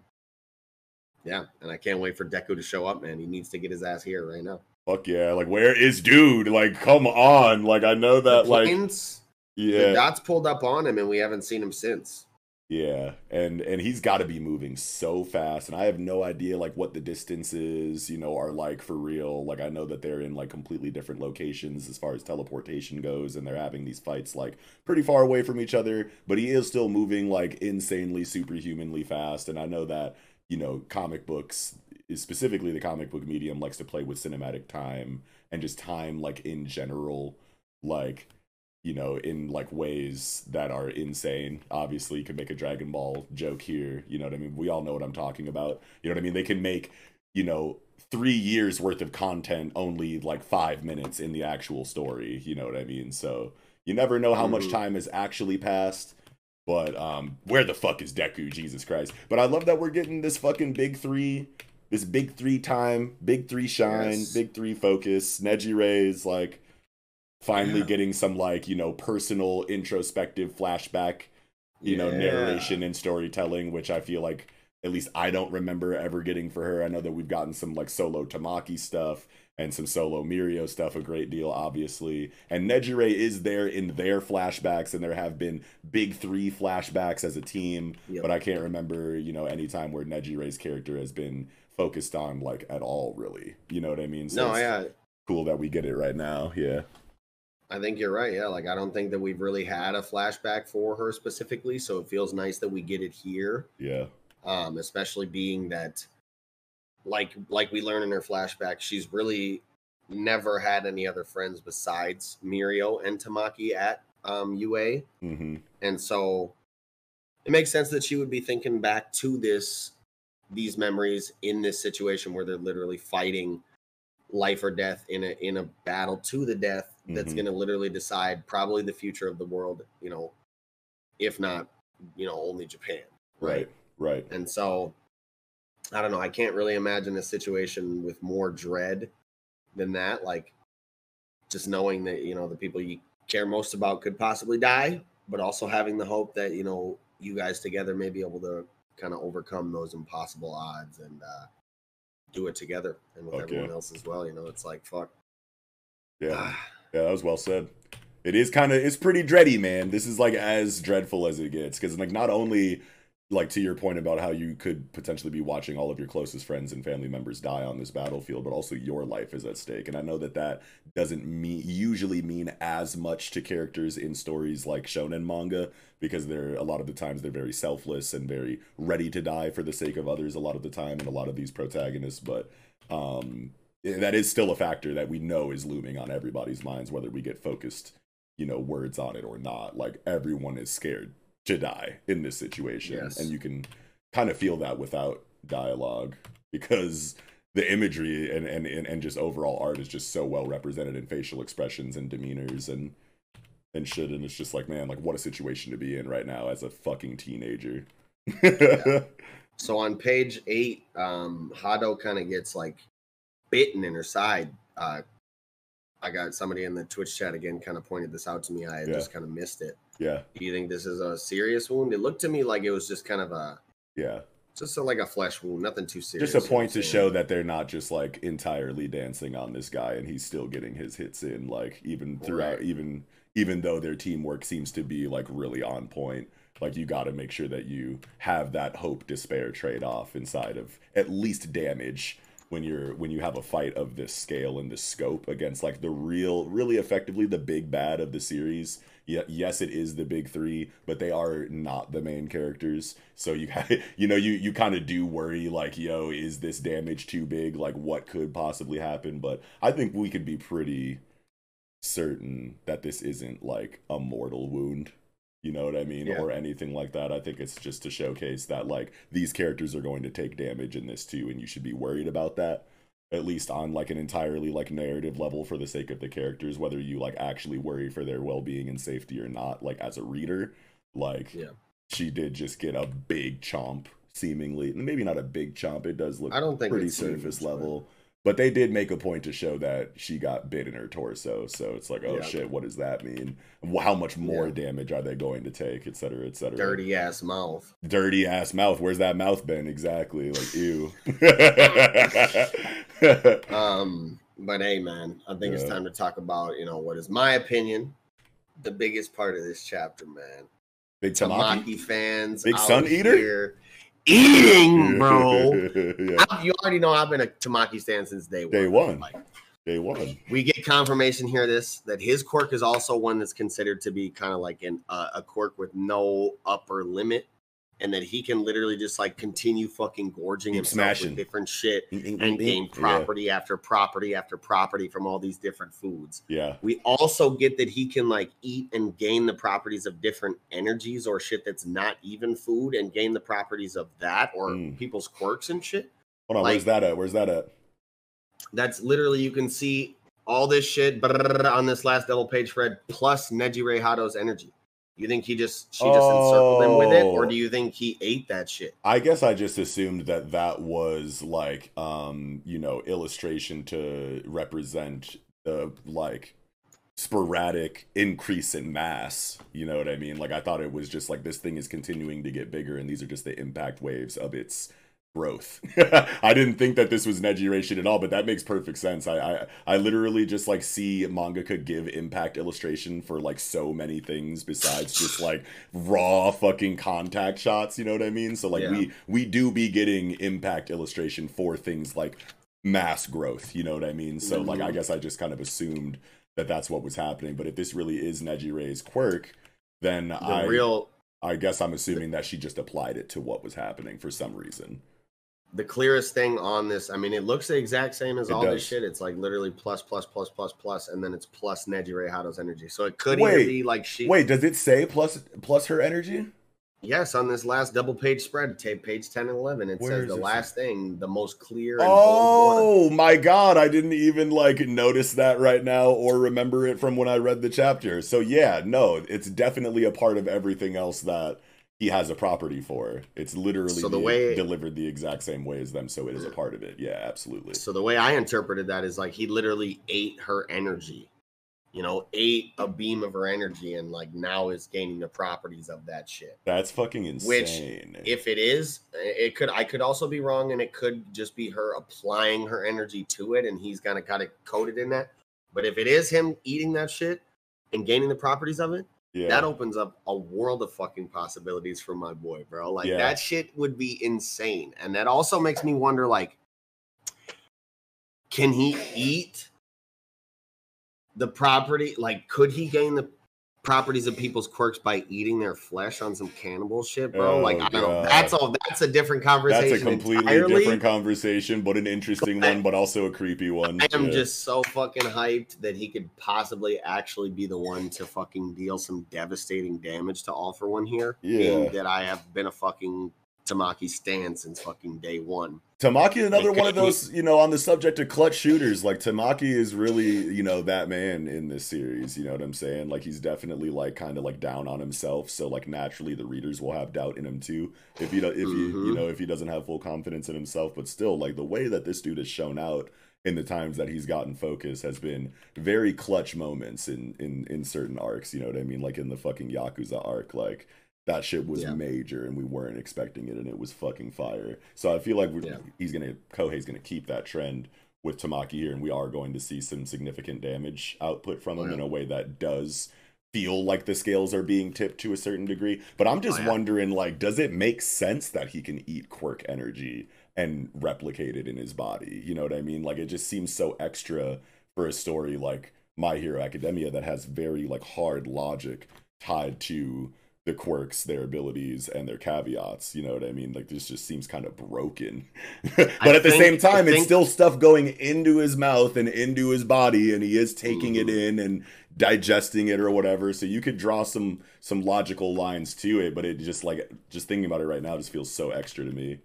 yeah, and I can't wait for Deku to show up, man. He needs to get his ass here right now. Fuck yeah! Like where is dude? Like come on! Like I know that like yeah dots pulled up on him, and we haven't seen him since. Yeah, and and he's got to be moving so fast, and I have no idea like what the distances, you know, are like for real. Like I know that they're in like completely different locations as far as teleportation goes, and they're having these fights like pretty far away from each other. But he is still moving like insanely, superhumanly fast, and I know that you know comic books, specifically the comic book medium, likes to play with cinematic time and just time like in general, like you know, in like ways that are insane. Obviously, you could make a Dragon Ball joke here. You know what I mean? We all know what I'm talking about. You know what I mean? They can make, you know, three years worth of content only like five minutes in the actual story. You know what I mean? So you never know how much Mhm. time has actually passed. But um, where the fuck is Deku? Jesus Christ! But I love that we're getting this fucking big three, this big three time, big three shine, Yes. big three focus. Nejire's like finally Yeah. getting some like you know personal introspective flashback you know narration and storytelling which i feel like at least i don't remember ever getting for her. I know that we've gotten some like solo tamaki stuff and some solo mirio stuff a great deal obviously. And nejire is there in their flashbacks and there have been big three flashbacks as a team Yep. but i can't remember you know any time where nejire's character has been focused on like at all really. You know what i mean? No, it's yeah, cool that we get it right now. Yeah I think you're right. Yeah, like I don't think that we've really had a flashback for her specifically, so it feels nice that we get it here. yeah Um, especially being that, like, like we learn in her flashback, she's really never had any other friends besides Mirio and Tamaki at um UA. hmm and so it makes sense that she would be thinking back to this these memories in this situation where they're literally fighting life or death in a in a battle to the death that's Mhm. going to literally decide probably the future of the world you know if not you know only japan right right and so i don't know i can't really imagine a situation with more dread than that like just knowing that you know the people you care most about could possibly die but also having the hope that you know you guys together may be able to kind of overcome those impossible odds and uh, do it together and with Okay. everyone else as well. You know, it's like fuck. Yeah. Yeah, that was well said. It is kind of it's pretty dready, man. This is like as dreadful as it gets because like not only like to your point about how you could potentially be watching all of your closest friends and family members die on this battlefield, but also your life is at stake. And I know that that doesn't mean usually mean as much to characters in stories like shonen manga because they're a lot of the times they're very selfless and very ready to die for the sake of others a lot of the time and a lot of these protagonists, but um that is still a factor that we know is looming on everybody's minds whether we get focused you know words on it or not like everyone is scared to die in this situation Yes. and you can kind of feel that without dialogue because the imagery and, and and just overall art is just so well represented in facial expressions and demeanors and and shit and it's just like man like what a situation to be in right now as a fucking teenager So on page eight, um, Hado kind of gets like bitten in her side. Uh, I got somebody in the Twitch chat again kind of pointed this out to me. I Yeah. just kind of missed it. yeah Do you think this is a serious wound? It looked to me like it was just kind of a yeah just a, like a flesh wound, nothing too serious. just a point to show that they're not just like entirely dancing on this guy and he's still getting his hits in like even throughout Right. even even though their teamwork seems to be like really on point like you got to make sure that you have that hope despair trade off inside of at least damage when you're when you have a fight of this scale and this scope against like the real really effectively the big bad of the series yeah, yes, it is the big three, but they are not the main characters. So you you know you you kind of do worry like, yo, is this damage too big? Like, what could possibly happen? But I think we could be pretty certain that this isn't like a mortal wound. You know what I mean, Yeah. or anything like that. I think it's just to showcase that like these characters are going to take damage in this too, and you should be worried about that at least on like an entirely like narrative level for the sake of the characters whether you like actually worry for their well-being and safety or not like as a reader like Yeah. she did just get a big chomp seemingly maybe not a big chomp it does look I don't think pretty surface huge, level but they did make a point to show that she got bit in her torso so it's like oh Yeah. shit what does that mean how much more Yeah. damage are they going to take et cetera et cetera dirty ass mouth. dirty ass mouth where's that mouth been exactly like ew Um, but hey, man, I think it's time to talk about you know what is my opinion, the biggest part of this chapter, man. big tamaki Tamaki fans, Big Sun Eater? here eating, bro. yeah. I- you already know I've been a Tamaki fan since day one. Day one. Like, Day one. we get confirmation here this that his quirk is also one that's considered to be kind of like an uh, a quirk with no upper limit, and that he can literally just like continue fucking gorging Keep himself smashing. with different shit and gain property after property after property from all these different foods. Yeah. We also get that he can like eat and gain the properties of different energies or shit that's not even food and gain the properties of that or Mm. people's quirks and shit. Hold on. Like- where's that at? Where's that at? That's literally you can see all this shit on this last double page Fred plus Nejire Hado's energy. You think he just she just encircled him with it, or Oh. do you think he ate that shit? I guess I just assumed that that was like, um, you know, illustration to represent the like sporadic increase in mass. You know what I mean? Like I thought it was just like this thing is continuing to get bigger, and these are just the impact waves of its growth. I didn't think that this was an Ray shit at all, but that makes perfect sense. I, I I literally just like see manga could give impact illustration for like so many things besides just like raw fucking contact shots, you know what I mean? So like Yeah. we we do be getting impact illustration for things like mass growth, you know what I mean? So like I Mhm. guess I just kind of assumed that that's what was happening, but if this really is Nejire's quirk, then The I real I guess I'm assuming that she just applied it to what was happening for some reason. The clearest thing on this, I mean, it looks the exact same as It all does. this shit. It's like literally plus, plus, plus, plus, plus, and then it's plus Nejire Hado's energy. So it could Wait, be like she. Wait, does it say plus plus her energy? Yes, on this last double page spread, tape page 10 and 11, it Where says the last thing, the most clear and. Oh my god, I didn't even like notice that right now or remember it from when I read the chapter. So yeah, no, it's definitely a part of everything else that he has a property for. It's literally So the way- delivered the exact same way as them, so it is a part of it. Yeah, absolutely. So the way I interpreted that is like he literally ate her energy. you know, ate a beam of her energy and like now is gaining the properties of that shit. That's fucking insane. Which, if it is, eh, it could I could also be wrong, and it could just be her applying her energy to it, and he's gonna kind of coated in that. But if it is him eating that shit and gaining the properties of it, yeah. that opens up a world of fucking possibilities for my boy, bro. Like Yeah. that shit would be insane. And that also makes me wonder like can he eat the property? Like could he gain the properties of people's quirks by eating their flesh on some cannibal shit, bro? Oh, like I don't know. That's all that's a different conversation. That's a completely entirely. different conversation, but an interesting But- one, but also a creepy one. I am Yeah. just so fucking hyped that he could possibly actually be the one to fucking deal some devastating damage to All for One here. Yeah. being that I have been a fucking Tamaki stan since fucking day one. Tamaki, another one of those, you know, on the subject of clutch shooters. Like Tamaki is really, you know, that man in this series. You know what I'm saying? Like he's definitely like kind of like down on himself. So like naturally, the readers will have doubt in him too. If he, if he, you Mhm. know, if he doesn't have full confidence in himself, but still, like the way that this dude has shown out in the times that he's gotten focus has been very clutch moments in in in certain arcs. You know what I mean? Like in the fucking Yakuza arc, like. That shit was Yeah. major, and we weren't expecting it, and it was fucking fire. So I feel like we're, Yeah. he's gonna Kohei's gonna keep that trend with Tamaki here, and we are going to see some significant damage output from oh, him Oh, yeah. in a way that does feel like the scales are being tipped to a certain degree. But I'm oh, just Oh, wondering, like, does it make sense that he can eat quirk energy and replicate it in his body? You know what I mean? Like, it just seems so extra for a story like My Hero Academia that has very like hard logic tied to the quirks, their abilities, and their caveats. You know what I mean? Like this just seems kind of broken. but I at the think- same time, I it's still stuff going into his mouth and into his body, and he is taking it Mhm. in and digesting it or whatever. So you could draw some some logical lines to it, but it just like just thinking about it right now just feels so extra to me.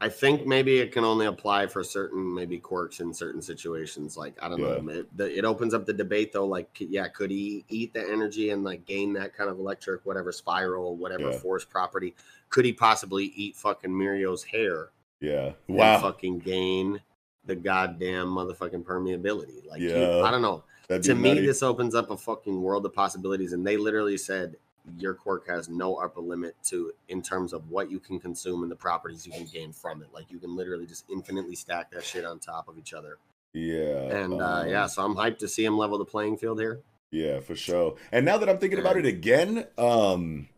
I think maybe it can only apply for certain maybe quirks in certain situations. Like I don't Yeah. know. It, the, it opens up the debate though. Like, yeah, could he eat the energy and like gain that kind of electric, whatever spiral, whatever Yeah. force property? Could he possibly eat fucking Mirio's hair? Yeah. and Wow. fucking gain the goddamn motherfucking permeability. Like, Yeah. I don't know. That'd To me, nutty. this opens up a fucking world of possibilities. And they literally said your quirk has no upper limit to in terms of what you can consume and the properties you can gain from it. Like you can literally just infinitely stack that shit on top of each other. Yeah. And uh, um, yeah, so I'm hyped to see him level the playing field here. Yeah, for sure. And now that I'm thinking about it again, um,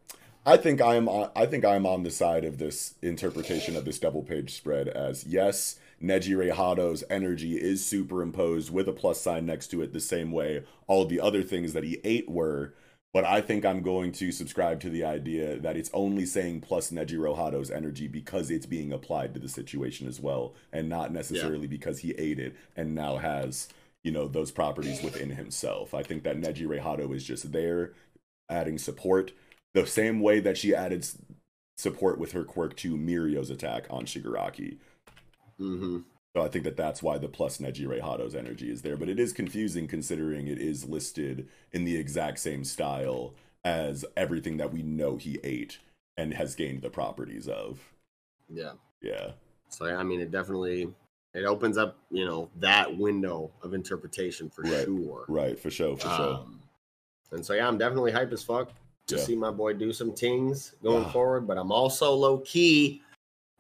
I think I'm on, I think I'm on the side of this interpretation of this double page spread as yes, Neji Hato's energy is superimposed with a plus sign next to it the same way all the other things that he ate were. But I think I'm going to subscribe to the idea that it's only saying plus Neji Hato's energy because it's being applied to the situation as well, and not necessarily because he ate it and now has you know those properties within himself. I think that Nejire Hado is just there, adding support the same way that she added support with her quirk to Mirio's attack on Shigaraki. hmm So I think that that's why the plus Nejire Hado's energy is there. But it is confusing considering it is listed in the exact same style as everything that we know he ate and has gained the properties of. Yeah. Yeah. So I mean, it definitely it opens up you know that window of interpretation for Right. sure. Right. For sure. For sure. Um, and so yeah, I'm definitely hype as fuck to Yeah. see my boy do some things going Ah. forward. But I'm also low key,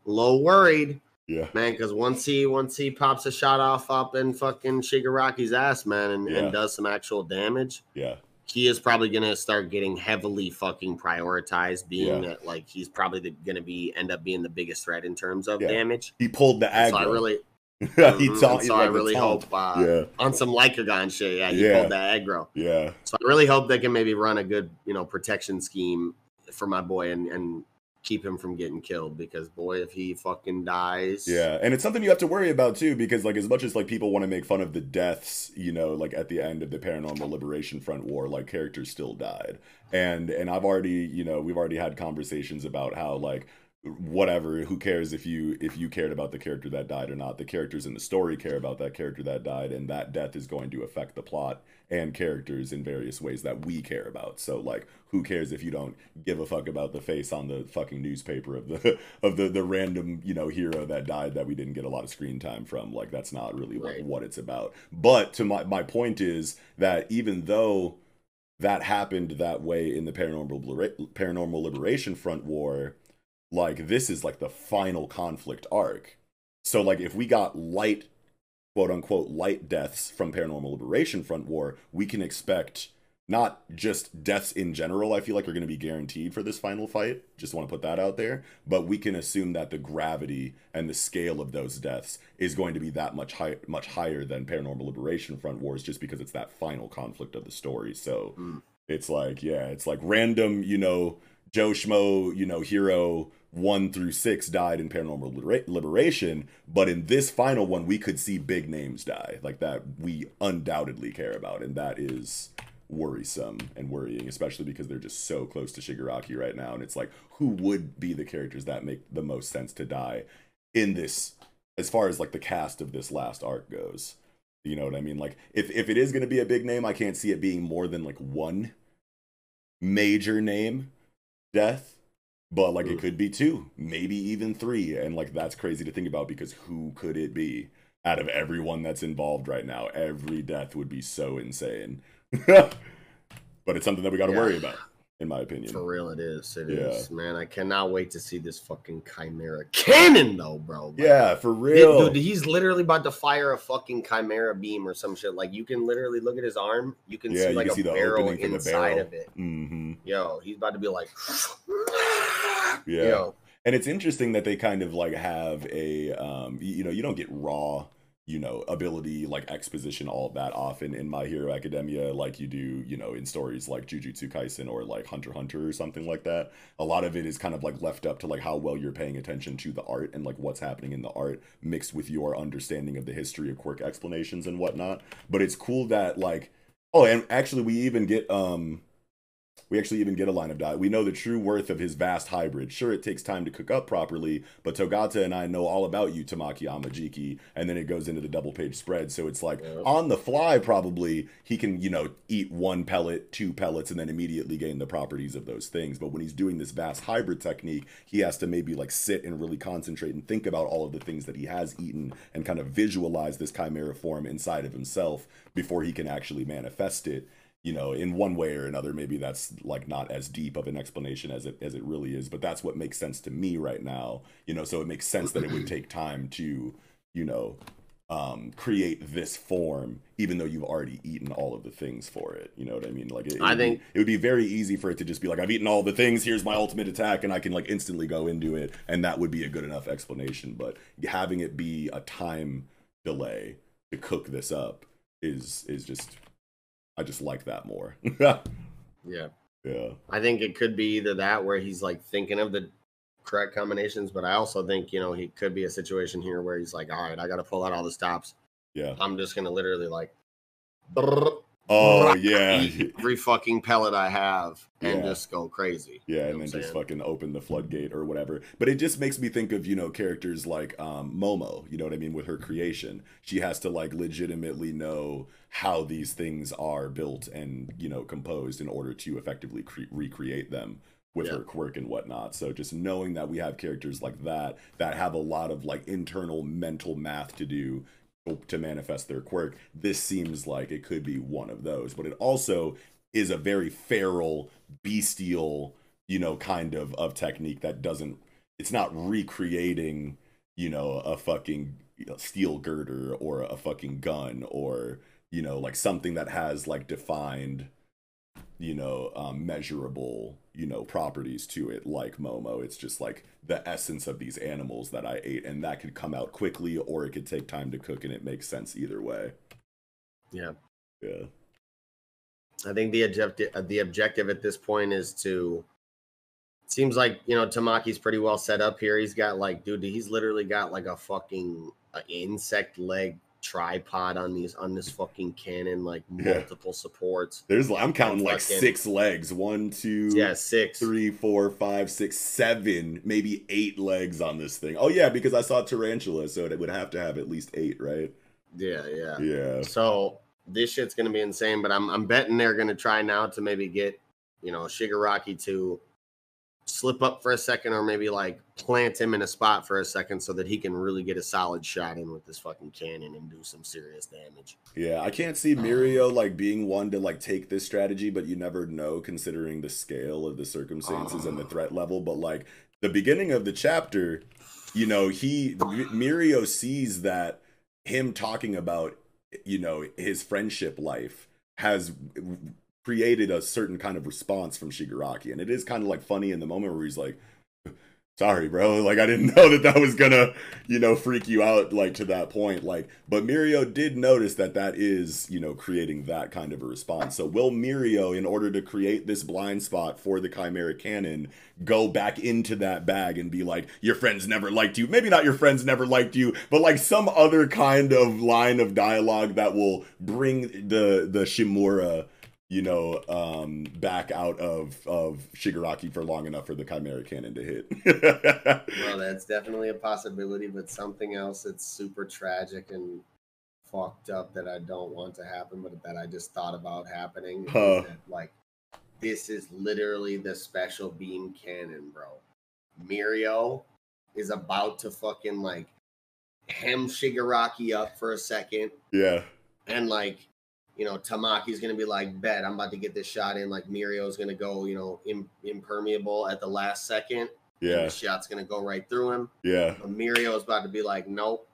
low worried, Yeah. man, because once he once he pops a shot off up in fucking Shigaraki's ass, man, and, Yeah. and does some actual damage, Yeah. he is probably gonna start getting heavily fucking prioritized, being Yeah. that like he's probably the, gonna be end up being the biggest threat in terms of Yeah. damage. He pulled the aggro. So I really, he Mhm, taunt, and so I really hope uh, Yeah. on some Lycagon shit, yeah, he Yeah. pulled that aggro. Yeah. So I really hope they can maybe run a good, you know, protection scheme for my boy and and keep him from getting killed because boy, if he fucking dies, Yeah, and it's something you have to worry about too, because like as much as like people want to make fun of the deaths, you know, like at the end of the Paranormal Liberation Front War, like characters still died, and and I've already, you know, we've already had conversations about how like whatever who cares if you if you cared about the character that died or not. The characters in the story care about that character that died and that death is going to affect the plot and characters in various ways that we care about so like who cares if you don't give a fuck about the face on the fucking newspaper of the of the the random you know hero that died that we didn't get a lot of screen time from like that's not really right. what it's about but to my my point is that even though that happened that way in the paranormal paranormal liberation front war like this is like the final conflict arc. So like if we got light quote unquote light deaths from paranormal liberation front war, we can expect not just deaths in general, I feel like are going to be guaranteed for this final fight. Just want to put that out there. But we can assume that the gravity and the scale of those deaths is going to be that much high, much higher than Paranormal Liberation Front Wars, just because it's that final conflict of the story. So mm. it's like, yeah, it's like random, you know, Joe Schmo, you know, hero one through six died in Paranormal Liberation, but in this final one, we could see big names die, like that we undoubtedly care about, and that is worrisome and worrying, especially because they're just so close to Shigaraki right now, and it's like, who would be the characters that make the most sense to die in this, as far as like the cast of this last arc goes? You know what I mean? Like, if if it is going to be a big name, I can't see it being more than like one major name death but like it could be two maybe even three and like that's crazy to think about because who could it be? Out of everyone that's involved right now every death would be so insane. But it's something that we got to yeah. worry about in my opinion. For real, it is. It yeah. is, man. I cannot wait to see this fucking chimera cannon, though, bro. Like, yeah, for real, dude. He's literally about to fire a fucking chimera beam or some shit. Like you can literally look at his arm. You can yeah, see like a see barrel inside barrel. of it. Mm-hmm. Yo, he's about to be like, yeah. Yo. And it's interesting that they kind of like have a, um, you know, you don't get raw you know ability like exposition all that often in my hero academia like you do you know in stories like jujutsu kaisen or like hunter hunter or something like that. A lot of it is kind of like left up to like how well you're paying attention to the art and like what's happening in the art mixed with your understanding of the history of quirk explanations and whatnot. But it's cool that like oh and actually we even get um we actually even get a line of dialogue. We know the true worth of his vast hybrid. Sure, it takes time to cook up properly, but Togata and I know all about you, Tamaki Amajiki. And then it goes into the double page spread. So it's like yeah. on the fly, probably he can, you know, eat one pellet, two pellets, and then immediately gain the properties of those things. But when he's doing this vast hybrid technique, he has to maybe like sit and really concentrate and think about all of the things that he has eaten and kind of visualize this chimera form inside of himself before he can actually manifest it you know in one way or another maybe that's like not as deep of an explanation as it as it really is but that's what makes sense to me right now you know? So it makes sense that it would take time to you know um create this form even though you've already eaten all of the things for it you know what i mean? Like it, it i think be, it would be very easy for it to just be like i've eaten all the things here's my ultimate attack and i can like instantly go into it and that would be a good enough explanation but having it be a time delay to cook this up is is just I just like that more. yeah. Yeah. I think it could be either that where he's like thinking of the correct combinations, but I also think, you know, he could be a situation here where he's like, all right, I got to pull out all the stops. Yeah. I'm just going to literally like Oh yeah, every fucking pellet I have and yeah. just go crazy. Yeah, and then just fucking open the floodgate or whatever. But it just makes me think of you know characters like um, Momo. You know what I mean with her creation. She has to like legitimately know how these things are built and you know composed in order to effectively cre- recreate them with yeah. her quirk and whatnot. So just knowing that we have characters like that that have a lot of like internal mental math to do to manifest their quirk. This seems like it could be one of those, but it also is a very feral, bestial, you know, kind of of technique that doesn't. It's not recreating, you know, a fucking steel girder or a fucking gun or you know like something that has like defined you know um, measurable you know properties to it like momo it's just like the essence of these animals that i ate and that could come out quickly or it could take time to cook and it makes sense either way. Yeah. Yeah. I think the objective uh, the objective at this point is to seems like you know tamaki's pretty well set up here. He's got like dude he's literally got like a fucking uh, insect leg tripod on these on this fucking cannon, like Yeah. multiple supports. There's I'm counting like Fucking- six legs. One, two, Yeah, six. three, four, five, six, seven, maybe eight legs on this thing. Oh yeah, because I saw tarantula, so it would have to have at least eight, right? Yeah, yeah. Yeah. So this shit's gonna be insane, but I'm I'm betting they're gonna try now to maybe get you know Shigaraki to slip up for a second or maybe like plant him in a spot for a second so that he can really get a solid shot in with this fucking cannon and do some serious damage. Yeah, I can't see Mirio like being one to like take this strategy, but you never know considering the scale of the circumstances and the ah. threat level. But like the beginning of the chapter, you know, he Mirio sees that him talking about you know his friendship life has created a certain kind of response from Shigaraki, and it is kind of like funny in the moment where he's like. Sorry, bro. Like I didn't know that that was gonna, you know, freak you out like to that point. Like, but Mirio did notice that that is, you know, creating that kind of a response. So will Mirio, in order to create this blind spot for the Chimera Cannon, go back into that bag and be like, "Your friends never liked you." Maybe not your friends never liked you, but like some other kind of line of dialogue that will bring the the Shimura you know, um, back out of of Shigaraki for long enough for the Chimera Cannon to hit. Well, that's definitely a possibility, but something else that's super tragic and fucked up that I don't want to happen, but that I just thought about happening. is Huh. that, like, this is literally the special beam cannon, bro. Mirio is about to fucking like hem Shigaraki up for a second, yeah, and like you know Tamaki's gonna be like, "Bet I'm about to get this shot in." Like Mirio's gonna go, you know, im- impermeable at the last second. yeah, the shot's gonna go right through him. yeah, But Mirio's about to be like, "Nope,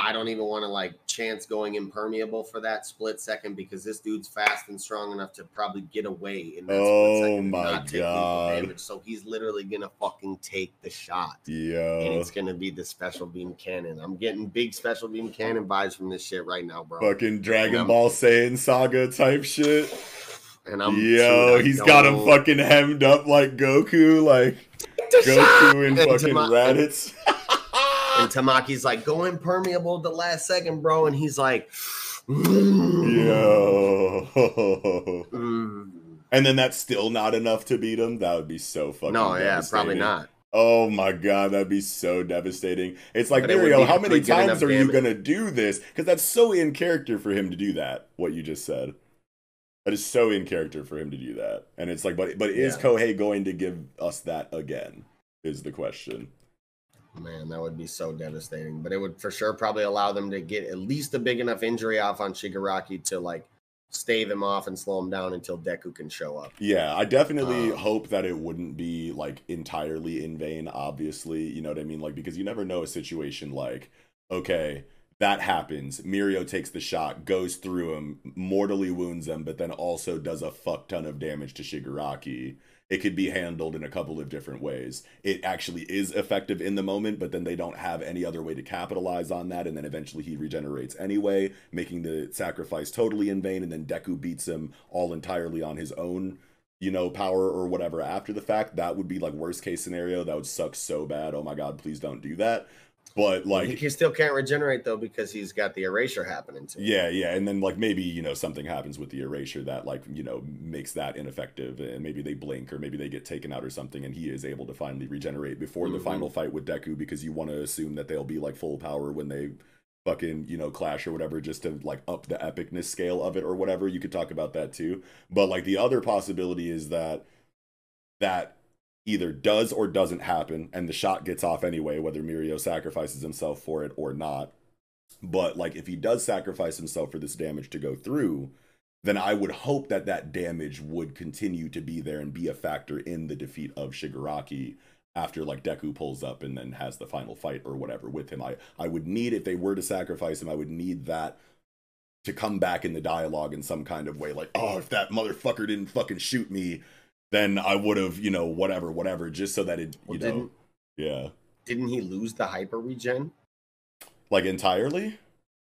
I don't even want to like chance going impermeable for that split second because this dude's fast and strong enough to probably get away in that Oh split second my not take lethal God. damage. So he's literally gonna fucking take the shot." Yeah, And it's gonna be the special beam cannon. I'm getting big special beam cannon vibes from this shit right now, bro. fucking Dragon Ball Saiyan saga type shit. And I'm Yo, dude, he's got him fucking hemmed up like Goku, like Goku and fucking Tama- Raditz. And Tamaki's like, go impermeable at the last second, bro. And he's like, "Mm, Yo. mm." And then that's still not enough to beat him. That would be so fucking. No, yeah, probably not. Oh my god, that'd be so devastating. It's like it Mirio, be how many times are you gonna do this? Because that's so in character for him to do that. What you just said. That is so in character for him to do that. And it's like, but but is Yeah. Kohei going to give us that again? Is the question. Man, that would be so devastating. But it would for sure probably allow them to get at least a big enough injury off on Shigaraki to like stave him off and slow him down until Deku can show up. Yeah, I definitely Um, hope that it wouldn't be like entirely in vain, obviously. You know what I mean? Like, because you never know a situation like, okay, that happens. Mirio takes the shot, goes through him, mortally wounds him, but then also does a fuck ton of damage to Shigaraki. It could be handled in a couple of different ways. It actually is effective in the moment, but then they don't have any other way to capitalize on that. And then eventually he regenerates anyway, making the sacrifice totally in vain. And then Deku beats him all entirely on his own you know, power or whatever after the fact, that would be like worst case scenario. That would suck so bad. Oh my god, please don't do that. But he like can- still can't regenerate though because he's got the erasure happening to him. yeah, yeah, and then like maybe, you know, something happens with the erasure that like, you know, makes that ineffective and maybe they blink or maybe they get taken out or something and he is able to finally regenerate before the Mhm. final fight with Deku because you want to assume that they'll be like full power when they fucking, you know, clash or whatever just to like up the epicness scale of it or whatever. You could talk about that too. But like the other possibility is that that either does or doesn't happen and the shot gets off anyway whether Mirio sacrifices himself for it or not. But like if he does sacrifice himself for this damage to go through, then I would hope that that damage would continue to be there and be a factor in the defeat of Shigaraki after like Deku pulls up and then has the final fight or whatever with him. I I would need if they were to sacrifice him, I would need that to come back in the dialogue in some kind of way like, "Oh, if that motherfucker didn't fucking shoot me, then I would have, you know, whatever, whatever, just so that it, you Well, know, yeah. didn't he lose the hyper regen? Like entirely?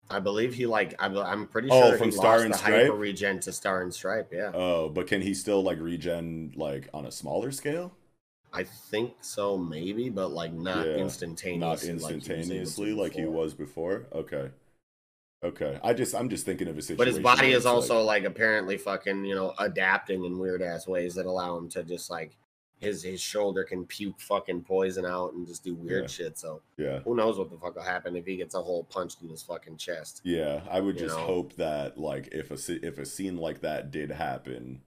I believe he like I, am pretty Oh, sure from he Star lost and the Stripe? hyper regen to Star and Stripe. Yeah, Oh, but can he still like regen like on a smaller scale? I think so, maybe, but like not Yeah, instantaneously. Not like he was instantaneously like he was before. Okay. Okay. I just I'm just thinking of a situation. But his body is also like, like, apparently fucking, you know, adapting in weird ass ways that allow him to just like his his shoulder can puke fucking poison out and just do weird Yeah. shit. So yeah. who knows what the fuck will happen if he gets a hole punched in his fucking chest. Yeah, I would just know? hope that like if a if a scene like that did happen,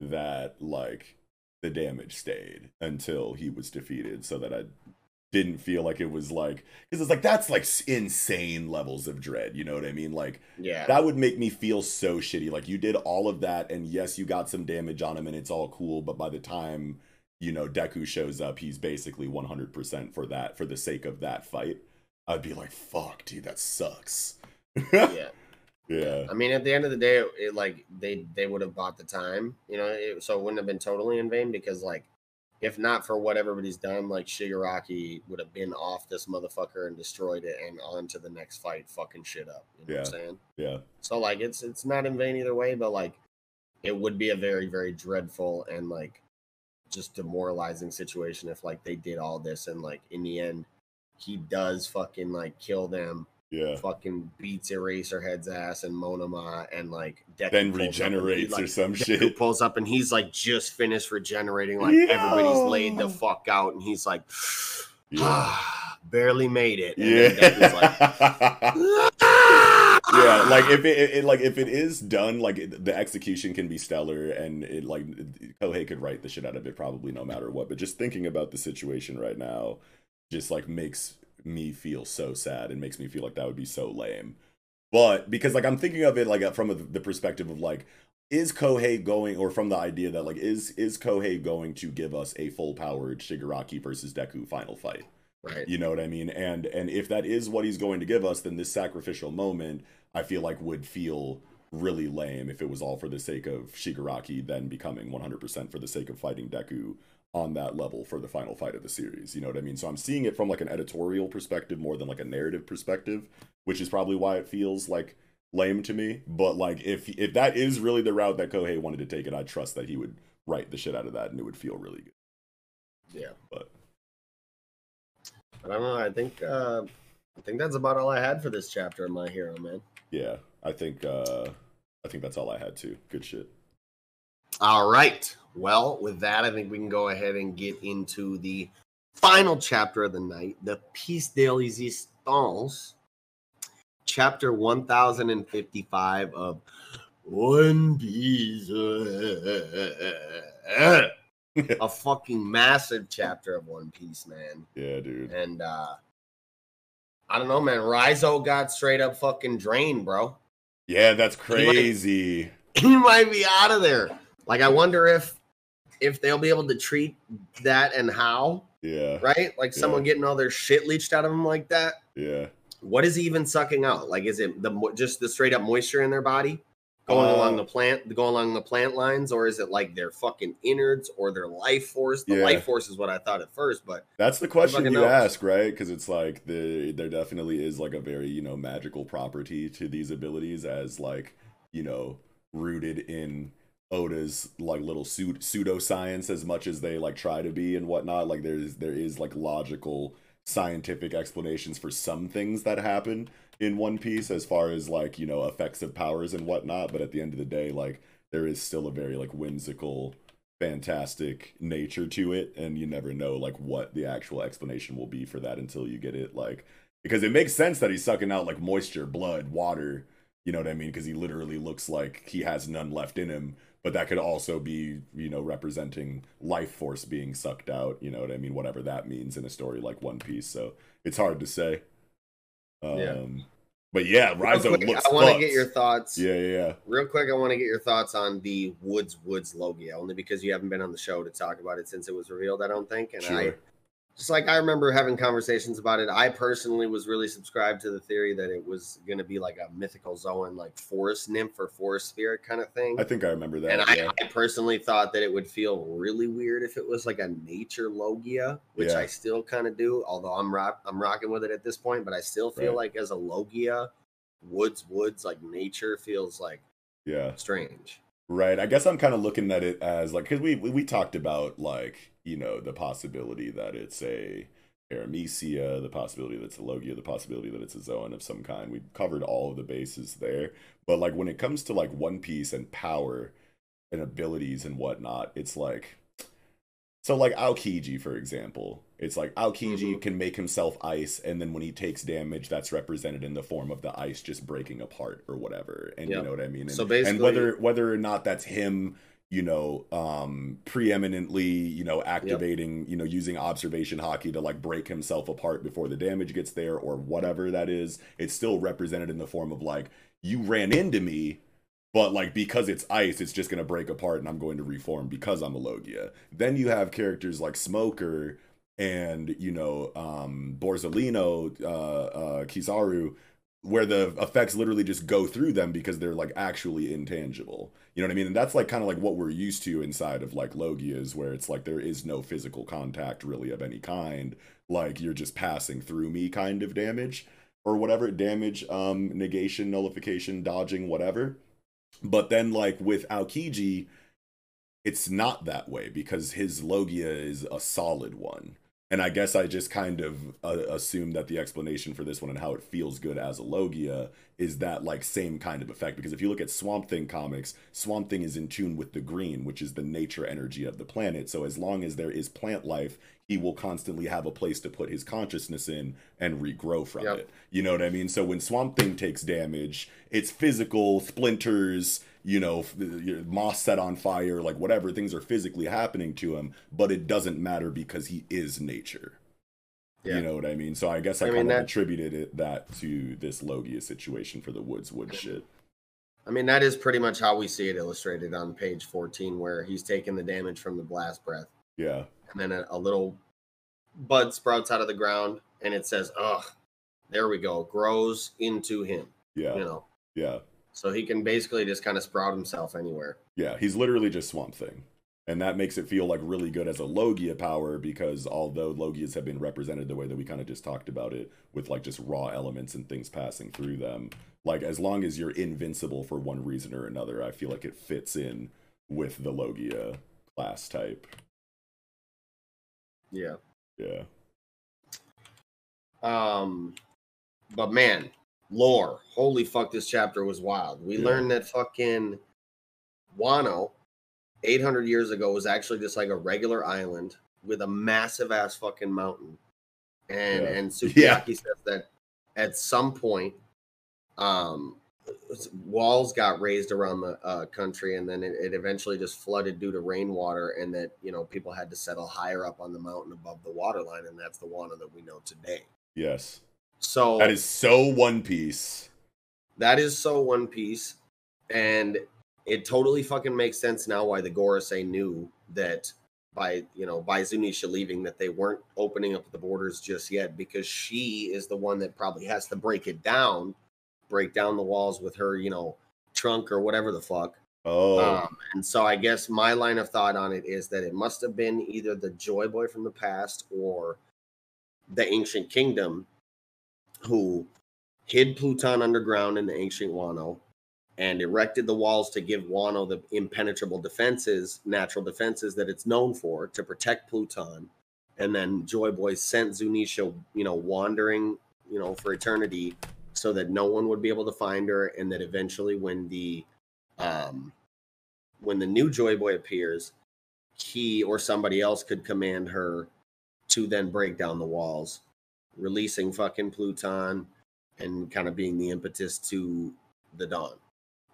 that like the damage stayed until he was defeated, so that I didn't feel like it was like because it's like that's like insane levels of dread. You know what I mean? Like Yeah. that would make me feel so shitty. Like you did all of that, and yes, you got some damage on him, and it's all cool. But by the time you know Deku shows up, he's basically one hundred percent for that for the sake of that fight. I'd be like, "Fuck, dude, that sucks." yeah. yeah, I mean, at the end of the day, it, it, like they they would have bought the time, you know, it, so it wouldn't have been totally in vain because like if not for what everybody's done, like Shigaraki would have been off this motherfucker and destroyed it and on to the next fight, fucking shit up. You know what I'm saying? yeah, So like it's it's not in vain either way, but like it would be a very very dreadful and like just demoralizing situation if like they did all this and like in the end he does fucking like kill them yeah. fucking beats Eraserhead's ass and Monoma and like Deku Then pulls up and he, regenerates or some Deku shit. pulls up and he's like just finished regenerating, like everybody's laid the fuck out, and he's like, Yeah. ah, barely made it. And then Yeah. like, "Ah!" yeah, like if it, it like if it is done, like it, the execution can be stellar, and it like Kohei could write the shit out of it probably no matter what. But just thinking about the situation right now, just like makes me feel so sad and makes me feel like that would be so lame. But because like I'm thinking of it like from a, the perspective of like, is Kohei going, or from the idea that like is is Kohei going to give us a full powered Shigaraki versus Deku final fight? right. You know what I mean? And and if that is what he's going to give us, then this sacrificial moment I feel like would feel really lame if it was all for the sake of Shigaraki then becoming 100% for the sake of fighting Deku on that level for the final fight of the series. You know what I mean? So I'm seeing it from like an editorial perspective more than like a narrative perspective, which is probably why it feels like lame to me. But like if if that is really the route that Kohei wanted to take it, I trust that he would write the shit out of that and it would feel really good. Yeah. But I don't know. I think uh I think that's about all I had for this chapter of My Hero, man. yeah, I think uh I think that's all I had too. Good shit. All right. Well, with that, I think we can go ahead and get into the final chapter of the night, the Piece de Resistance, chapter 1055 of One Piece. A fucking massive chapter of One Piece, man. Yeah, dude. And uh I don't know, man. Rizo got straight up fucking drained, bro. Yeah, that's crazy. he might be out of there. Like I wonder if if they'll be able to treat that and how, Yeah, right? Like someone Yeah. getting all their shit leached out of them like that. yeah. What is he even sucking out? Like is it the just the straight up moisture in their body going Uh, along the plant, going along the plant lines, or is it like their fucking innards or their life force? The Yeah. life force is what I thought at first, but That's the question you knows? ask, right? Because it's like the there definitely is like a very you know magical property to these abilities, as like you know rooted in Oda's like little pseudo pseudoscience as much as they like try to be and whatnot. Like there's there is like logical scientific explanations for some things that happen in One Piece as far as like you know effects of powers and whatnot. But at the end of the day, like there is still a very like whimsical fantastic nature to it and you never know like what the actual explanation will be for that until you get it like because it makes sense that he's sucking out like moisture blood water you know what i mean because he literally looks like he has none left in him but that could also be you know representing life force being sucked out you know what i mean whatever that means in a story like one piece so it's hard to say um Yeah. but yeah Rizo quick, looks I want to get your thoughts. yeah yeah yeah Real quick, I want to get your thoughts on the Woods Woods Logia, only because you haven't been on the show to talk about it since it was revealed. I don't think, and I sure just like I remember having conversations about it. I personally was really subscribed to the theory that it was going to be like a mythical Zoan, like forest nymph or forest spirit kind of thing. i think i remember that and I, yeah. I personally thought that it would feel really weird if it was like a nature logia, which Yeah. I still kind of do. Although I'm rock, I'm rocking with it at this point, but I still feel Right. like as a logia, woods, woods, like nature feels like yeah strange. Right. I guess I'm kind of looking at it as like because we, we we talked about like you know the possibility that it's a Paramecia, the possibility that it's a Logia, the possibility that it's a Zoan of some kind. We've covered all of the bases there. But like when it comes to like One Piece and power and abilities and whatnot, it's like so like Aokiji, for example. It's like Aokiji mm-hmm. can make himself ice, and then when he takes damage, that's represented in the form of the ice just breaking apart or whatever. And yep. you know what I mean? And, so basically, and whether whether or not that's him you know, um, preeminently, you know, activating, yep. you know, using observation haki to like break himself apart before the damage gets there or whatever that is. It's still represented in the form of like, you ran into me, but like because it's ice, it's just gonna break apart and I'm going to reform because I'm a Logia. Then you have characters like Smoker and you know um Borsalino, uh, uh Kizaru where the effects literally just go through them because they're like actually intangible. You know what I mean? And that's like kind of like what we're used to inside of like Logias, where it's like there is no physical contact really of any kind. Like you're just passing through me kind of damage or whatever damage, um, negation, nullification, dodging, whatever. But then like with Aokiji, it's not that way because his Logia is a solid one and I guess I just kind of uh, assume that the explanation for this one and how it feels good as a Logia is that like same kind of effect. Because if you look at Swamp Thing comics, Swamp Thing is in tune with the green, which is the nature energy of the planet. So as long as there is plant life, he will constantly have a place to put his consciousness in and regrow from yep. it. You know what I mean? So when Swamp Thing takes damage, it's physical splinters you know, moss set on fire, like whatever things are physically happening to him, but it doesn't matter because he is nature. Yeah. You know what I mean? So I guess I, I kind mean, of that, attributed it, that to this Logia situation for the Woods Wood shit. I mean, that is pretty much how we see it illustrated on page 14, where he's taking the damage from the blast breath. Yeah. And then a, a little bud sprouts out of the ground and it says, ugh, there we go, grows into him. Yeah. You know? Yeah. So he can basically just kind of sprout himself anywhere. Yeah, he's literally just Swamp Thing. And that makes it feel like really good as a Logia power because although Logias have been represented the way that we kind of just talked about it, with like just raw elements and things passing through them, like as long as you're invincible for one reason or another, I feel like it fits in with the Logia class type. Yeah. Yeah. Um, but man, lore. Holy fuck, this chapter was wild. We yeah. learned that fucking Wano, 800 years ago, was actually just like a regular island with a massive ass fucking mountain. And yeah. and Sukiyaki yeah. says that at some point, um, walls got raised around the uh, country, and then it, it eventually just flooded due to rainwater, and that you know people had to settle higher up on the mountain above the waterline, and that's the Wano that we know today. Yes. So that is so One Piece. That is so One Piece, and it totally fucking makes sense now why the Gorosei knew that by you know by Zunisha leaving that they weren't opening up the borders just yet because she is the one that probably has to break it down, break down the walls with her you know trunk or whatever the fuck. Oh, um, and so I guess my line of thought on it is that it must have been either the Joy Boy from the past or the Ancient Kingdom who hid Pluton underground in the ancient Wano and erected the walls to give Wano the impenetrable defenses, natural defenses that it's known for to protect Pluton. And then Joy Boy sent Zunisha, you know, wandering, you know, for eternity so that no one would be able to find her and that eventually when the um when the new Joy Boy appears, he or somebody else could command her to then break down the walls releasing fucking Pluton and kind of being the impetus to the dawn,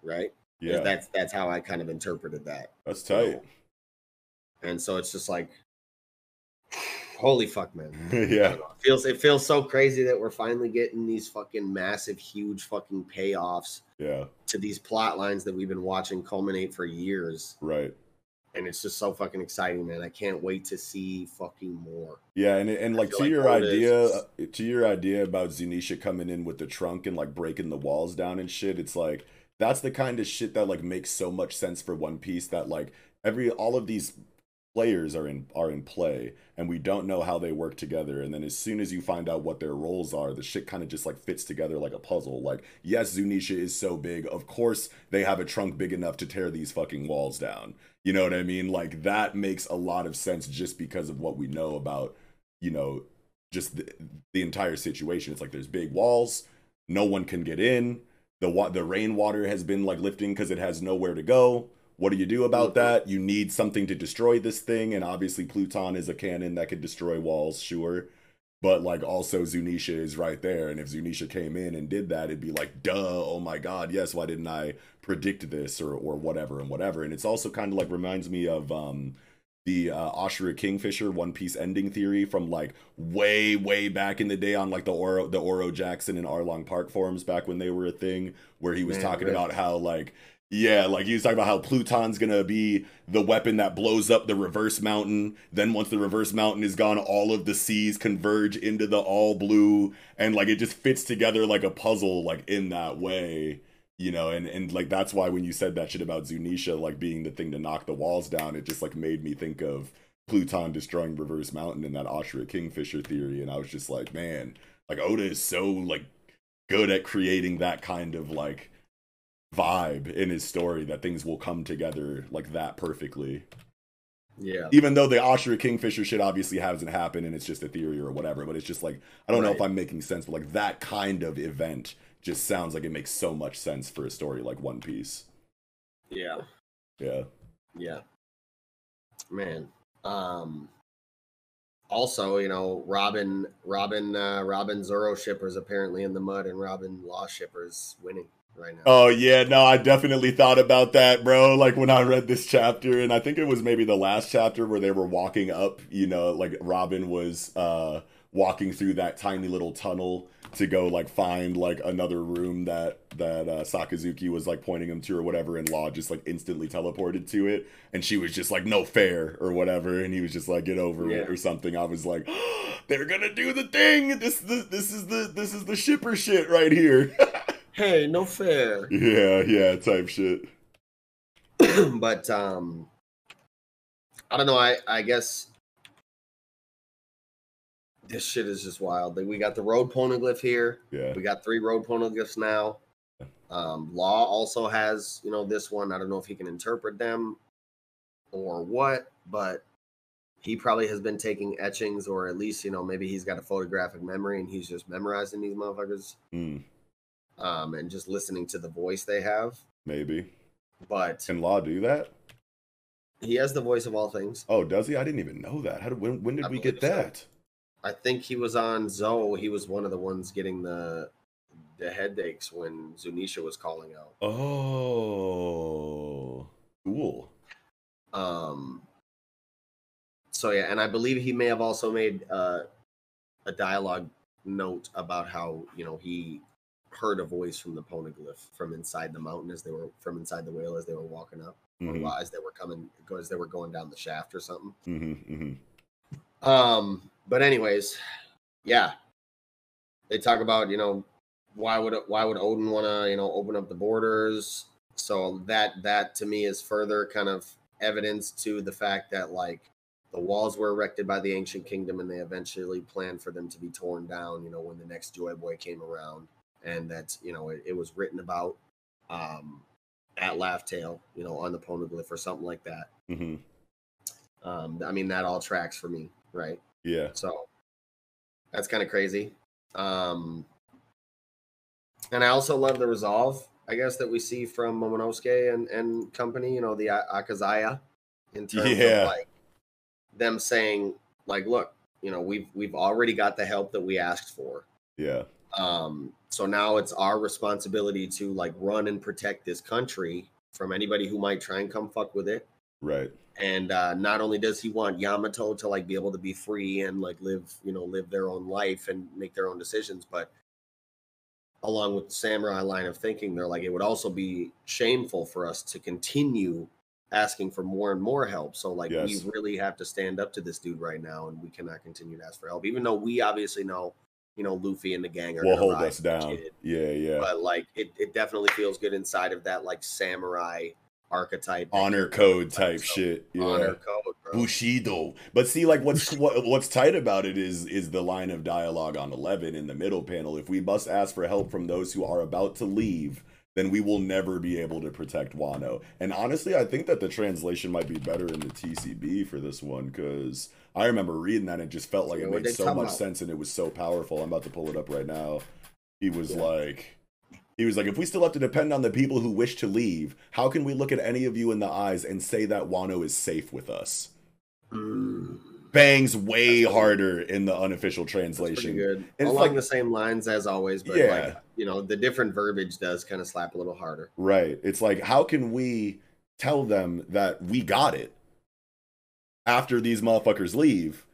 right? Yeah, that's that's how I kind of interpreted that. That's tight. You? And so it's just like, holy fuck, man. yeah, it feels it feels so crazy that we're finally getting these fucking massive, huge fucking payoffs. Yeah, to these plot lines that we've been watching culminate for years. Right and it's just so fucking exciting, man. I can't wait to see fucking more. Yeah, and and like to like your idea, is, uh, to your idea about Zunisha coming in with the trunk and like breaking the walls down and shit, it's like that's the kind of shit that like makes so much sense for One Piece. That like every all of these players are in are in play and we don't know how they work together and then as soon as you find out what their roles are the shit kind of just like fits together like a puzzle like yes Zunisha is so big of course they have a trunk big enough to tear these fucking walls down you know what I mean? Like that makes a lot of sense just because of what we know about, you know, just the, the entire situation. It's like there's big walls, no one can get in. The wa- the rainwater has been like lifting because it has nowhere to go. What do you do about mm-hmm. that? You need something to destroy this thing, and obviously Pluton is a cannon that could destroy walls, sure. But like also Zunisha is right there, and if Zunisha came in and did that, it'd be like, duh, oh my god, yes, why didn't I predict this or or whatever and whatever. And it's also kind of like reminds me of um the uh, Ashura Kingfisher One Piece ending theory from like way way back in the day on like the Oro the Oro Jackson and Arlong Park forums back when they were a thing, where he was Man, talking really? about how like yeah, like he was talking about how Pluton's gonna be the weapon that blows up the reverse mountain. Then once the reverse mountain is gone, all of the seas converge into the all blue, and like it just fits together like a puzzle, like in that way, you know. And and like that's why when you said that shit about Zunisha like being the thing to knock the walls down, it just like made me think of Pluton destroying reverse mountain and that Ashura Kingfisher theory, and I was just like, man, like Oda is so like good at creating that kind of like vibe in his story that things will come together like that perfectly. Yeah. Even though the Ashura Kingfisher shit obviously hasn't happened and it's just a theory or whatever, but it's just like I don't know if I'm making sense, but like that kind of event just sounds like it makes so much sense for a story like One Piece. Yeah. Yeah. Yeah. Man. Um also, you know, Robin Robin uh Robin Zoro shippers apparently in the mud and Robin Law shippers winning right now. Oh yeah, no, I definitely thought about that, bro. Like when I read this chapter, and I think it was maybe the last chapter where they were walking up, you know, like Robin was uh walking through that tiny little tunnel to go like find like another room that that uh, Sakazuki was like pointing him to or whatever, and Law just like instantly teleported to it, and she was just like no fair or whatever, and he was just like get over Yeah. it or something. I was like, they're gonna do the thing. This this this is the this is the shipper shit right here. Hey, no fair. yeah, yeah, type shit. but um I don't know, I I guess this shit is just wild. Like we got the road poneglyph here. Yeah. We got three road poneglyphs now. Um, Law also has, you know, this one. I don't know if he can interpret them or what, but he probably has been taking etchings, or at least, you know, maybe he's got a photographic memory and he's just memorizing these motherfuckers Mm, um, and just listening to the voice they have. maybe. But Can Law do that? he has the voice of all things. Oh, does he? I didn't even know that. How did when when did I we get believe so. that? I think he was on Zou. He was one of the ones getting the the headaches when Zunisha was calling out. Oh, cool. Um. So yeah, and I believe he may have also made uh, a dialogue note about how you know he heard a voice from the poneglyph from inside the mountain as they were from inside the whale as they were walking up hmm or as they were coming as they were going down the shaft or something. hmm hmm Um, but anyways, yeah, they talk about you know why would why would Oden want to you know open up the borders? So that that to me is further kind of evidence to the fact that like the walls were erected by the ancient kingdom and they eventually planned for them to be torn down. You know when the next Joy Boy came around, and that you know it, it was written about um at Laugh Tale, you know, on the poneglyph or something like that. hmm Um, I mean that all tracks for me, right? Yeah. So that's kind of crazy. Um, and I also love the resolve, I guess, that we see from Momonosuke and, and company, you know, the Akazaya in terms Yeah. of like them saying, like, look, you know, we've we've already got the help that we asked for. Yeah. Um, so now it's our responsibility to like run and protect this country from anybody who might try and come fuck with it Right. and uh, not only does he want Yamato to like be able to be free and like live, you know, live their own life and make their own decisions, but along with the samurai line of thinking, they're like it would also be shameful for us to continue asking for more and more help. So like Yes. we really have to stand up to this dude right now, and we cannot continue to ask for help, even though we obviously know, you know, Luffy and the gang are Will gonna hold us down. shit Yeah. Yeah. but like it, it definitely feels good inside of that like samurai archetype Honor code type so, shit. Yeah. honor code bro. Bushido. But see, like what's what, what's tight about it is is the line of dialogue on eleven in the middle panel. If we must ask for help from those who are about to leave, then we will never be able to protect Wano. And honestly, I think that the translation might be better in the TCB for this one because I remember reading that and it just felt like it made so much about? sense and it was so powerful. I'm about to pull it up right now. He was Yeah. like, he was like, if we still have to depend on the people who wish to leave, how can we look at any of you in the eyes and say that Wano is safe with us? Mm, Bangs way harder in the unofficial translation. good. It's Along like- the same lines as always, but Yeah. like you know, the different verbiage does kind of slap a little harder. Right. It's like, how can we tell them that we got it after these motherfuckers leave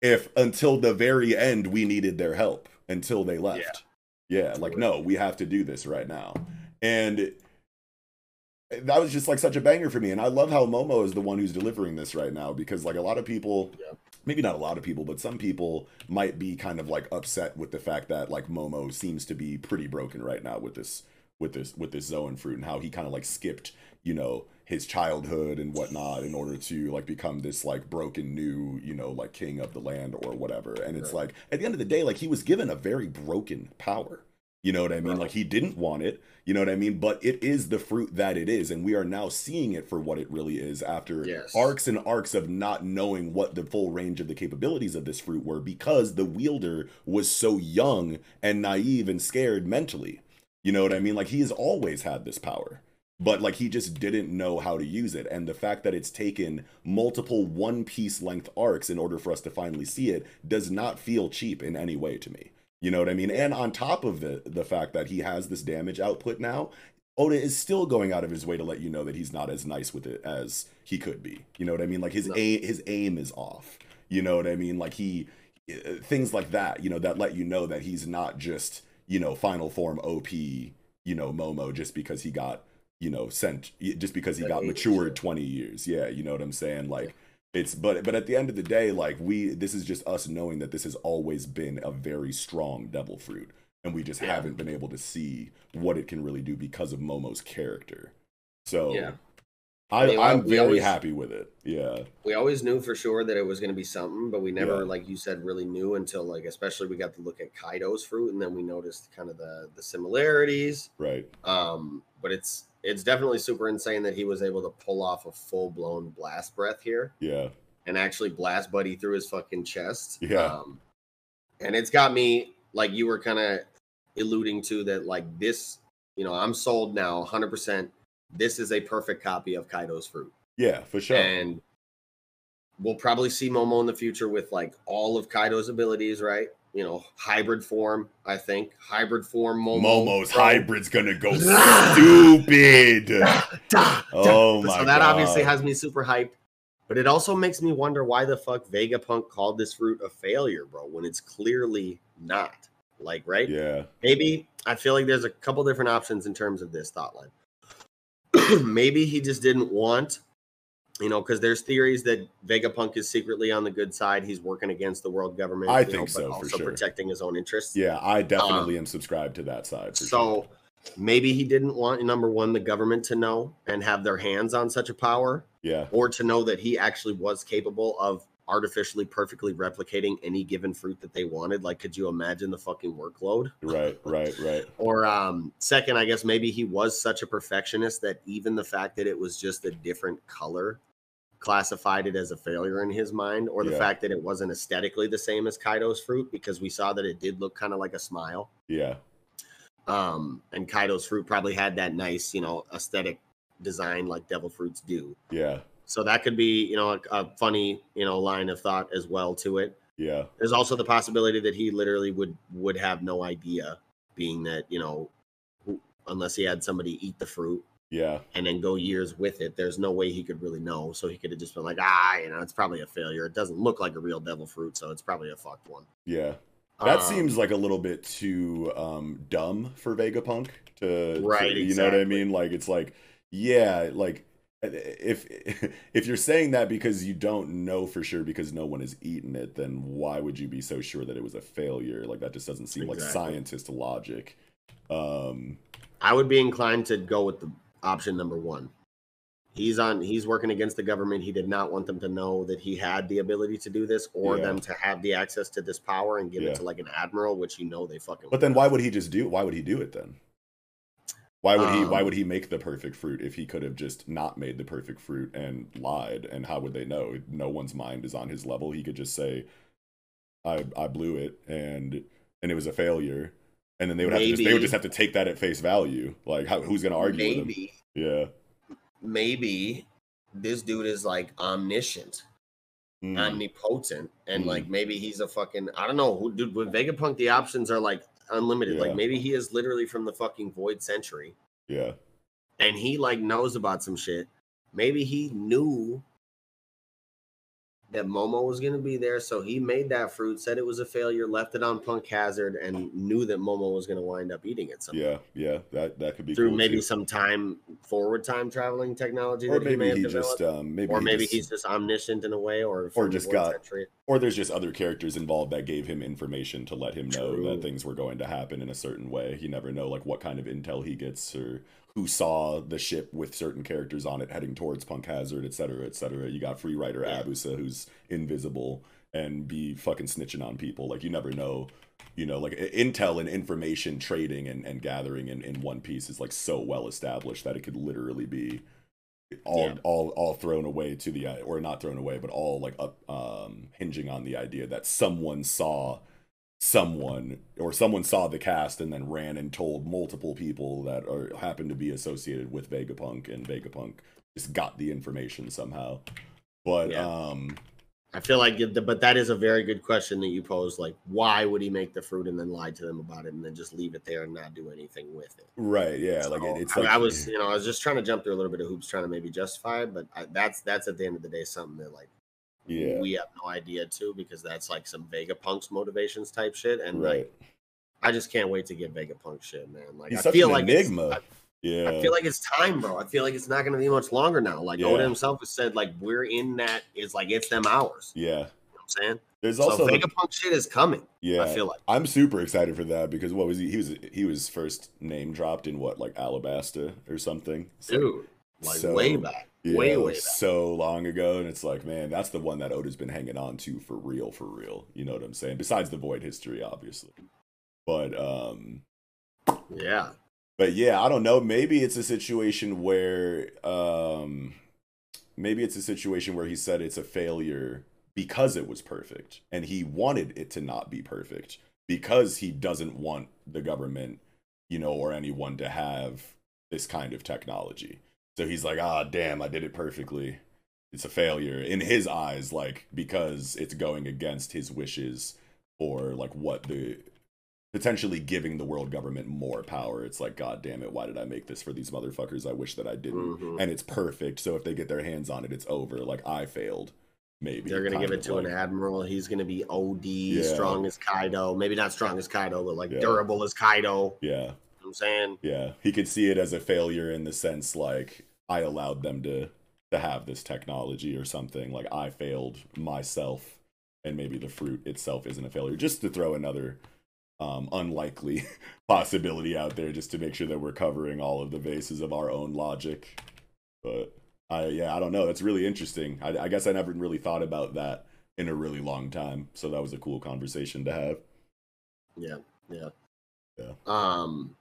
if until the very end we needed their help until they left? Yeah, like, no, we have to do this right now. And that was just like such a banger for me. And I love how Momo is the one who's delivering this right now because, like, a lot of people, Yeah. maybe not a lot of people, but some people might be kind of like upset with the fact that, like, Momo seems to be pretty broken right now with this with this with this Zoan fruit and how he kind of like skipped, you know, his childhood and whatnot in order to like become this like broken new, you know, like king of the land or whatever. And it's Right. like at the end of the day, like he was given a very broken power. You know what I mean? Right. Like he didn't want it. You know what I mean? But it is the fruit that it is, and we are now seeing it for what it really is after Yes. arcs and arcs of not knowing what the full range of the capabilities of this fruit were because the wielder was so young and naive and scared mentally. You know what I mean? Like he has always had this power, but like he just didn't know how to use it. And the fact that it's taken multiple one piece length arcs in order for us to finally see it does not feel cheap in any way to me. You know what I mean? And on top of the the fact that he has this damage output now, Oda is still going out of his way to let you know that he's not as nice with it as he could be. You know what I mean? Like his No. aim, his aim is off. You know what I mean? Like he uh, things like that, you know, that let you know that he's not just, you know, final form OP, you know, Momo just because he got, you know, sent just because he got matured 20 years. Yeah, you know what I'm saying? Like it's but but at the end of the day, like we this is just us knowing that this has always been a very strong devil fruit. And we just Yeah. haven't been able to see what it can really do because of Momo's character. So Yeah. I, I mean, I'm very always- happy with it. Yeah. We always knew for sure that it was going to be something, but we never, Yeah. like you said, really knew until like, especially we got to look at Kaido's fruit, and then we noticed kind of the the similarities. Right. Um, but it's it's definitely super insane that he was able to pull off a full blown blast breath here Yeah. and actually blast Buddy through his fucking chest. Yeah. Um, and it's got me like you were kind of alluding to that like this, you know, I'm sold now 100%. This is a perfect copy of Kaido's fruit. Yeah, for sure. And we'll probably see Momo in the future with like all of Kaido's abilities, right? You know, hybrid form, I think. Hybrid form Momo. Momo's bro. hybrid's gonna go stupid. Da, da. Oh so my that obviously has me super hyped. But it also makes me wonder why the fuck Vegapunk called this route a failure, bro, when it's clearly not. Like, right? Yeah. Maybe I feel like there's a couple different options in terms of this thought line. Maybe he just didn't want, you know, because there's theories that Vegapunk is secretly on the good side. He's working against the world government. I think know, so, also sure. protecting his own interests. Yeah, I definitely am subscribed to that side. For Um, So sure. maybe he didn't want number one the government to know and have their hands on such a power, yeah, or to know that he actually was capable of artificially perfectly replicating any given fruit that they wanted. Like, could you imagine the fucking workload? right, right, right. Or um, second, I guess maybe he was such a perfectionist that even the fact that it was just a different color classified it as a failure in his mind, or the Yeah. fact that it wasn't aesthetically the same as Kaido's fruit because we saw that it did look kind of like a smile. Yeah, Um, and Kaido's fruit probably had that nice, you know, aesthetic design like devil fruits do. yeah, So that could be, you know, a, a funny, you know, line of thought as well to it. yeah, There's also the possibility that he literally would would have no idea, being that you know, who- unless he had somebody eat the fruit yeah, and then go years with it, there's no way he could really know. So he could have just been like, ah, you know, it's probably a failure. It doesn't look like a real devil fruit, so it's probably a fucked one. yeah. That Um, seems like a little bit too um, dumb for Vegapunk to, to- Right, you know what I mean? Like it's like, yeah, like if if you're saying that because you don't know for sure because no one has eaten it, then why would you be so sure that it was a failure? Like that just doesn't seem like scientist logic. Um, I would be inclined to go with the option number one. He's on. He's working against the government. He did not want them to know that he had the ability to do this, or Yeah. them to have the access to this power and give Yeah. it to like an admiral, which you know they fucking. but then why would he just do? Why would he do it then? Why would he? Um, Why would he make the perfect fruit if he could have just not made the perfect fruit and lied? And how would they know? No one's mind is on his level. He could just say, "I I blew it," and and it was a failure. And then they would have to just, they would just have to take that at face value. Like, how, who's going to argue with him? maybe, Yeah. maybe this dude is like omniscient, Mm. omnipotent, and Mm. like maybe he's a fucking I don't know, who dude. With Vegapunk, the options are like unlimited. Yeah. Like maybe he is literally from the fucking Void Century, yeah. and he like knows about some shit. Maybe he knew that Momo was gonna be there, so he made that fruit, said it was a failure, left it on Punk Hazard, and knew that Momo was gonna wind up eating it somehow. Yeah. Yeah. That that could be Through cool maybe too. some time forward time traveling technology or he maybe have he just um maybe or he maybe just- he's just omniscient in a way, or the just got- Century. or there's just other characters involved that gave him information to let him know True. that things were going to happen in a certain way. You never know like what kind of intel he gets or who saw the ship with certain characters on it heading towards Punk Hazard, et cetera, et cetera. You got free writer Yeah. Abusa who's invisible and be fucking snitching on people. Like you never know. You know, like intel and information trading and, and gathering in, in one piece is like so well established that it could literally be all Yeah. all all thrown away to the or not thrown away but all like up um hinging on the idea that someone saw someone or someone saw the cast and then ran and told multiple people that are happened to be associated with Vegapunk and Vegapunk just got the information somehow but Yeah. um I feel like, but that is a very good question that you posed. Like, why would he make the fruit and then lie to them about it and then just leave it there and not do anything with it? right yeah like it, it's I, like I was, you know, I was just trying to jump through a little bit of hoops, trying to maybe justify it, but I, that's that's at the end of the day something that like yeah we have no idea too because that's like some Vegapunk's motivations type shit, and right like I just can't wait to get Vegapunk shit, man. Like he's I feel like enigma I, yeah I feel like it's time, bro. I feel like it's not going to be much longer now. Like Yeah. Oda himself has said, like we're in that. It's like it's them hours. yeah You know what I'm saying there's so also the- Vegapunk shit is coming. yeah I feel like I'm super excited for that because what was he? He was he was first name dropped in what like Alabasta or something. So- dude, like so- way back, yeah, way way back. so long ago, and it's like, man, that's the one that Oda's been hanging on to for real, for real. You know what I'm saying? Besides the Void history, obviously, but um, Yeah, but yeah, I don't know. Maybe it's a situation where um, maybe it's a situation where he said it's a failure because it was perfect, and he wanted it to not be perfect because he doesn't want the government, you know, or anyone to have this kind of technology. So he's like, ah, damn, I did it perfectly. It's a failure in his eyes, like because it's going against his wishes or like what the potentially giving the world government more power. It's like, god damn it, why did I make this for these motherfuckers? I wish that I didn't. Mhm. And it's perfect. So if they get their hands on it, it's over. Like I failed. Maybe they're gonna give it to like- an admiral. He's gonna be OD, Yeah. strong as Kaido. Maybe not strong as Kaido, but like Yeah. durable as Kaido. Yeah, You know what I'm saying yeah. He could see it as a failure in the sense like I allowed them to to have this technology or something. Like I failed myself, and maybe the fruit itself isn't a failure. Just to throw another um, unlikely possibility out there, just to make sure that we're covering all of the bases of our own logic. But I, yeah, I don't know. That's really interesting. I, I guess I never really thought about that in a really long time. So that was a cool conversation to have. Yeah, yeah, Yeah. Um,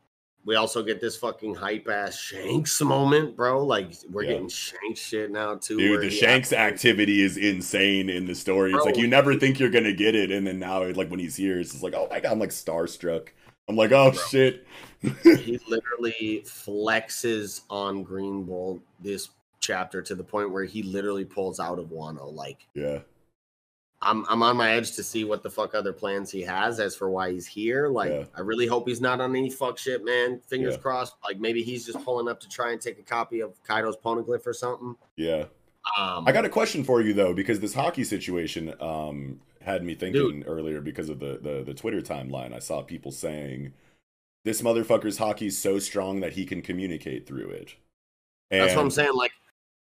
we also get this fucking hype ass Shanks moment, bro. Like we're Yeah. getting Shanks shit now too. Dude, the Shanks activity is insane in the story. It's like you never think you're gonna get it, and then now, like when he's here, it's just like, oh my god, I'm like starstruck. I'm like, oh Bro. shit. he literally flexes on Green Bull this chapter to the point where he literally pulls out of Wano. Like yeah, I'm I'm on my edge to see what the fuck other plans he has as for why he's here. Like Yeah. I really hope he's not on any fuck shit, man. Fingers Yeah. crossed. Like maybe he's just pulling up to try and take a copy of Kaido's poneglyph or something. yeah. Um I got a question for you though, because this haki situation um had me thinking earlier because of the, the the Twitter timeline. I saw people saying this motherfucker's haki's so strong that he can communicate through it. And that's what I'm saying. Like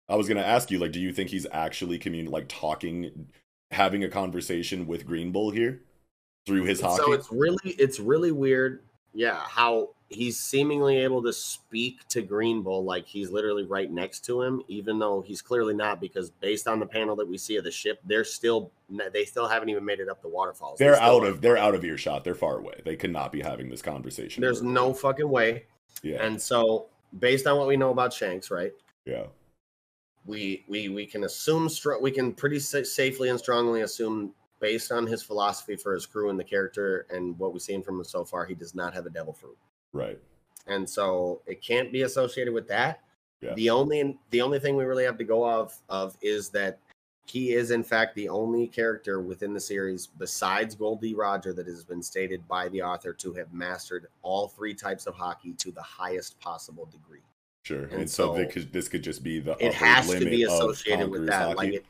I was gonna ask you, like, do you think he's actually commun like talking, having a conversation with Green Bull here through his haki? So it's really it's really weird, yeah, how he's seemingly able to speak to Green Bull like he's literally right next to him, even though he's clearly not, because based on the panel that we see of the ship, they're still they still haven't even made it up the waterfalls. they're still out of they're out of earshot. They're far away. They could not be having this conversation. There's no fucking way. Yeah. And so, based on what we know about Shanks, right? yeah. We we we can assume str- we can pretty sa- safely and strongly assume based on his philosophy for his crew and the character and what we've seen from him so far, he does not have a devil fruit. Right. and so it can't be associated with that. Yeah. The only the only thing we really have to go off of is that he is in fact the only character within the series besides Gol D. Roger that has been stated by the author to have mastered all three types of haki to the highest possible degree. Sure. And And, so, so could, this could just be the It has to be associated with that. haki. Like it,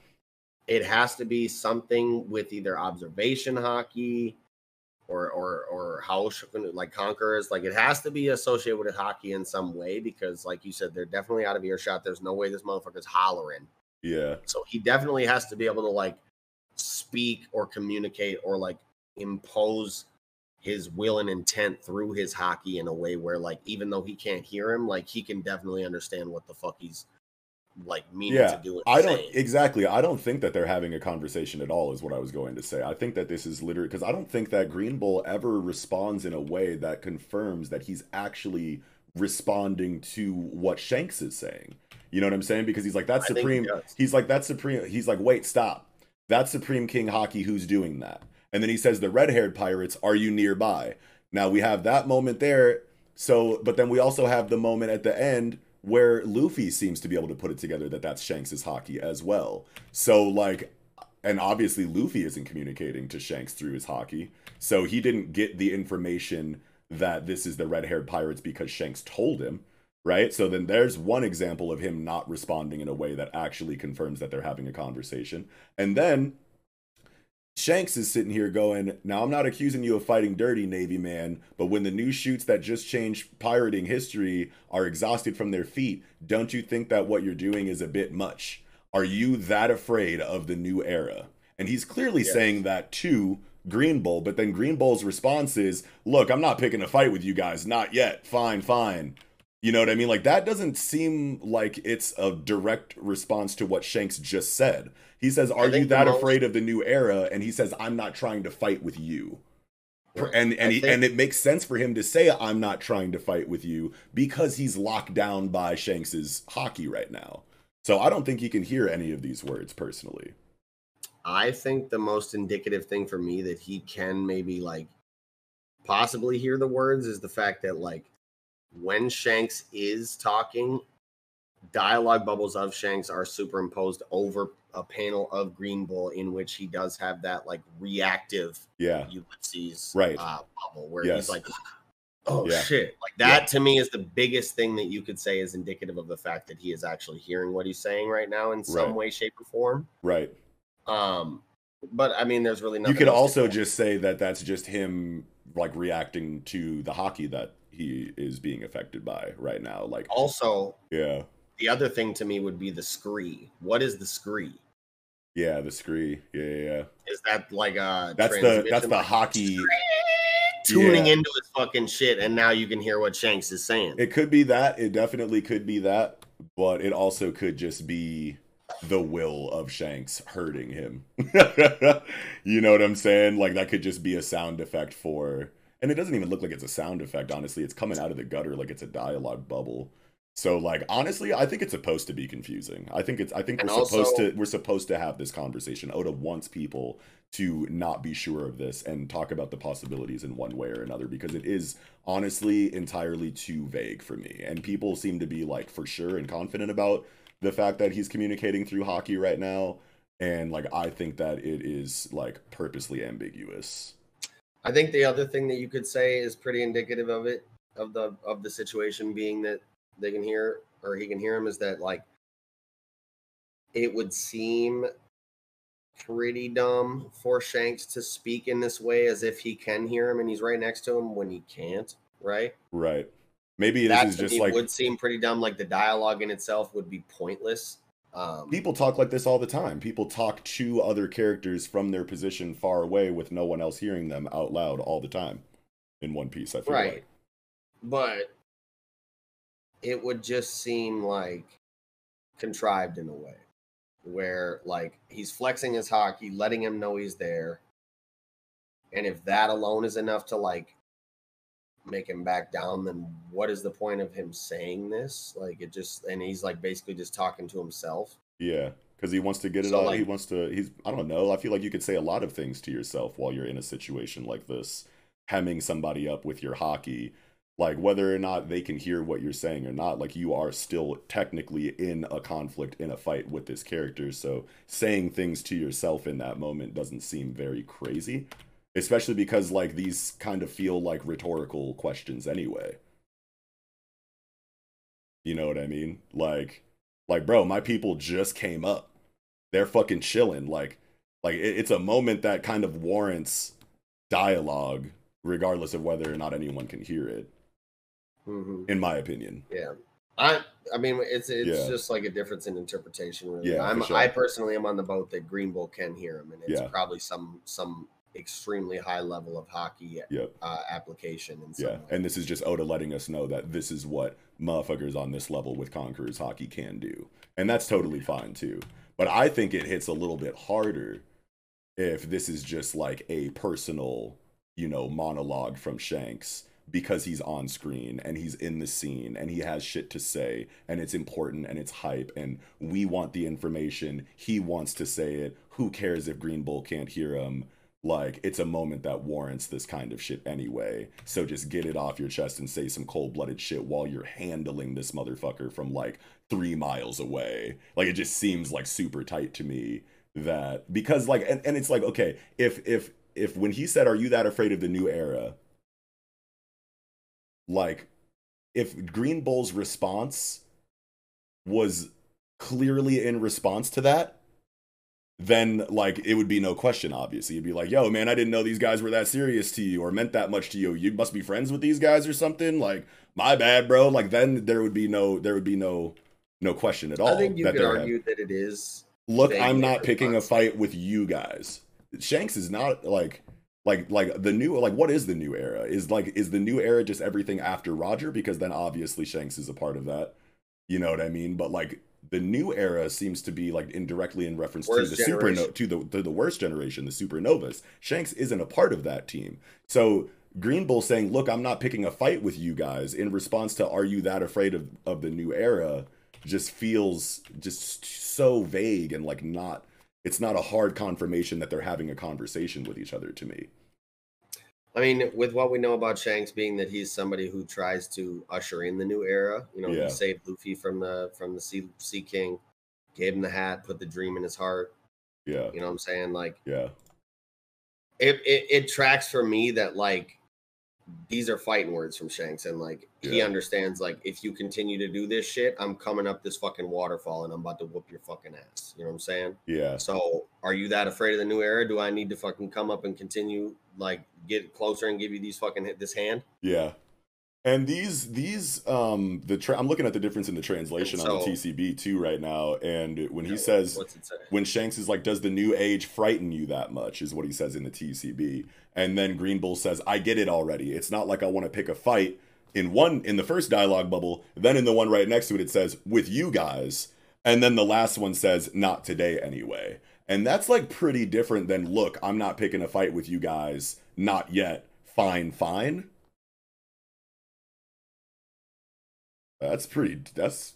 it has to be something with either observation haki or or or house like conquerors like it has to be associated with haki in some way because like you said they're definitely out of earshot there's no way this motherfucker's hollering yeah. so he definitely has to be able to like speak or communicate or like impose his will and intent through his haki in a way where like even though he can't hear him like he can definitely understand what the fuck he's like meaning Yeah, to do I don't saying. exactly. I don't think that they're having a conversation at all. Is what I was going to say. I think that this is literally because I don't think that Green Bull ever responds in a way that confirms that he's actually responding to what Shanks is saying. You know what I'm saying? Because he's like that's I think he supreme. He's like that's supreme. He's like wait, stop. That's Supreme King Haki. Who's doing that? And then he says the red-haired pirates. Are you nearby? Now we have that moment there. So, but then we also have the moment at the end where Luffy seems to be able to put it together that that's Shanks's haki as well. So like and obviously Luffy isn't communicating to Shanks through his haki. So he didn't get the information that this is the red-haired pirates because Shanks told him, right? So then there's one example of him not responding in a way that actually confirms that they're having a conversation. And then Shanks is sitting here going, Now, I'm not accusing you of fighting dirty, Navy man, but when the new shoots that just changed pirating history are exhausted from their feet, don't you think that what you're doing is a bit much? Are you that afraid of the new era? And he's clearly Yes. saying that to Green Bull, but then Green Bull's response is, Look, I'm not picking a fight with you guys. Not yet. Fine, fine. You know what I mean? Like that doesn't seem like it's a direct response to what Shanks just said. He says, "Are you that most- afraid of the new era?" And he says, "I'm not trying to fight with you." Right. And and he, think- and it makes sense for him to say, "I'm not trying to fight with you" because he's locked down by Shanks's haki right now. So I don't think he can hear any of these words personally. I think the most indicative thing for me that he can maybe like possibly hear the words is the fact that like when Shanks is talking, dialogue bubbles of Shanks are superimposed over a panel of Green Bull in which he does have that like reactive Yeah, Ulysses Right. uh, bubble where Yes. he's like, "Oh Yeah. shit!" Like that to me is the biggest thing that you could say is indicative of the fact that he is actually hearing what he's saying right now in some Right. way, shape, or form. right. Um, but I mean, there's really nothing. you could also just say that that's just him like reacting to the haki that he is being affected by right now. Like, also yeah, the other thing to me would be the scree. What is the scree? yeah, the scree, yeah, yeah, yeah. Is that like a That's the that's the like, haki. tuning yeah. into his fucking shit, and now you can hear what Shanks is saying. It could be that. It definitely could be that, but it also could just be the will of Shanks hurting him. you know what I'm saying? Like that could just be a sound effect for and it doesn't even look like it's a sound effect, honestly. It's coming out of the gutter like it's a dialogue bubble. So like honestly, I think it's supposed to be confusing. I think it's I think And we're supposed to we're supposed to have this conversation. Oda wants people to not be sure of this and talk about the possibilities in one way or another because it is honestly entirely too vague for me. And people seem to be like for sure and confident about the fact that he's communicating through haki right now. And like I think that it is like purposely ambiguous. I think the other thing that you could say is pretty indicative of it, of the of the situation being that they can hear or he can hear him is that like it would seem pretty dumb for Shanks to speak in this way as if he can hear him and he's right next to him when he can't, right? Right. Maybe this that is just like would seem pretty dumb. Like the dialogue in itself would be pointless. Um, people talk like this all the time. People talk to other characters from their position far away with no one else hearing them out loud all the time in One Piece. I feel right like. but it would just seem like contrived in a way where like he's flexing his haki letting him know he's there and if that alone is enough to like make him back down, then what is the point of him saying this? Like it just and he's like basically just talking to himself. Yeah, because he wants to get it So, out. like- he wants to. He's. I don't know. I feel like you could say a lot of things to yourself while you're in a situation like this, hemming somebody up with your haki. Like whether or not they can hear what you're saying or not, like you are still technically in a conflict, in a fight with this character. So saying things to yourself in that moment doesn't seem very crazy, especially because like these kind of feel like rhetorical questions anyway. You know what I mean? Like, like, bro, my people just came up. They're fucking chilling. Like, like it, it's a moment that kind of warrants dialogue, regardless of whether or not anyone can hear it. hmm In my opinion. Yeah. I I mean it's it's Yeah. just like a difference in interpretation really. Yeah, I'm sure. I personally am on the boat that Green Bull can hear him and it's Yeah. probably some some extremely high level of haki Yep. uh, application and Yeah. And this is just Oda letting us know that this is what motherfuckers on this level with Conquerors haki can do. And that's totally fine too. But I think it hits a little bit harder if this is just like a personal, you know, monologue from Shanks because he's on screen and he's in the scene and he has shit to say and it's important and it's hype and we want the information. He wants to say it. Who cares if Green Bull can't hear him? Like, it's a moment that warrants this kind of shit anyway. So just get it off your chest and say some cold blooded shit while you're handling this motherfucker from like three miles away. Like, it just seems like super tight to me that because like and, and it's like okay if if if when he said are you that afraid of the new era like if green bull's response was clearly in response to that then like it would be no question obviously. You'd be like yo man i didn't know these guys were that serious to you or meant that much to you. You must be friends with these guys or something? Like my bad bro. Like then there would be no there would be no no question at all I think you that could they're having- argue that it is look i'm not picking a fight with you guys. Shanks is not like like like the new like what is the new era? Is like is the new era just everything after roger? Because then obviously shanks is a part of that. You know what i mean? But like the new era seems to be like indirectly in reference Worst to the supernova to the to the worst generation the supernovas. Shanks isn't a part of that team. So green bull saying look i'm not picking a fight with you guys in response to are you that afraid of of the new era? just feels just so vague and like not it's not a hard confirmation that they're having a conversation with each other to me I mean, with what we know about Shanks being that he's somebody who tries to usher in the new era, you know, Yeah. he saved Luffy from the from the Sea, sea King, gave him the hat, put the dream in his heart. yeah You know what I'm saying? Like yeah it, it, it tracks for me that like these are fighting words from Shanks, and like he understands like if you continue to do this shit, I'm coming up this fucking waterfall and I'm about to whoop your fucking ass. You know what I'm saying? yeah So are you that afraid of the new era? Do I need to fucking come up and continue like get closer and give you these fucking hit this hand? yeah and these these um the tra- i'm looking at the difference in the translation on the tcb too right now and when he Yeah, says say? when Shanks is like, "Does the new age frighten you that much?" is what he says in the TCB, and then Green Bull says, "I get it already. It's not like I want to pick a fight." In one, in the first dialogue bubble, then in the one right next to it, it says, "With you guys," and then the last one says, "Not today, anyway." And that's like pretty different than, "Look, I'm not picking a fight with you guys, not yet. Fine, fine." That's pretty. That's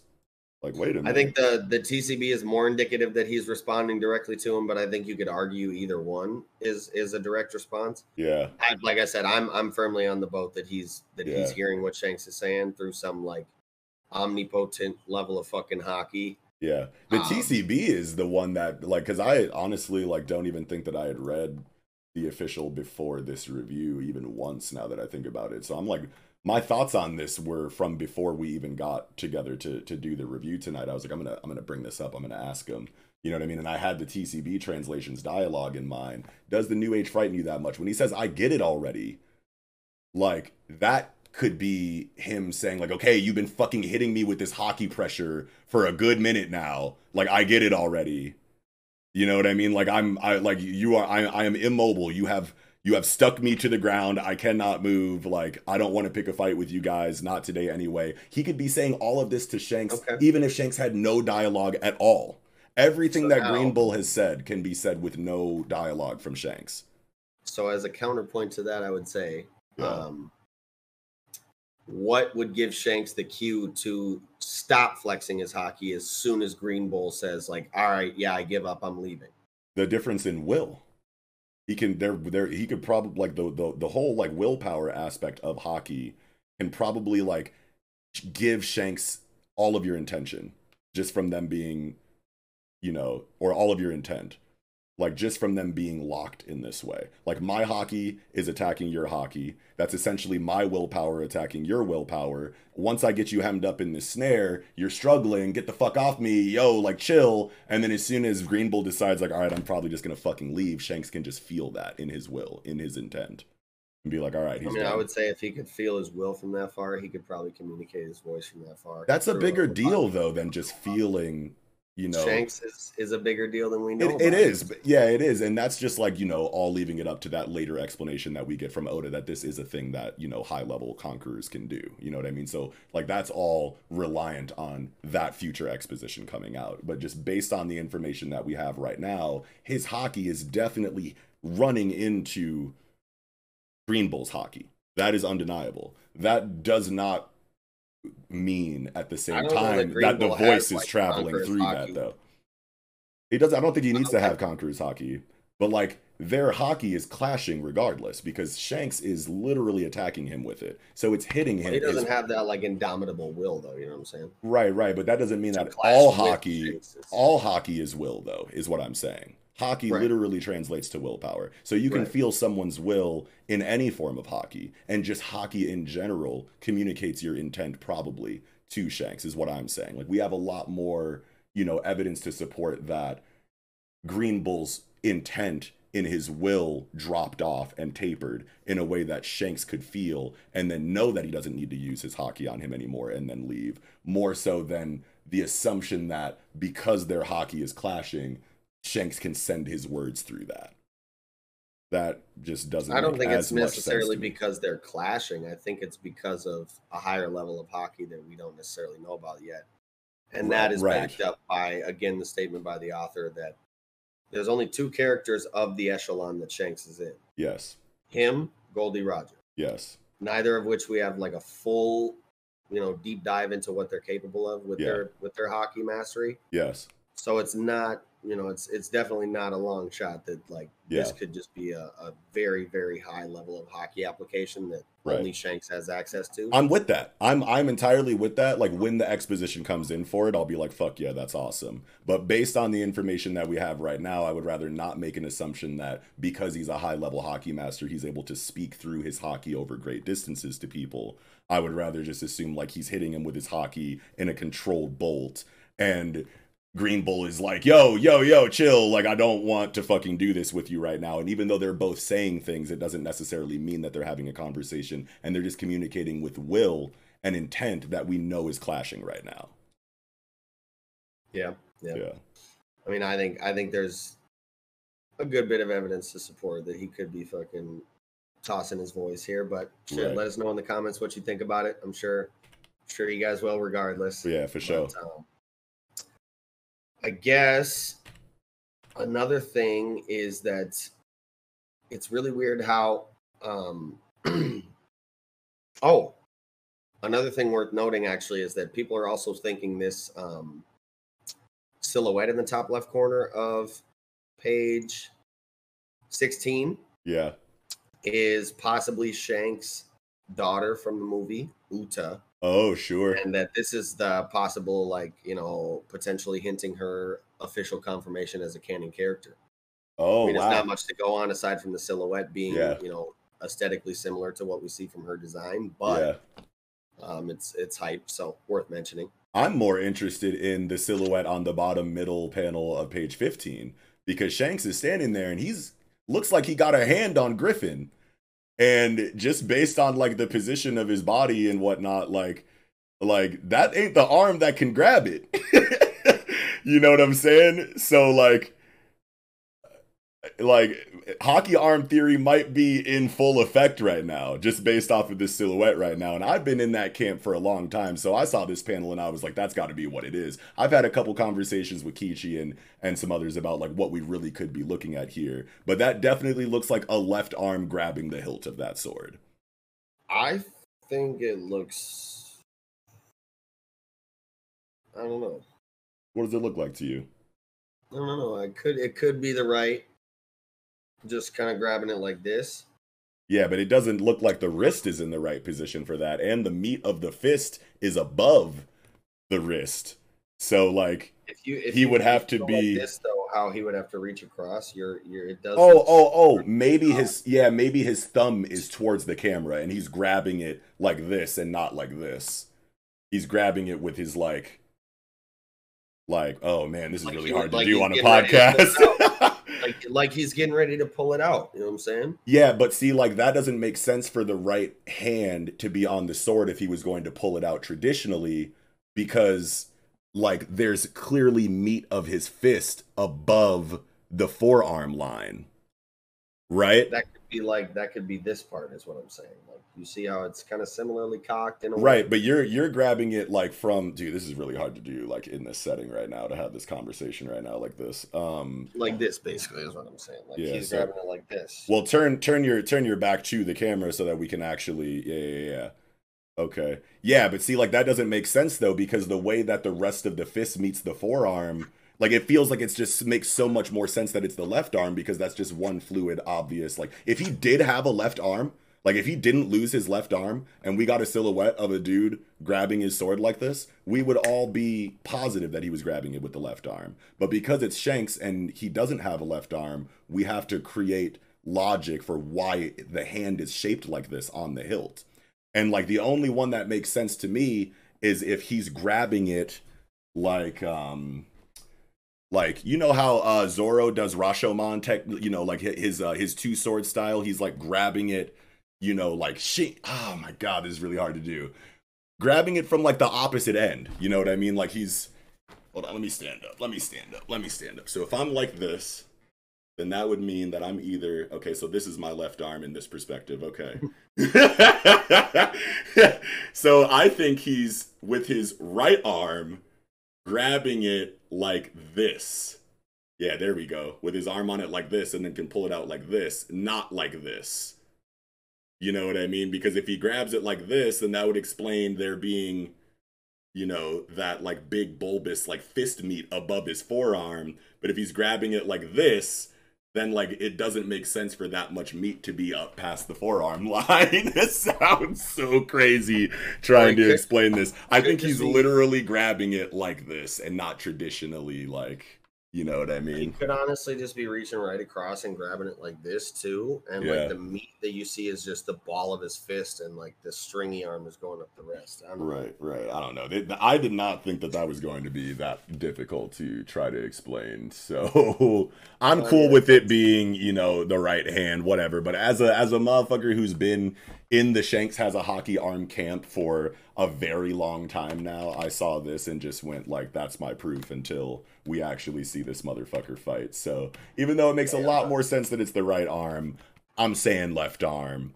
like, wait a minute. I think the the TCB is more indicative that he's responding directly to him, but I think you could argue either one is is a direct response. yeah, I, like I said, I'm I'm firmly on the boat that he's that he's hearing what Shanks is saying through some like omnipotent level of fucking haki. Yeah, the Um, TCB is the one that like because I honestly like don't even think that I had read the official before this review even once. Now that I think about it, so I'm like my thoughts on this were from before we even got together to to do the review tonight. I was like, I'm gonna I'm gonna bring this up. I'm gonna ask him. You know what I mean? And I had the TCB translations dialogue in mind. Does the new age frighten you that much? When he says, "I get it already," like that could be him saying like okay you've been fucking hitting me with this haki pressure for a good minute now like i get it already you know what i mean like i'm i like you are i, I am immobile you have you have stuck me to the ground i cannot move like i don't want to pick a fight with you guys not today anyway he could be saying all of this to shanks Okay. even if shanks had no dialogue at all everything So that now- green bull has said can be said with no dialogue from shanks So as a counterpoint to that, I would say, Yeah. um, what would give Shanks the cue to stop flexing his haki as soon as Green Bull says, like, all right, yeah, I give up, I'm leaving. The difference in will. He can there there he could probably like the, the the whole like willpower aspect of haki can probably like give Shanks all of your intention just from them being, you know, or all of your intent like just from them being locked in this way. Like my haki is attacking your haki. That's essentially my willpower attacking your willpower. Once I get you hemmed up in this snare, you're struggling, get the fuck off me, yo, like chill. And then as soon as Green Bull decides, like, all right, I'm probably just gonna fucking leave, Shanks can just feel that in his will, in his intent. And be like, all right, I mean, I would say if he could feel his will from that far, he could probably communicate his voice from that far. That's a bigger deal though than just feeling you know Shanks is, is a bigger deal than we know. It, it is, but yeah, it is, and that's just like you know all leaving it up to that later explanation that we get from Oda that this is a thing that you know high level conquerors can do. You know what I mean? So like that's all reliant on that future exposition coming out. But just based on the information that we have right now, his haki is definitely running into Green Bull's haki. That is undeniable. That does not mean at the same time that, the voice is like traveling through Haki. that though. He doesn't. I don't think he needs to have Conqueror's haki, but like their haki is clashing regardless because Shanks is literally attacking him with it, so it's hitting him. Well, he doesn't have that like indomitable will though. You know what I'm saying? Right, right. But that doesn't mean that all haki all haki is will though. Is what I'm saying. Haki right. literally translates to willpower. So you can right. feel someone's will in any form of haki, and just haki in general communicates your intent probably to Shanks, is what I'm saying. Like we have a lot more, you know, evidence to support that Green Bull's intent in his will dropped off and tapered in a way that Shanks could feel and then know that he doesn't need to use his haki on him anymore and then leave. More so than the assumption that because their haki is clashing, Shanks can send his words through that. That just doesn't. I don't think it's necessarily because they're clashing. I think it's because of a higher level of haki that we don't necessarily know about yet, and right, that is right. backed up by again the statement by the author that there's only two characters of the echelon that Shanks is in. Yes. Him, Gol D. Roger. Yes. Neither of which we have like a full, you know, deep dive into what they're capable of with yeah. their with their haki mastery. Yes. So it's not you know, it's it's definitely not a long shot that like yeah. this could just be a, a, very very high level of haki application that right. only Shanks has access to. I'm with that. I'm I'm entirely with that. Like when the exposition comes in for it, I'll be like, fuck yeah, that's awesome. But based on the information that we have right now, I would rather not make an assumption that because he's a high level haki master, he's able to speak through his haki over great distances to people. I would rather just assume like he's hitting him with his haki in a controlled bolt and Green Bull is like, yo, yo, yo, chill. Like, I don't want to fucking do this with you right now. And even though they're both saying things, it doesn't necessarily mean that they're having a conversation and they're just communicating with will and intent that we know is clashing right now. Yeah. Yeah. yeah. I mean, I think, I think there's a good bit of evidence to support that he could be fucking tossing his voice here, but shit, right. let us know in the comments what you think about it. I'm sure, I'm sure you guys will regardless. Yeah, for sure. Um, I guess another thing is that it's really weird how um oh another thing worth noting actually is that people are also thinking this um silhouette in the top left corner of page 16 yeah. is possibly shank's daughter from the movie uta Oh, sure. And that this is the possible, like, you know, potentially hinting her official confirmation as a canon character. Oh, I mean, wow. not much to go on aside from the silhouette being, yeah. you know, aesthetically similar to what we see from her design, but yeah. um, it's it's hype, so worth mentioning. I'm more interested in the silhouette on the bottom middle panel of page 15 because Shanks is standing there and he's looks like he got a hand on Gryphon and just based on like the position of his body and whatnot like like that ain't the arm that can grab it. You know what i'm saying? So like like haki arm theory might be in full effect right now, just based off of this silhouette right now. And I've been in that camp for a long time, so I saw this panel and I was like, that's got to be what it is. I've had a couple conversations with Kichi and and some others about like what we really could be looking at here, but that definitely looks like a left arm grabbing the hilt of that sword. I think it looks. I don't know. What does it look like to you? I don't know. I could. It could be the right. Just kind of grabbing it like this. Yeah, but it doesn't look like the wrist is in the right position for that, and the meat of the fist is above the wrist. So like If you, if He you would have to be- like this though. How he would have to reach across. Your your it does. Oh, oh, oh, maybe his yeah, maybe his thumb is towards the camera and he's grabbing it like this and not like this. He's grabbing it with his like like, oh man, this is Like really hard to like do on a podcast. Like like he's getting ready to pull it out. You know what I'm saying? yeah, but see, like that doesn't make sense for the right hand to be on the sword if he was going to pull it out traditionally, because like there's clearly meat of his fist above the forearm line. Right? That could be like that could be this part is what I'm saying. Like you see how it's kind of similarly cocked in a way. Right, but you're you're grabbing it like from dude, this is really hard to do like in this setting right now to have this conversation right now like this. Um Like this basically is what I'm saying. Like Yeah, he's so- grabbing it like this. well turn turn your turn your back to the camera so that we can actually yeah yeah yeah. Okay. Yeah, but see like that doesn't make sense though because the way that the rest of the fist meets the forearm like it feels like it's just makes so much more sense that it's the left arm because that's just one fluid obvious. Like if he did have a left arm like if he didn't lose his left arm and we got a silhouette of a dude grabbing his sword like this we would all be positive that he was grabbing it with the left arm. But because it's shanks and he doesn't have a left arm we have to create logic for why the hand is shaped like this on the hilt. And like the only one that makes sense to me is if he's grabbing it like um like you know how uh Zoro does Rashomon tech you know like his uh, his two sword style? He's like grabbing it you know like shit. Oh my god this is really hard to do. Grabbing it from like the opposite end you know what I mean? Like he's hold on let me stand up let me stand up let me stand up. So if I'm like this then that would mean that I'm either okay so this is my left arm in this perspective okay. So I think he's with his right arm grabbing it like this. Yeah, there we go. With his arm on it like this and then can pull it out like this, not like this. You know what I mean? Because if he grabs it like this, then that would explain there being, you know, that like big bulbous like fist meat above his forearm. But if he's grabbing it like this, then like it doesn't make sense for that much meat to be up past the forearm line. this sounds so crazy trying to explain this. I think he's literally grabbing it like this and not traditionally like you know what I mean? He could honestly just be reaching right across and grabbing it like this too, and Yeah. like the meat that you see is just the ball of his fist, and like the stringy arm is going up the wrist. Right, right. I don't know. They, I did not think that that was going to be that difficult to try to explain. So I'm cool with it being, you know, the right hand, whatever. But as a as a motherfucker who's been in the Shanks has a haki arm camp for a very long time now, I saw this and just went like, "That's my proof." Until we actually see this motherfucker fight. So even though it makes a lot more sense that it's the right arm, I'm saying left arm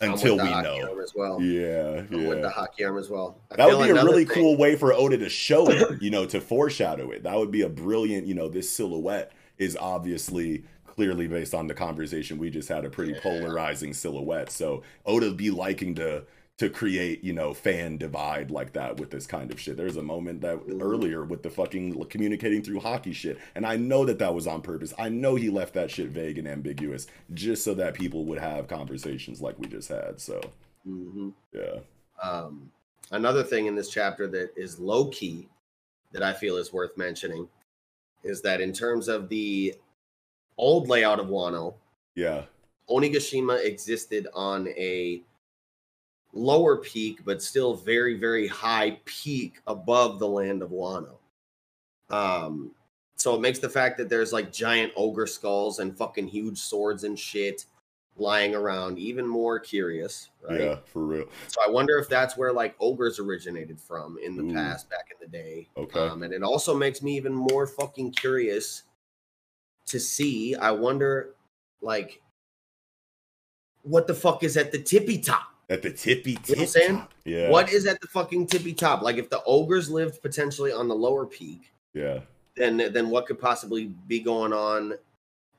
until we know. as well. Yeah, I'm with the haki arm as well. I That would be a really thing- cool way for Oda to show it, you know, to foreshadow it. That would be a brilliant, you know, this silhouette is obviously clearly based on the conversation we just had a pretty Yeah. polarizing silhouette. So Oda be liking to to create, you know, fan divide like that with this kind of shit. There's a moment that Mhm. earlier with the fucking communicating through haki shit, and I know that that was on purpose. I know he left that shit vague and ambiguous just so that people would have conversations like we just had. So Mhm. yeah, Um, another thing in this chapter that is low key that I feel is worth mentioning is that in terms of the old layout of Wano, yeah, Onigashima existed on a lower peak, but still very, very high peak above the land of Wano. Um, so it makes the fact that there's like giant ogre skulls and fucking huge swords and shit lying around even more curious, right? yeah, for real. So I wonder if that's where like ogres originated from in the Ooh. past, back in the day. Okay. Um, and it also makes me even more fucking curious to see. I wonder, like, what the fuck is at the tippy top? At the tippy You know what I'm saying? Yeah. What is at the fucking tippy top? Like, if the ogres lived potentially on the lower peak, Yeah. then then what could possibly be going on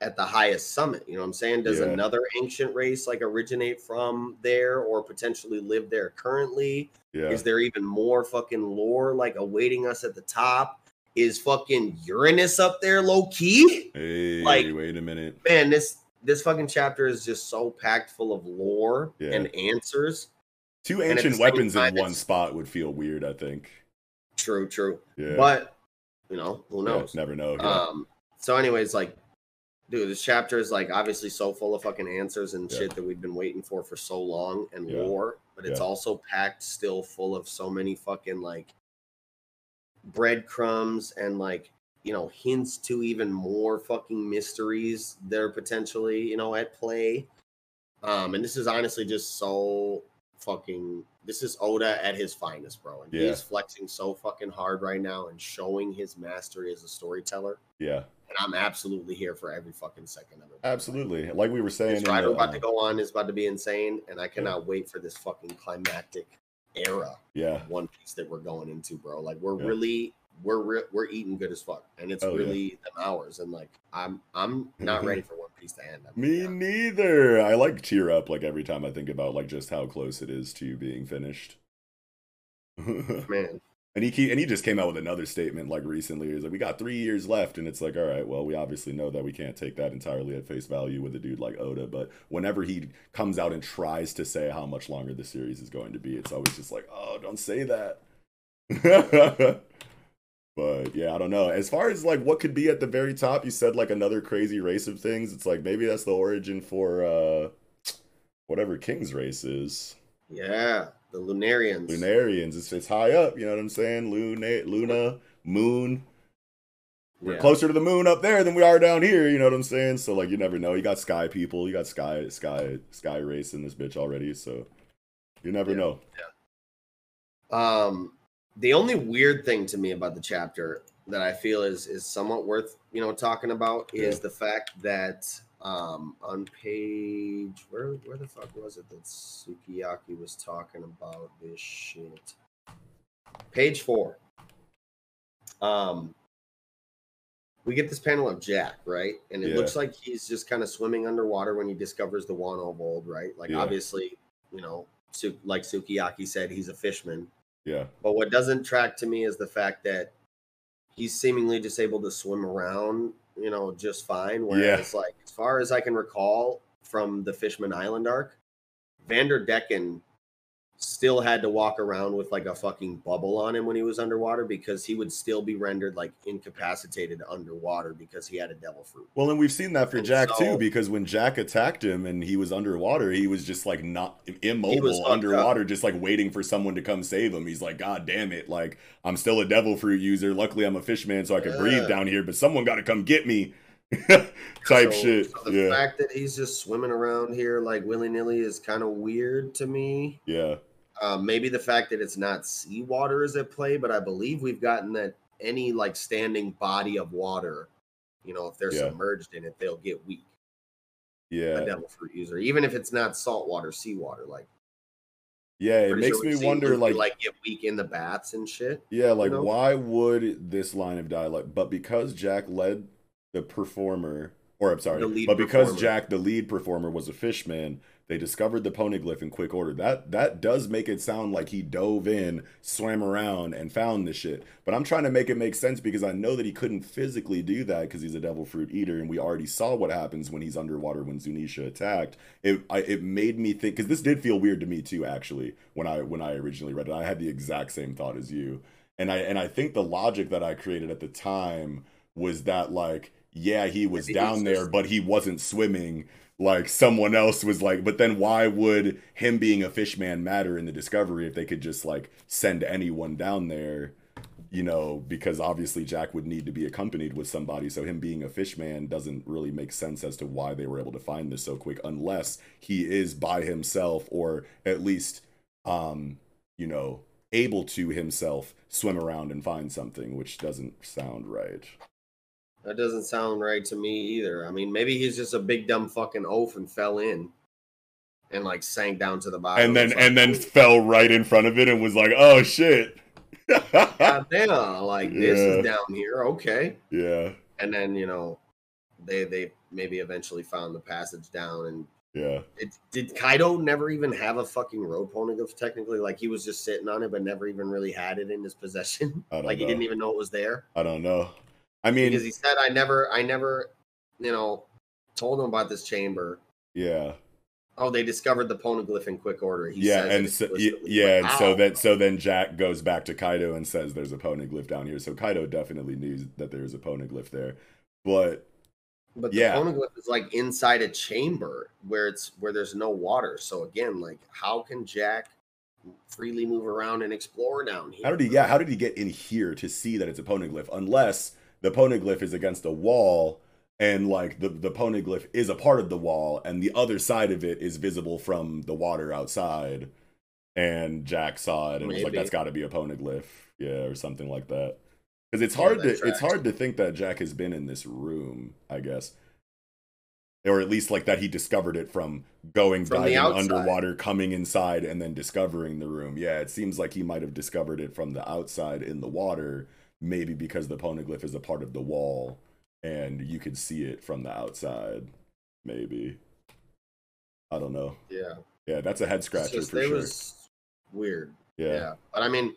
at the highest summit. You know what I'm saying? Does Yeah. another ancient race like originate from there or potentially live there currently? Yeah. Is there even more fucking lore like awaiting us at the top? Is fucking Uranus up there low key? Hey, like- wait a minute. Man, this this fucking chapter is just so packed full of lore Yeah. and answers. Two ancient weapons in one spot would feel weird, I think. True, true. Yeah. But you know, who Yeah, knows? never know. Yeah. Um, so, anyways, like, dude, this chapter is like obviously so full of fucking answers and Yeah. shit that we've been waiting for for so long and Yeah. lore, but it's Yeah. also packed still full of so many fucking like breadcrumbs and like you know hints to even more fucking mysteries that are potentially you know at play. Um, and this is honestly just so fucking. This is Oda at his finest, bro. And Yeah. he's flexing so fucking hard right now and showing his mastery as a storyteller. yeah. And I'm absolutely here for every fucking second of it. Absolutely. Like we were saying. This ride the, about uh, to go on is about to be insane, and I cannot wait for this fucking climactic era Yeah. One Piece that we're going into, bro. Like we're Yeah. really we're re- we're eating good as fuck, and it's Oh, yeah. really them hours. And like I'm I'm not ready for One Piece to end. I'm Me yeah. neither. I like tear up like every time I think about like just how close it is to being finished. Man. and he ke- and he just came out with another statement like recently. He's like, "We got three years left," and it's like, all right, well, we obviously know that we can't take that entirely at face value with a dude like Oda. But whenever he comes out and tries to say how much longer the series is going to be, it's always just like, "Oh, don't say that." But yeah, I don't know. As far as like what could be at the very top, you said like another crazy race of things. It's like maybe that's the origin for uh whatever King's race is. Yeah, the Lunarians. Lunarians. It's it's high up, you know what I'm saying? Luna Luna, Moon. We're Yeah. closer to the moon up there than we are down here, you know what I'm saying? So like you never know. You got sky people, you got sky sky sky race in this bitch already, so you never Yeah. know. Yeah. Um, the only weird thing to me about the chapter that I feel is is somewhat worth you know talking about is the fact that um on page where where the fuck was it that Sukiyaki was talking about this shit? Page four. Um, we get this panel of Jack, right? And it Yeah. looks like he's just kind of swimming underwater when he discovers the one of old, right? Like Yeah. obviously, you know, like Sukiyaki said, he's a fishman. Yeah. But what doesn't track to me is the fact that he's seemingly just able to swim around, you know, just fine. Whereas, like, as far as I can recall from the Fishman Island arc, Vanderdecken still had to walk around with like a fucking bubble on him when he was underwater because he would still be rendered like incapacitated underwater because he had a devil fruit. Well, and we've seen that for And Jack so- too, because when Jack attacked him and he was underwater, he was just like not immobile underwater, just like waiting for someone to come save him. He's like, God damn it! Like I'm still a devil fruit user. Luckily, I'm a fishman, so I can Yeah. breathe down here. But someone got to come get me. Type So- shit. so the yeah, fact that he's just swimming around here like willy nilly is kind of weird to me. yeah, Um, maybe the fact that it's not seawater is at play, but I believe we've gotten that any like standing body of water, you know, if they're Yeah. submerged in it, they'll get weak. Yeah. A devil fruit user, even if it's not saltwater, seawater, like yeah. It makes sure me wonder, like, like get weak in the baths and shit. Yeah, like know? why would this line of dialogue? But because Jack led the performer, or I'm sorry, The lead but because performer. Jack, the lead performer, was a fishman, they discovered the poneglyph in quick order. That that does make it sound like he dove in, swam around, and found the shit. But I'm trying to make it make sense because I know that he couldn't physically do that because he's a devil fruit eater, and we already saw what happens when he's underwater when Zunisha attacked. It I, it made me think because this did feel weird to me too. Actually, when I when I originally read it, I had the exact same thought as you and I and I think the logic that I created at the time was that like yeah he was down there but he wasn't swimming like someone else was like but then why would him being a fishman matter in the discovery if they could just like send anyone down there you know because obviously Jack would need to be accompanied with somebody. So him being a fishman doesn't really make sense as to why they were able to find this so quick unless he is by himself or at least um you know able to himself swim around and find something which doesn't sound right That doesn't sound right to me either. I mean, maybe he's just a big dumb fucking oaf and fell in and like sank down to the bottom. and then and then fell right in front of it and was like oh shit God damn, like this is down here, okay. yeah And then you know, they they maybe eventually found the passage down. And Yeah. it, did Kaido never even have a fucking road poneglyph? Technically, like he was just sitting on it, but never even really had it in his possession. Like he didn't even know it was there I don't know. I mean, because he said, "I never, I never, you know, told him about this chamber." yeah. Oh, they discovered the poneglyph in quick order. He yeah, says and so, yeah, Like, and so then so then Jack goes back to Kaido and says there's a poneglyph down here. So Kaido definitely knew that there's a poneglyph there. But But the Yeah. poneglyph is like inside a chamber where it's where there's no water. So again, like how can Jack freely move around and explore down here? how did he yeah, how did he get in here to see that it's a poneglyph unless the poneglyph is against a wall and like the the poneglyph is a part of the wall and the other side of it is visible from the water outside and Jack saw it and was like that's got to be a poneglyph. Yeah, or something like that. Cuz it's hard that to it's hard to think that Jack has been in this room, I guess. Or at least like that he discovered it from going From diving underwater, coming inside, and then discovering the room. Yeah, it seems like he might have discovered it from the outside in the water, maybe because the poneglyph is a part of the wall and you could see it from the outside. Maybe. I don't know. Yeah, Yeah, that's a head scratcher for sure. was weird. yeah. Yeah. but I mean,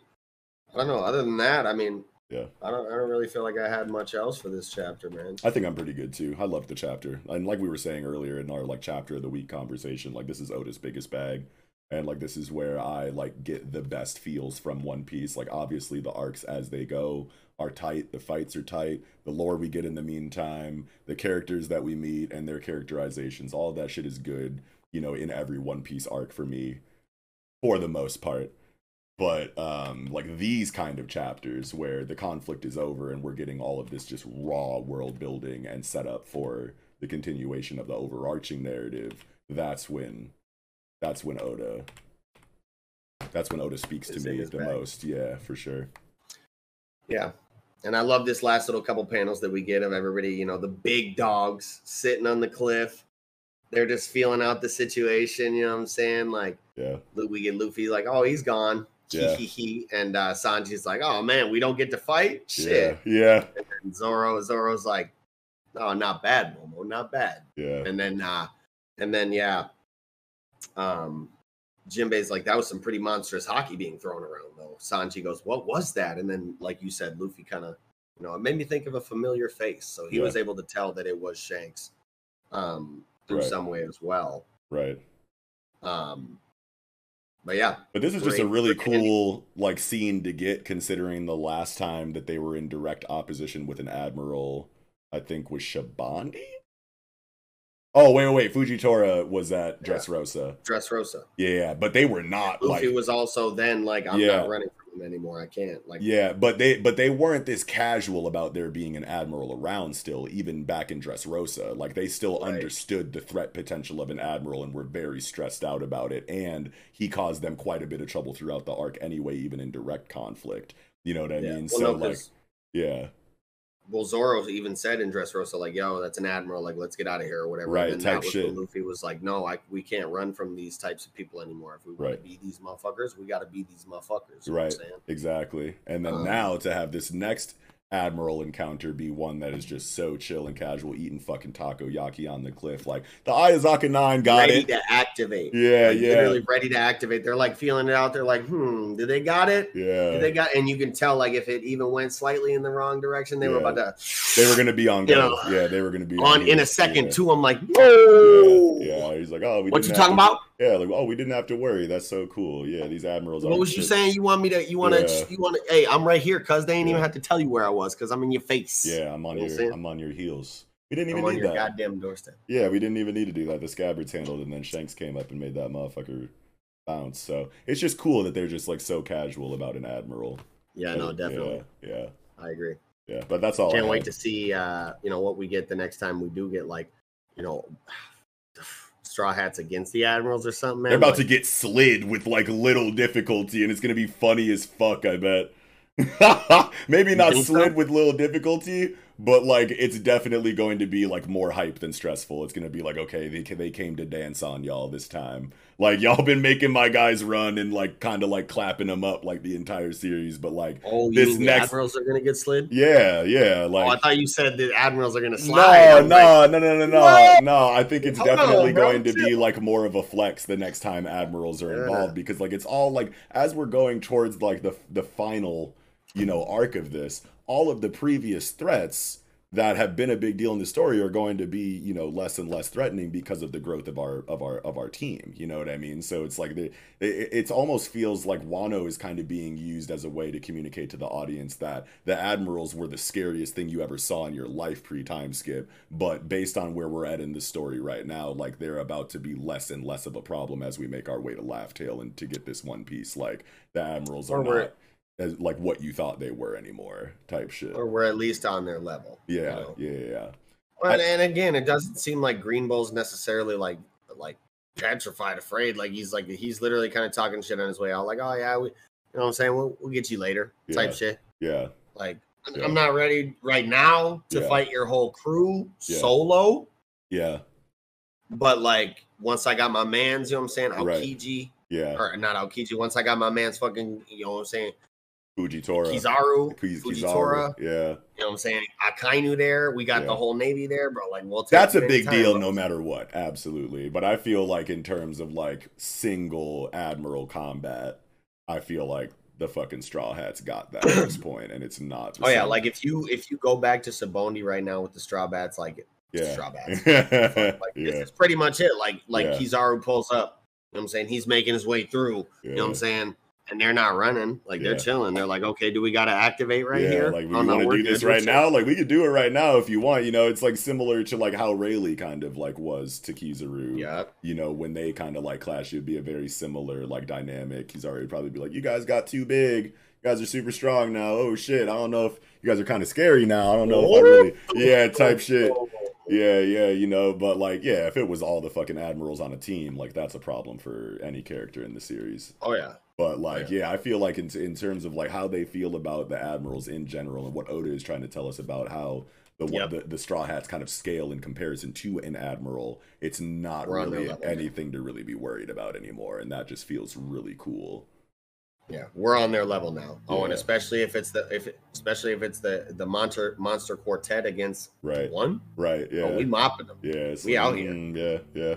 I don't know. Other than that, I mean, Yeah. I don't. I don't really feel like I had much else for this chapter, man. I think I'm pretty good too. I love the chapter. And like we were saying earlier in our like chapter of the week conversation, like this is Oda's biggest bag. And like this is where I like get the best feels from One Piece. Like obviously the arcs as they go are tight, the fights are tight, the lore we get in the meantime, the characters that we meet and their characterizations, all that shit is good, you know, in every One Piece arc for me. For the most part but um like these kind of chapters where the conflict is over and we're getting all of this just raw world building and setup for the continuation of the overarching narrative that's when that's when oda that's when oda speaks to me the bag. most yeah for sure Yeah. And I love this last little couple panels that we get of everybody, you know, the big dogs sitting on the cliff. They're just feeling out the situation, you know what I'm saying? Like yeah we get Luffy like, oh, he's gone. Yeah. He, he, hee. And uh Sanji's like, oh man, we don't get to fight? Shit. yeah yeah And Zoro, Zoro's like, oh, not bad, Momo, not bad. yeah And then uh and then yeah. Um Jinbei's like, that was some pretty monstrous haki being thrown around though. Sanji goes, What was that? And then, like you said, Luffy kind of, you know, it made me think of a familiar face. So he Yeah. was able to tell that it was Shanks um through Right. some way as well. right Um but yeah, But this is just a really cool like scene to get considering the last time that they were in direct opposition with an admiral, I think was Sabaody. Oh wait, wait, wait. Fujitora was at Dressrosa. Dressrosa. Yeah, yeah. but they were not Luffy like was also then like, I'm Yeah. not running from him anymore. I can't. Like Yeah, but they but they weren't this casual about there being an admiral around still, even back in Dressrosa. Like they still Right. understood the threat potential of an admiral and were very stressed out about it. And he caused them quite a bit of trouble throughout the arc anyway, even in direct conflict. You know what I yeah. mean? Well, so no, like yeah. Well, Zoro even said in Dressrosa, like, "Yo, that's an admiral. Like, let's get out of here or whatever." Right, And then type that was shit. Luffy was like, "No, I, we can't run from these types of people anymore. If we want Right. to be these motherfuckers, we got to be these motherfuckers." You know what I'm Right. saying? Exactly. And then Um, now to have this next admiral encounter be one that is just so chill and casual, eating fucking takoyaki on the cliff. Like the Akazaya Nine got ready it. to activate. Yeah, Like, yeah. Literally ready to activate. They're like feeling it out. They're like, "Hmm, did they got it? Yeah. Did they got?" And you can tell, like, if it even went slightly in the wrong direction, they were about to. They were gonna be on You know, yeah, they were gonna be on in a second Yeah. too. I'm like, Yeah, "Whoa!" yeah. He's like, oh, we What you talking about? Yeah, like, oh, we didn't have to worry. That's so cool. Yeah, these admirals. What was you saying? You want me to? You want to? Yeah. You want to? Hey, I'm right here, cuz they ain't even have to tell you where I was, cuz I'm in your face. Yeah, I'm on You I'm your. I'm on your heels. We didn't I'm even on need your that. goddamn doorstep. Yeah, we didn't even need to do that. The scabbards handled, and then Shanks came up and made that motherfucker bounce. So it's just cool that they're just like so casual about an admiral. Yeah, no, definitely. Yeah, yeah, I agree. yeah. But that's all. I Can't wait to see uh, you know, what we get the next time we do get like, you know, straw hats against the admirals or something, man. They're about to get slid with like little difficulty, and it's gonna be funny as fuck. I bet. Maybe not think so? slid with little difficulty, but like it's definitely going to be like more hype than stressful. It's gonna be like, okay, they they came to dance on y'all this time. Like y'all been making my guys run and like kind of like clapping them up like the entire series, but like Oh, you this the next, admirals are gonna get slid? yeah, yeah, oh, like I thought you said the admirals are gonna slide. I no, no, no, no, no, no, What? no. I think it's Hold definitely bro, going to be like more of a flex the next time admirals are Yeah. involved because like it's all like as we're going towards like the the final, you know, arc of this, all of the previous threats that have been a big deal in the story are going to be you know less and less threatening because of the growth of our of our of our team you know what i mean? So it's like the it, it's almost feels like wano is kind of being used as a way to communicate to the audience that the admirals were the scariest thing you ever saw in your life pre-time skip but based on where we're at in the story right now like they're about to be less and less of a problem as we make our way to laugh tale and to get this one piece. Like the admirals are Or we're- not as, like what you thought they were anymore type shit or we're at least on their level. you yeah know? yeah yeah Well, and again, it doesn't seem like Green Bull's necessarily like like petrified, afraid. Like he's like he's literally kind of talking shit on his way out. Like, oh yeah, we, you know what I'm saying? We'll, we'll get you later, type shit. yeah Like, Yeah. I'm not ready right now to Yeah. fight your whole crew Yeah. solo. yeah But like, once I got my man's, you know what I'm saying? Right. Yeah or not Aokiji. Once I got my man's fucking, you know what I'm saying? Fujitora. Kizaru, Kiz- Fujitora. Kizaru, Yeah. You know what I'm saying? Akainu there. We got Yeah. the whole navy there, bro. Like, we'll take That's a big deal bro. no matter what. Absolutely. But I feel like in terms of like single admiral combat, I feel like the fucking straw hats got that at this point and it's not Oh yeah, like if you if you go back to Sabaody right now with the straw bats, like yeah. straw bats, yeah. like this is pretty much it. Like like Yeah. Kizaru pulls up, you know what I'm saying? He's making his way through, you know what I'm saying? And they're not running, like they're Yeah. chilling. They're like, okay, do we got to activate right yeah, here? like we oh, want to we're do this right now. Like we could do it right now if you want. You know, it's like similar to like how Rayleigh kind of like was to Kizaru. Yeah, you know, when they kind of like clash, it'd be a very similar like dynamic. He's already probably be like, "You guys got too big. You guys are super strong now. Oh shit, I don't know if you guys are kind of scary now. I don't know if I really, yeah, type shit. Yeah, yeah, you know, but like, yeah, if it was all the fucking admirals on a team, like that's a problem for any character in the series. Oh yeah, But like, yeah, I feel like in in terms of like how they feel about the admirals in general and what Oda is trying to tell us about how the Yep. the, the straw hats kind of scale in comparison to an admiral, it's not We're really anything to really be worried about anymore, and that just feels really cool. yeah. We're on their level now. Oh, and especially if it's the if especially if it's the the monster monster quartet against Right, one. right, yeah, Oh, we mopping them. yeah, we like, out here. mm, yeah, yeah,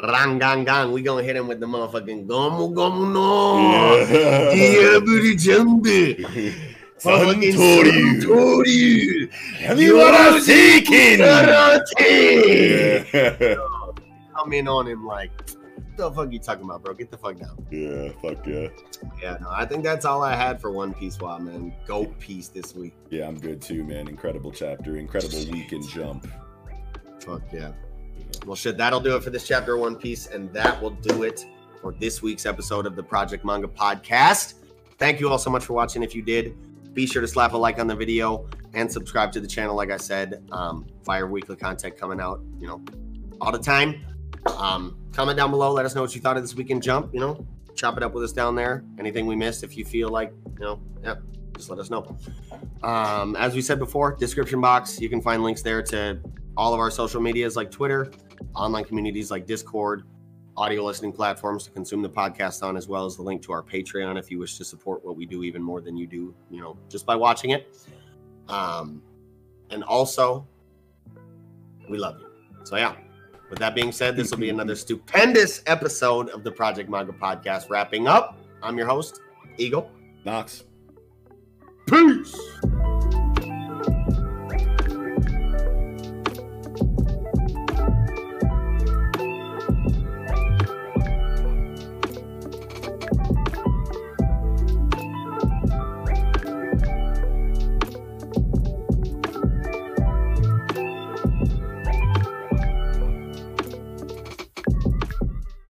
Rang gang gang. We gonna hit him with the motherfucking gomu gomu no. booty jumbi. Fucking Santori. Hamiwara Seiken. Karate. Yeah, Come in on him like, what the fuck you talking about, bro? Get the fuck down. yeah, fuck yeah. Yeah, no, I think that's all I had for One Piece. Wow, man, goat piece this week. Yeah, I'm good too, man. Incredible chapter, incredible week in jump. Fuck yeah. Well, shit, that'll do it for this chapter of One Piece, and that will do it for this week's episode of the Project Manga Podcast. Thank you all so much for watching. If you did, be sure to slap a like on the video and subscribe to the channel. Like I said, um, fire weekly content coming out, you know, all the time. Um, comment down below. Let us know what you thought of this weekend jump. You know, chop it up with us down there. Anything we missed, if you feel like, you know, yeah, just let us know. Um, as we said before, description box, you can find links there to all of our social medias like Twitter, online communities like Discord, audio listening platforms to consume the podcast on, as well as the link to our Patreon if you wish to support what we do even more than you do, you know, just by watching it. Um, and also, we love you. So, yeah, with that being said, this will be another stupendous episode of the Project Manga Podcast. Wrapping up, I'm your host, Eagle. Knox. Peace.